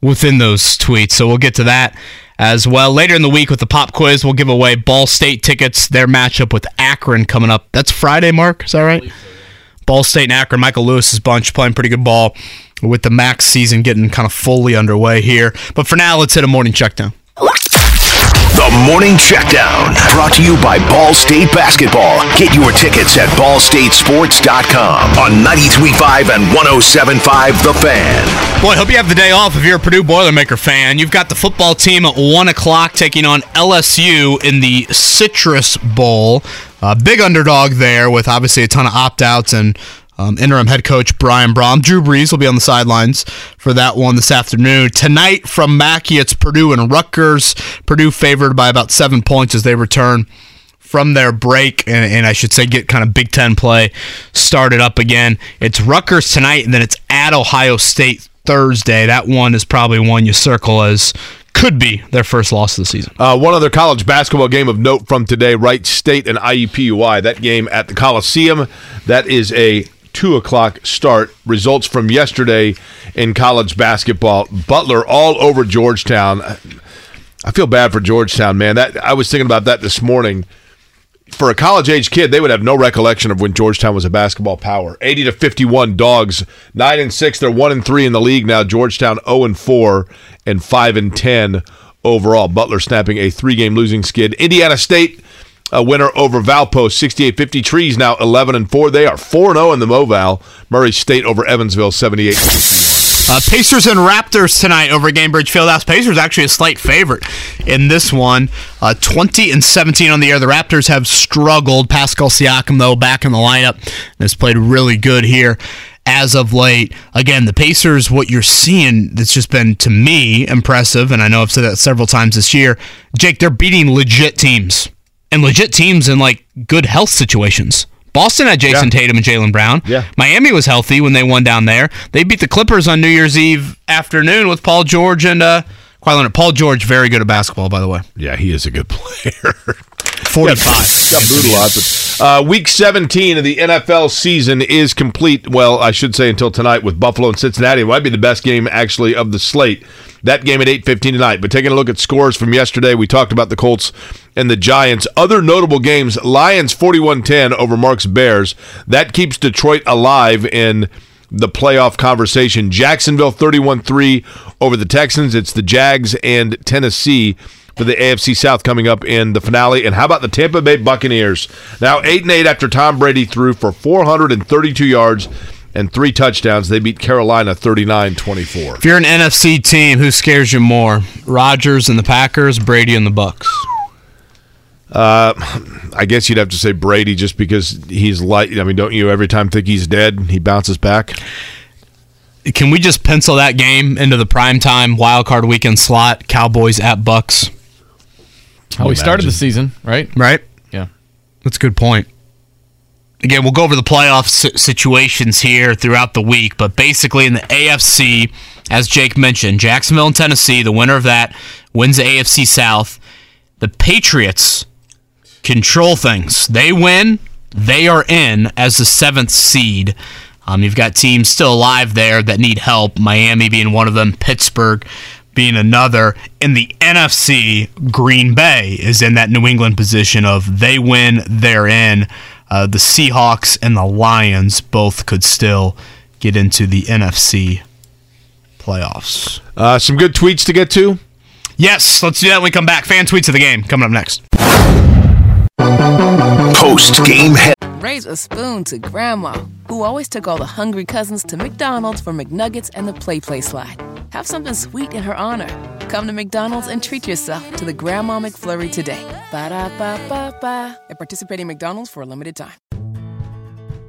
within those tweets. So we'll get to that as well. Later in the week with the pop quiz, we'll give away Ball State tickets, their matchup with Akron coming up. That's Friday, Mark. Is that right? Ball State and Akron. Michael Lewis's bunch playing pretty good ball with the max season getting kind of fully underway here. But for now, let's hit a morning check down. The Morning Checkdown, brought to you by Ball State Basketball. Get your tickets at ballstatesports.com on 93.5 and 107.5 The Fan. Boy, hope you have the day off if you're a Purdue Boilermaker fan. You've got the football team at 1 o'clock taking on LSU in the Citrus Bowl. Uh, big underdog there with obviously a ton of opt outs and um, interim head coach Brian Brohm. Drew Brees will be on the sidelines for that one this afternoon. Tonight from Mackey, it's Purdue and Rutgers. Purdue favored by about seven points as they return from their break, and, and I should say get kind of Big Ten play started up again. It's Rutgers tonight, and then it's at Ohio State Thursday. That one is probably one you circle as could be their first loss of the season. Uh, one other college basketball game of note from today: Wright State and IUPUI. That game at the Coliseum. That is a two o'clock start. Results from yesterday in college basketball: Butler all over Georgetown. I feel bad for Georgetown, man. That I was thinking about that this morning. For a college age kid, they would have no recollection of when Georgetown was a basketball power. Eighty to fifty-one dogs, nine and six. They're one and three in the league now. Georgetown zero and four and five and ten overall. Butler snapping a three-game losing skid. Indiana State a winner over Valpo 68-50. Trees now 11 and 4. They are 4 0 in the Moval. Murray State over Evansville 78 Uh, Pacers and Raptors tonight over Gainbridge Fieldhouse. Pacers actually a slight favorite in this one. Uh, 20 and 17 on the air. The Raptors have struggled. Pascal Siakam, though, back in the lineup has played really good here as of late. Again, the Pacers, what you're seeing that's just been, to me, impressive, and I know I've said that several times this year, Jake, they're beating legit teams and legit teams in like good health situations. Boston had Jason Yeah. Tatum and Jaylen Brown. Yeah. Miami was healthy when they won down there. They beat the Clippers on New Year's Eve afternoon with Paul George and uh, Kawhi Leonard. Paul George, very good at basketball, by the way. Yeah, he is a good player. 45. Got booed a lot, but uh, week 17 of the NFL season is complete. Well, I should say until tonight with Buffalo and Cincinnati. It might be the best game actually of the slate. That game at 8:15 tonight. But taking a look at scores from yesterday, we talked about the Colts and the Giants. Other notable games: Lions 41-10 over Mark's Bears. That keeps Detroit alive in the playoff conversation. Jacksonville 31-3 over the Texans. It's the Jags and Tennessee for the AFC South coming up in the finale. And how about the Tampa Bay Buccaneers? Now 8 and 8 after Tom Brady threw for 432 yards and three touchdowns. They beat Carolina 39-24. If you're an NFC team, who scares you more? Rodgers and the Packers, Brady and the Bucks. Uh, I guess you'd have to say Brady just because he's light. I mean, don't you every time think he's dead, he bounces back? Can we just pencil that game into the primetime wild card weekend slot? Cowboys at Bucks. How we started the season, right? Right. Yeah. That's a good point. Again, we'll go over the playoff si- situations here throughout the week, but basically in the AFC, as Jake mentioned, Jacksonville and Tennessee, the winner of that wins the AFC South. The Patriots control things. They win, they are in as the seventh seed. Um, you've got teams still alive there that need help. Miami being one of them, Pittsburgh being another. In the NFC, Green Bay is in that New England position of they win, they're in. Uh, the Seahawks and the Lions both could still get into the NFC playoffs. Uh, some good tweets to get to. Yes, let's do that when we come back. Fan tweets of the game coming up next. Post game head. Raise a spoon to Grandma, who always took all the hungry cousins to McDonald's for McNuggets and the Play Play Slide. Have something sweet in her honor. Come to McDonald's and treat yourself to the Grandma McFlurry today. Ba da ba ba ba. At participating McDonald's for a limited time.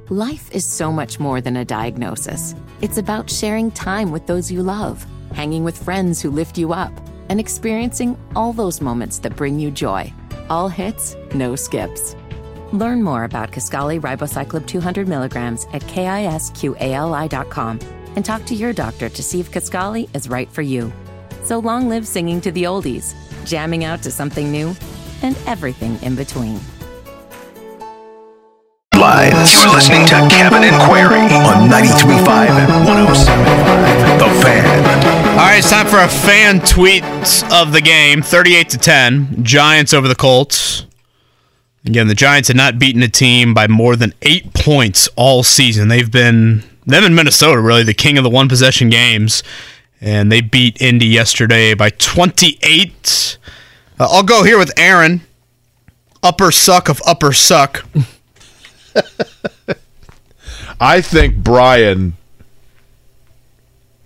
Life is so much more than a diagnosis. It's about sharing time with those you love, hanging with friends who lift you up, and experiencing all those moments that bring you joy. All hits, no skips. Learn more about Kisqali Ribociclib 200 milligrams at kisqali.com and talk to your doctor to see if Kisqali is right for you. So long live singing to the oldies, jamming out to something new, and everything in between. Live. You're listening to Kevin and Query on 93.5 and 107.5. The Fan. All right, it's time for a fan tweet of the game. 38 to 10. Giants over the Colts. Again, the Giants had not beaten a team by more than eight points all season. They've been them in Minnesota really the king of the one possession games, and they beat Indy yesterday by 28. Uh, I'll go here with Aaron. Upper suck of upper suck. I think Brian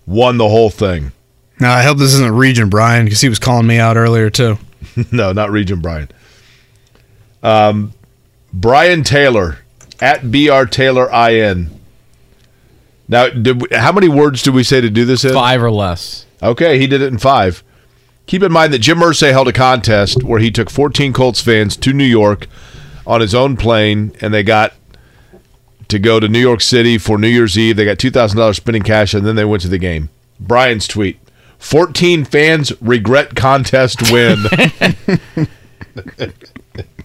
won the whole thing. Now I hope this isn't Region Brian because he was calling me out earlier too. no, not Region Brian. Um, Brian Taylor at br Taylor in. Now, did how many words do we say to do this in? Five or less. Okay, he did it in five. Keep in mind that Jim Irsay held a contest where he took 14 Colts fans to New York on his own plane, and they got to go to New York City for New Year's Eve. They got $2,000 spending cash, and then they went to the game. Brian's tweet 14 fans regret contest win.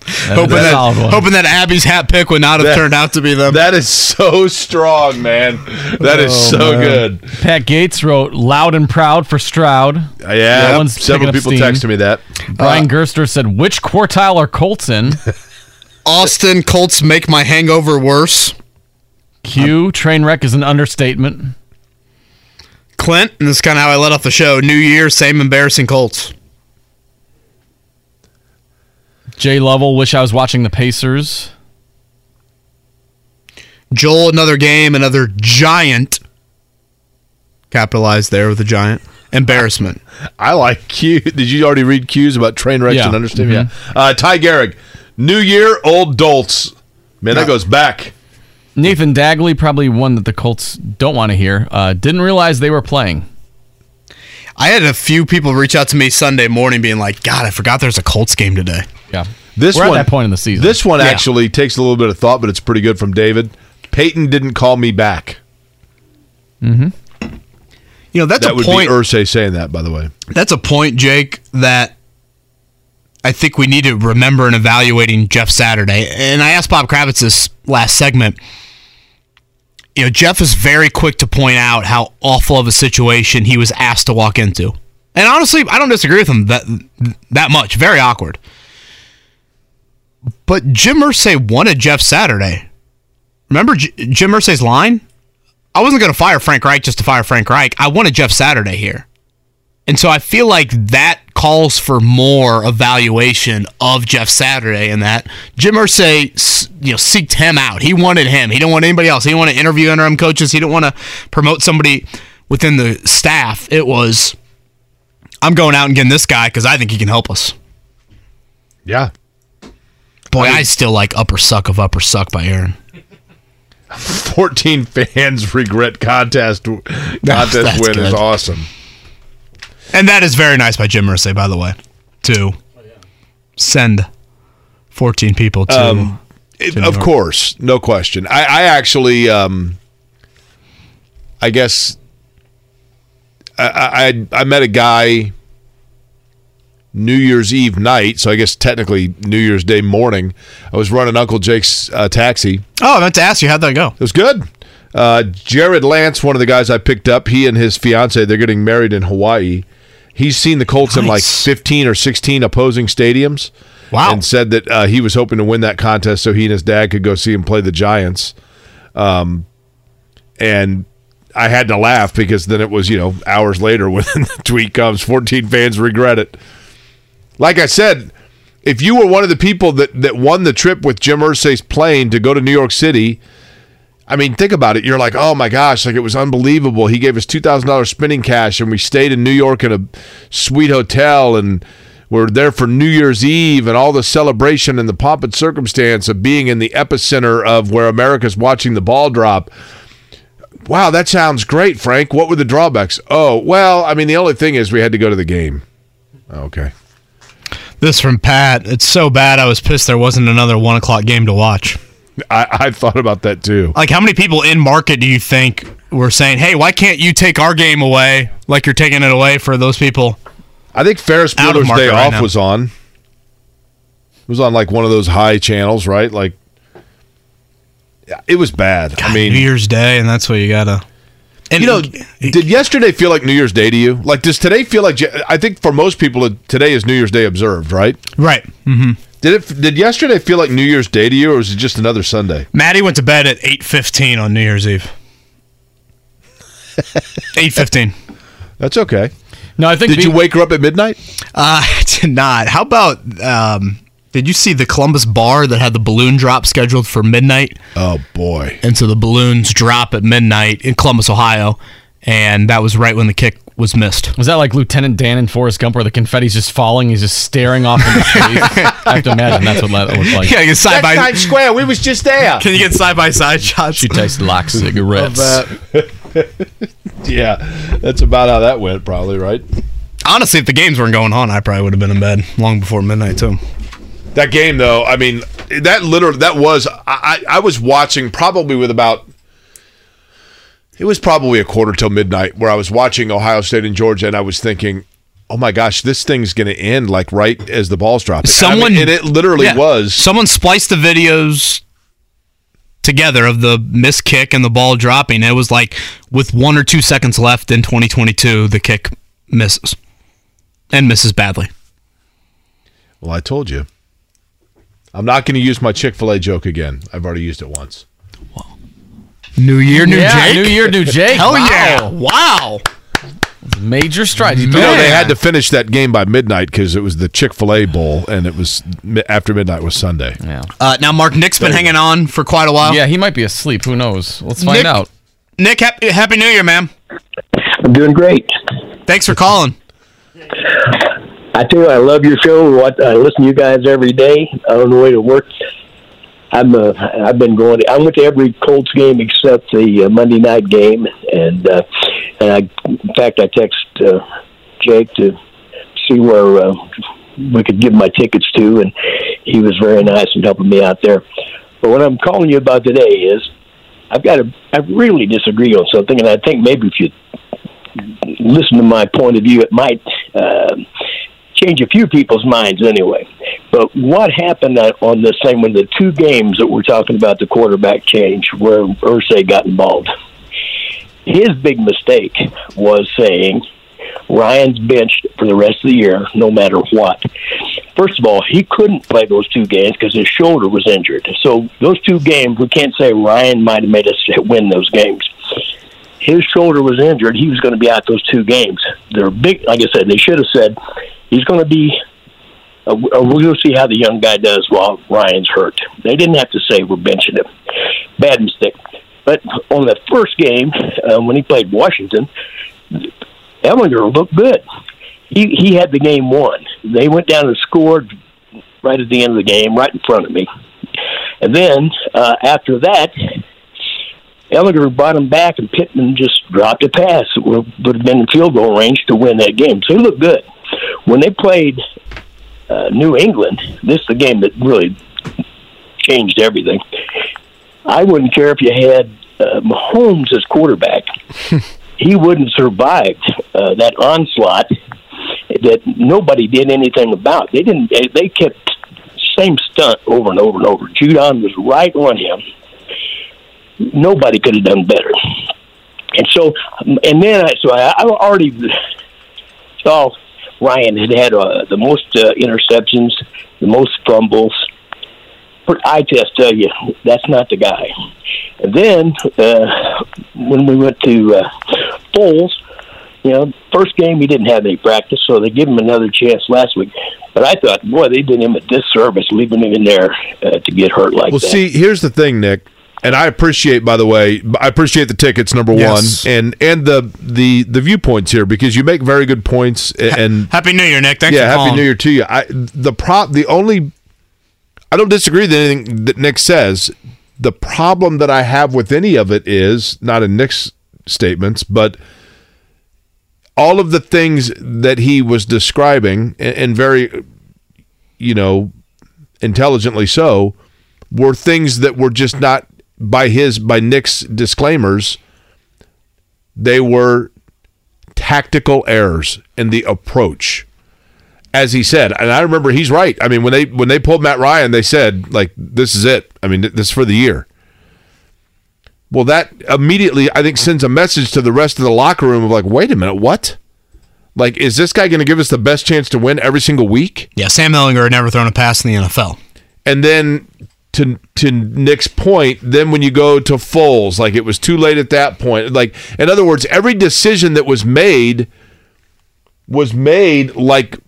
hoping, a that, hoping that Abby's hat pick would not have That- turned out to be them. that is so strong, man. That is Oh, so man. good. Pat Gates wrote "loud and proud" for Stroud. Uh, That yeah, one's several picking up people steam. texted me that. Brian Gerster said, "Which quartile are Colts in?" Austin Colts make my hangover worse. Q train wreck is an understatement. Clint, and this is kind of how I let off the show. New Year, same embarrassing Colts. Jay Lovell, wish I was watching the Pacers. Joel, another game, another giant. Capitalized there with a giant. Embarrassment. I like Q. Did you already read Q's about train wrecks Yeah. and understand? Mhm. Yeah. Uh, Ty Garrick, New Year, old dolts. Man, that goes back. Nathan Dagley, probably one that the Colts don't want to hear. Uh, didn't realize they were playing. I had a few people reach out to me Sunday morning being like, God, I forgot there's a Colts game today. Yeah. This We're one, at that point in the season. This one Yeah. actually takes a little bit of thought, but it's pretty good from David. Peyton didn't call me back. Mm-hmm. You know, that's that a would point. be Irsay saying that, by the way. That's a point, Jake, that I think we need to remember in evaluating Jeff Saturday. And I asked Bob Kravitz this last segment. You know, Jeff is very quick to point out how awful of a situation he was asked to walk into. And honestly, I don't disagree with him that that much. Very awkward. But Jim Irsay wanted Jeff Saturday. Remember J- Jim Irsay's line? I wasn't going to fire Frank Reich just to fire Frank Reich. I wanted Jeff Saturday here. And so I feel like that calls for more evaluation of Jeff Saturday and that Jim Irsay, you know, seeked him out. He wanted him. He didn't want anybody else. He didn't want to interview interim coaches. He didn't want to promote somebody within the staff. It was, I'm going out and getting this guy because I think he can help us. Yeah. Boy, I, still like Upper Suck of Upper Suck by Aaron. 14 fans regret contest contest That's win is awesome. And that is very nice by Jim Irsay, by the way, to send 14 people to. Um, to New of York. course, no question. I, I actually, um, I guess, I, I I met a guy New Year's Eve night, so I guess technically New Year's Day morning. I was running Uncle Jake's uh, taxi. Oh, I meant to ask you, how'd that go? It was good. Uh, Jared Lance, one of the guys I picked up, he and his fiance, they're getting married in Hawaii. He's seen the Colts in like 15 or 16 opposing stadiums. Wow. And said that uh, he was hoping to win that contest so he and his dad could go see him play the Giants. Um, and I had to laugh because then it was, you know, hours later when the tweet comes 14 fans regret it. Like I said, if you were one of the people that, that won the trip with Jim Irsay's plane to go to New York City, I mean, think about it. You're like, oh my gosh, like it was unbelievable. He gave us two thousand dollars spending cash, and we stayed in New York in a sweet hotel, and we're there for New Year's Eve, and all the celebration and the pomp and circumstance of being in the epicenter of where America's watching the ball drop. Wow, that sounds great, Frank. What were the drawbacks? Oh, well, I mean, the only thing is we had to go to the game. Okay. This from Pat. It's so bad I was pissed there wasn't another one o'clock game to watch. I, I thought about that too. Like, how many people in market do you think were saying, hey, why can't you take our game away like you're taking it away for those people? I think Ferris Bueller's Day right Off now. was on. It was on like one of those high channels, right? Like, it was bad. I mean, New Year's Day, and that's what you gotta. And you know, did yesterday feel like New Year's Day to you? Like, does today feel like? I think for most people, today is New Year's Day observed, right? right. Mm-hmm. Did it? Did yesterday feel like New Year's Day to you, or was it just another Sunday? Maddie went to bed at eight fifteen on New Year's Eve. Eight fifteen. That's okay. No, I think Did you wake her up at midnight? Uh, I did not. How about? Um, did you see the Columbus bar that had the balloon drop scheduled for midnight? Oh boy! And so the balloons drop at midnight in Columbus, Ohio, and that was right when the kick was missed. Was that like Lieutenant Dan in Forrest Gump, where the confetti's just falling? He's just staring off into space. I have to imagine that's what that looked like. Yeah, you get side by. Square. We was just there. Can you get side by side shots? She tastes like cigarettes. yeah, that's about how that went, probably right. Honestly, if the games weren't going on, I probably would have been in bed long before midnight too. That game, though, I mean, that literally that was I, I was watching probably with about it was probably a quarter till midnight where I was watching Ohio State and Georgia, and I was thinking, oh my gosh, this thing's going to end like right as the ball's dropping. I mean, Someone and it literally Yeah. was. Someone spliced the videos together of the missed kick and the ball dropping. It was like with one or two seconds left in 2022, the kick misses and misses badly. Well, I told you. I'm not going to use my Chick Fil A joke again. I've already used it once. New year, new yeah, Jake. New Year, new Jake. Hell wow. yeah! Wow. Major strides. You know, they had to finish that game by midnight because it was the Chick Fil A Bowl, and it was after midnight was Sunday. Yeah. Uh, now Mark Nick's been hanging on for quite a while. Yeah, he might be asleep. Who knows? Let's find Nick- out. Nick, happy, happy New Year, man. I'm doing great. Thanks for calling. I tell you, I love your show. What I listen to you guys every day on the way to work. I'm uh, I've been going. I went to every Colts game except the uh, Monday night game, and uh, and I, in fact, I text uh, Jake to see where uh, we could give my tickets to, and he was very nice in helping me out there. But what I'm calling you about today is I've got to I really disagree on something, and I think maybe if you listen to my point of view, it might uh, change a few people's minds anyway. But what happened uh, on the same when the two games that we're talking about the quarterback change where Irsay got involved? His big mistake was saying Ryan's benched for the rest of the year, no matter what. First of all, he couldn't play those two games because his shoulder was injured. So those two games, we can't say Ryan might have made us win those games. His shoulder was injured. He was going to be out those two games. They're big. Like I said, they should have said he's going to be. Uh, we'll see how the young guy does while Ryan's hurt. They didn't have to say we're benching him. Bad mistake. But on the first game, uh, when he played Washington, Ehlinger looked good. He he had the game won. They went down and scored right at the end of the game, right in front of me. And then uh, after that, Ehlinger brought him back, and Pittman just dropped a pass that would have been in field goal range to win that game. So he looked good. When they played uh, New England, this is the game that really changed everything. I wouldn't care if you had uh, Mahomes as quarterback. he wouldn't survive uh, that onslaught that nobody did anything about. They didn't. They kept same stunt over and over and over. Judon was right on him. Nobody could have done better. And so, and then I so I, I already saw Ryan had had uh, the most uh, interceptions, the most fumbles. But I just tell you, that's not the guy. And then uh, when we went to uh, Foles, you know, first game he didn't have any practice, so they give him another chance last week. But I thought, boy, they did him a disservice leaving him in there uh, to get hurt like well, that. Well, see, here's the thing, Nick, and I appreciate, by the way, I appreciate the tickets, number yes. one, and and the the the viewpoints here because you make very good points. And happy New Year, Nick. Thanks yeah, happy calling. New Year to you. I the prop the only I don't disagree with anything that Nick says. The problem that I have with any of it is not in Nick's statements, but all of the things that he was describing, and very, you know, intelligently so, were things that were just not by his by Nick's disclaimers. They were tactical errors in the approach as he said, and I remember he's right. I mean, when they when they pulled Matt Ryan, they said like, "This is it." I mean, this is for the year. Well, that immediately I think sends a message to the rest of the locker room of like, "Wait a minute, what? Like, is this guy going to give us the best chance to win every single week?" Yeah, Sam Ehlinger had never thrown a pass in the NFL. And then to to Nick's point, then when you go to Foles, like it was too late at that point. Like, in other words, every decision that was made was made like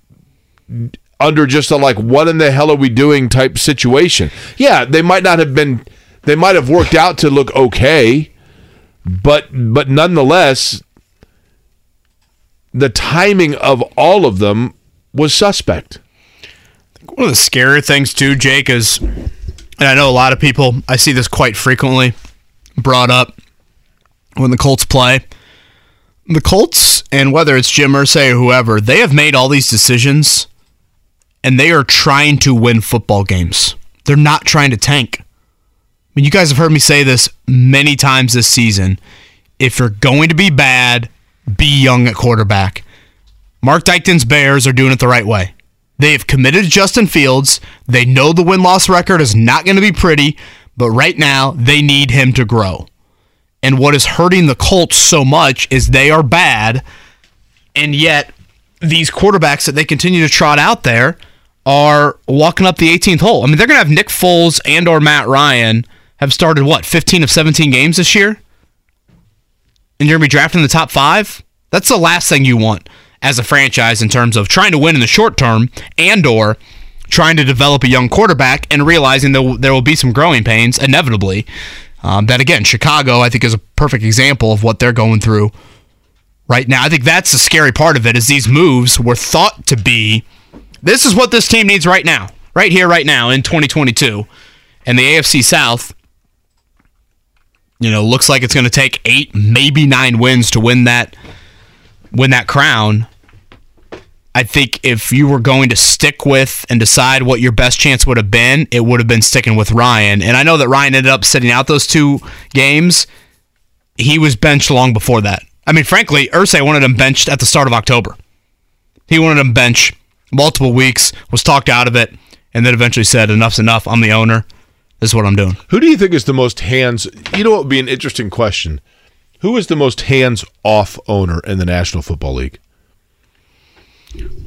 under just a like what in the hell are we doing type situation. Yeah, they might not have been they might have worked out to look okay, but but nonetheless the timing of all of them was suspect. One of the scary things too, Jake, is and I know a lot of people I see this quite frequently brought up when the Colts play. The Colts, and whether it's Jim Irsay or whoever, they have made all these decisions and they are trying to win football games. They're not trying to tank. I mean, you guys have heard me say this many times this season. If you're going to be bad, be young at quarterback. Mark Dykton's Bears are doing it the right way. They have committed to Justin Fields. They know the win loss record is not going to be pretty, but right now they need him to grow. And what is hurting the Colts so much is they are bad, and yet these quarterbacks that they continue to trot out there are walking up the 18th hole. I mean, they're going to have Nick Foles and or Matt Ryan have started what 15 of 17 games this year, and you're going to be drafting the top five. That's the last thing you want as a franchise in terms of trying to win in the short term and or trying to develop a young quarterback and realizing that there will be some growing pains inevitably. Um, that again, Chicago, I think, is a perfect example of what they're going through right now. I think that's the scary part of it is these moves were thought to be this is what this team needs right now, right here, right now in 2022. And the AFC South, you know, looks like it's going to take eight, maybe nine wins to win that win that crown. I think if you were going to stick with and decide what your best chance would have been, it would have been sticking with Ryan. And I know that Ryan ended up sitting out those two games. He was benched long before that. I mean, frankly, Irsay wanted him benched at the start of October. He wanted him bench multiple weeks, was talked out of it, and then eventually said, "Enough's enough. I'm the owner. This is what I'm doing." Who do you think is the most hands? You know what would be an interesting question. Who is the most hands-off owner in the National Football League?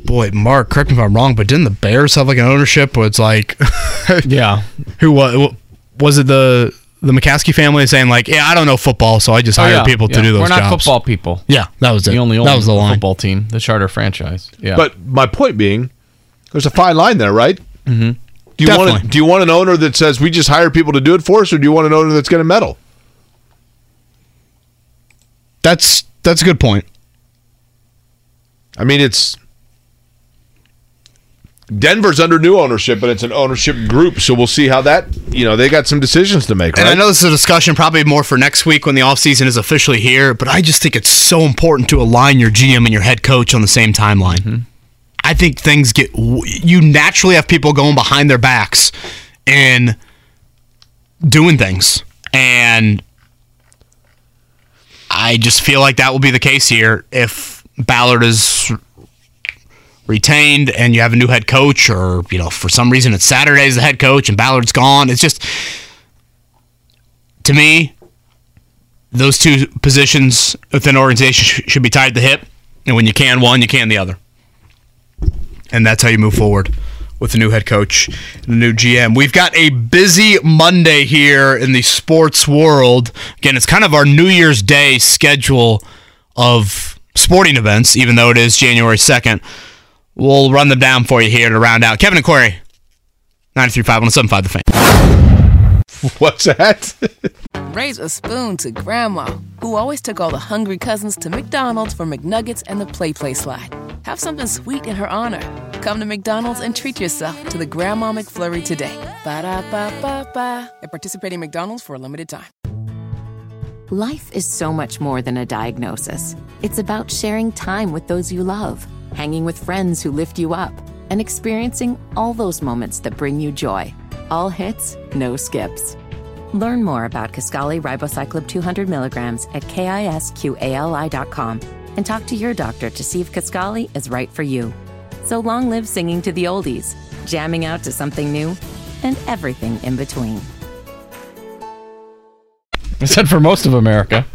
Boy, Mark, correct me if I'm wrong, but didn't the Bears have like an ownership where it's like, yeah, who was was it the the McCaskey family saying like, yeah, I don't know football, so I just Oh, hire yeah, people to do those jobs. We're not jobs. football people. Yeah, that was it. We only own that was the line. football team, the charter franchise. Yeah, But my point being, there's a fine line there, right? Mhm. Do you want Definitely. do you want an owner that says we just hire people to do it for us, or do you want an owner that's going to meddle? That's that's a good point. I mean, it's Denver's under new ownership, but it's an ownership group, so we'll see how that. You know, they got some decisions to make, right? And I know this is a discussion probably more for next week when the offseason is officially here, but I just think it's so important to align your GM and your head coach on the same timeline. Mm-hmm. I think things get you naturally have people going behind their backs and doing things. And I just feel like that will be the case here if Ballard is retained and you have a new head coach or you know for some reason it's Saturday as the head coach and Ballard's gone. It's just to me those two positions within an organization sh- should be tied to the hip and when you can one you can the other. And that's how you move forward with the new head coach and the new GM. We've got a busy Monday here in the sports world. Again, it's kind of our New Year's Day schedule of sporting events, even though it is January 2nd. We'll run them down for you here to round out. Kevin and Query, 93.5 1075 The Fan. What's that? Raise a spoon to Grandma, who always took all the hungry cousins to McDonald's for McNuggets and the Play Play Slide. Have something sweet in her honor. Come to McDonald's and treat yourself to the Grandma McFlurry today. Ba da ba ba ba. At participating McDonald's for a limited time. Life is so much more than a diagnosis. It's about sharing time with those you love, hanging with friends who lift you up, and experiencing all those moments that bring you joy. All hits, no skips. Learn more about Kisqali Ribociclib 200 milligrams at kisqali.com and talk to your doctor to see if Kisqali is right for you. So long live singing to the oldies, jamming out to something new, and everything in between. I said for most of America.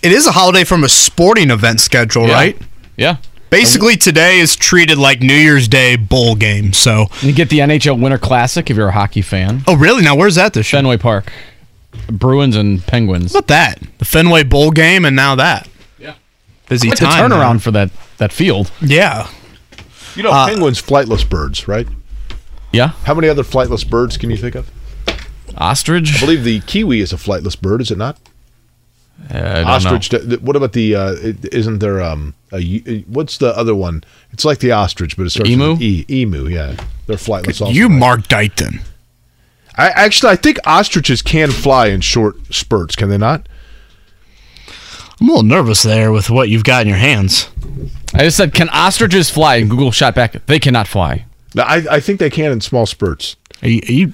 It is a holiday from a sporting event schedule, Yeah. right? Yeah. Basically, today is treated like New Year's Day bowl game. So You get the NHL Winter Classic if you're a hockey fan. Oh, really? Now, where's that this year? Fenway Park. Bruins and Penguins. What about that? The Fenway Bowl game and now that. Yeah. Busy Quite the turnaround man. for that that field. Yeah. You know, Uh, penguins flightless birds, right? Yeah. How many other flightless birds can you think of? Ostrich. I believe the kiwi is a flightless bird, is it not? Uh, I don't ostrich. d- What about the? Uh, it- isn't there um a u- what's the other one? It's like the ostrich, but it starts Emu? with an E. Emu, yeah. They're flightless. Also. You Mark Dighton. I actually I think ostriches can fly in short spurts. Can they not? I'm a little nervous there with what you've got in your hands. I just said, can ostriches fly? And Google shot back, they cannot fly. I I think they can in small spurts. Are you, are you,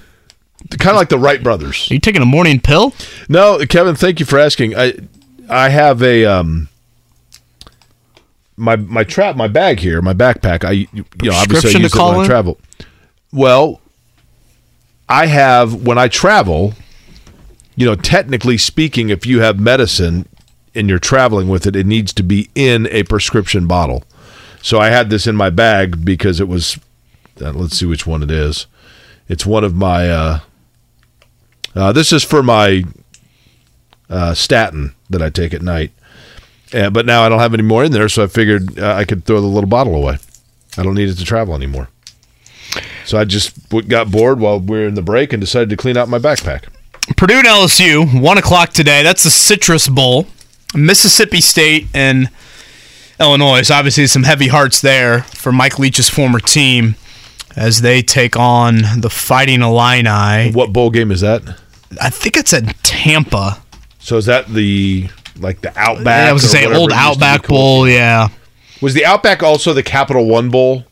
Kind of like the Wright brothers. are you taking a morning pill? No, Kevin, thank you for asking. I I have a um my my trap my bag here, my backpack. I you know obviously I Prescription to use it call when I travel. Well, I have when I travel, you know, technically speaking, if you have medicine and you're traveling with it, it needs to be in a prescription bottle. So I had this in my bag because it was. Uh, let's see which one it is. It's one of my. Uh, uh, this is for my uh, statin that I take at night. Uh, but now I don't have any more in there, so I figured uh, I could throw the little bottle away. I don't need it to travel anymore. So I just got bored while we were in the break and decided to clean out my backpack. Purdue and LSU, 1 o'clock today. That's the Citrus Bowl. Mississippi State and Illinois. So obviously some heavy hearts there for Mike Leach's former team as they take on the Fighting Illini. What bowl game is that? I think it's at Tampa. So is that the like the Outback? Yeah, I was to say old it used to Outback called? Bowl, yeah. Was the Outback also the Capital One Bowl?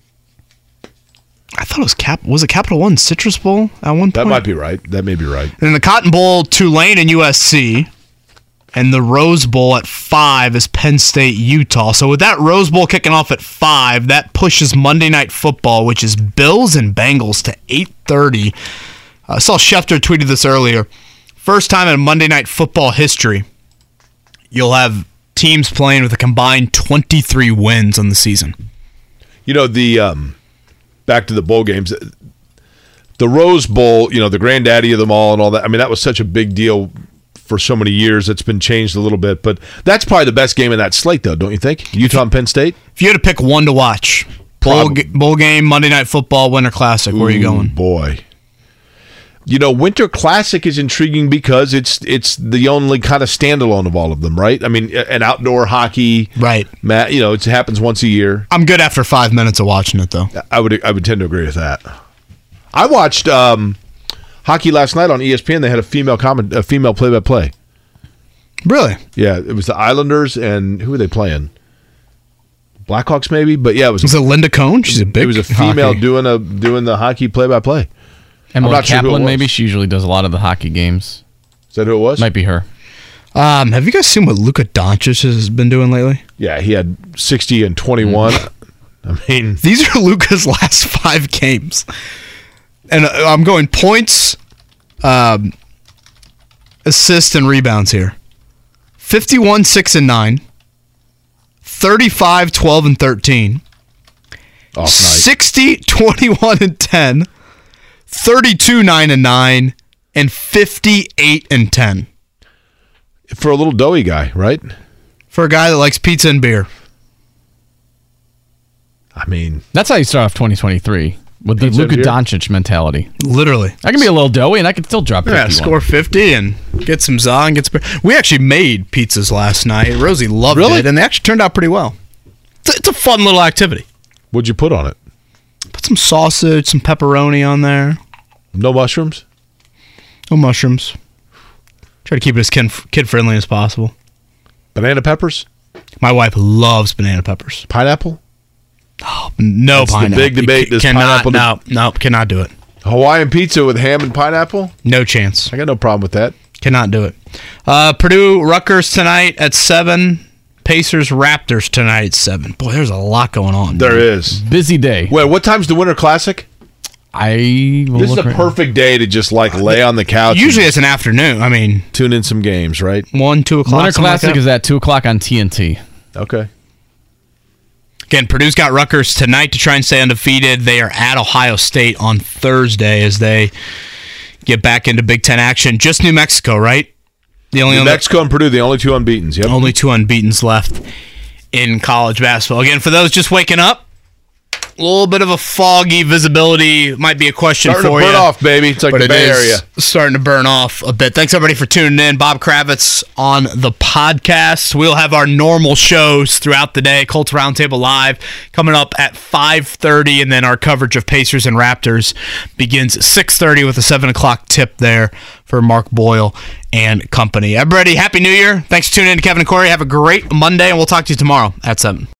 I thought it was Cap. Was it Capital One Citrus Bowl at one point? That might be right. That may be right. And then the Cotton Bowl, Tulane and USC. And the Rose Bowl at five is Penn State, Utah. So with that Rose Bowl kicking off at five, that pushes Monday Night Football, which is Bills and Bengals, to eight thirty. I saw Schefter tweeted this earlier. First time in Monday Night Football history, you'll have teams playing with a combined twenty three wins on the season. You know the um, back to the bowl games. The Rose Bowl, you know, the granddaddy of them all and all that. I mean, that was such a big deal for so many years. It's been changed a little bit, but that's probably the best game in that slate, though, don't you think? Utah and Penn State. If you had to pick one to watch, bowl, ga- bowl game, Monday Night Football, Winter Classic, where are you going? boy? You know, Winter Classic is intriguing because it's it's the only kind of standalone of all of them, right? I mean, an outdoor hockey, right? Matt, you know, it happens once a year. I'm good after five minutes of watching it, though. I would I would tend to agree with that. I watched um, hockey last night on ESPN. They had a female comment, a female play by play. Really? Yeah, it was the Islanders and who were they playing? Blackhawks, maybe. But yeah, it was. Was it Linda Cohn? She's a big. It was a female hockey. doing a doing the hockey play by play. Emily I'm not sure who it Kaplan, was. maybe she usually does a lot of the hockey games. Is that who it was? Might be her. Um, have you guys seen what Luka Doncic has been doing lately? Yeah, he had sixty and twenty one. I mean, These are Luka's last five games, and uh, I'm going points, um, assists, and rebounds here. 51, six and nine. 35, 12 and 13. Off night. 60, 21 and 10. 32, 9 and 9. And 58 and 10. for a little doughy guy, right? For a guy that likes pizza and beer. I mean, That's how you start off 2023 with the Luka? Doncic mentality. Literally. I can be a little doughy and I can still drop 51. Yeah, score 50 and get some za and get some. We actually made pizzas last night. Rosie loved Really? it, and they actually turned out pretty well. It's a, it's a fun little activity. what'd you put on it? Put some sausage, some pepperoni on there. No mushrooms. No mushrooms. Try to keep it as kid friendly as possible. Banana peppers. My wife loves banana peppers. Pineapple. No That's the pineapple. big debate. ca- Does cannot, pineapple- no, no, cannot do it. Hawaiian pizza with ham and pineapple. No chance. I got no problem with that. Cannot do it. Uh, Purdue Rutgers tonight at seven. Pacers Raptors tonight at seven. Boy, there's a lot going on. There is. Busy day. Wait, what time's the Winter Classic? I will This is a right- perfect day to just like lay on the couch. Usually it's an afternoon. I mean, tune in some games, right? one, two o'clock. Winter something like Classic that. is at 2 o'clock on TNT. Okay. Again, Purdue's got Rutgers tonight to try and stay undefeated. They are at Ohio State on Thursday as they get back into Big Ten action. Just New Mexico, right? The only New other, Mexico and Purdue, the only two unbeaten's. Yep. only two unbeaten's left in college basketball. Again, for those just waking up, a little bit of a foggy visibility might be a question Starting for to burn you. off, baby. It's like but the it Bay Area. starting to burn off a bit. Thanks everybody for tuning in. Bob Kravitz on the podcast. We'll have our normal shows throughout the day. Colts Roundtable Live coming up at 5.30, and then our coverage of Pacers and Raptors begins at 6.30 with a 7 o'clock tip there for Mark Boyle and company. Everybody, Happy New Year. Thanks for tuning in to Kevin and Query. Have a great Monday, and we'll talk to you tomorrow at 7.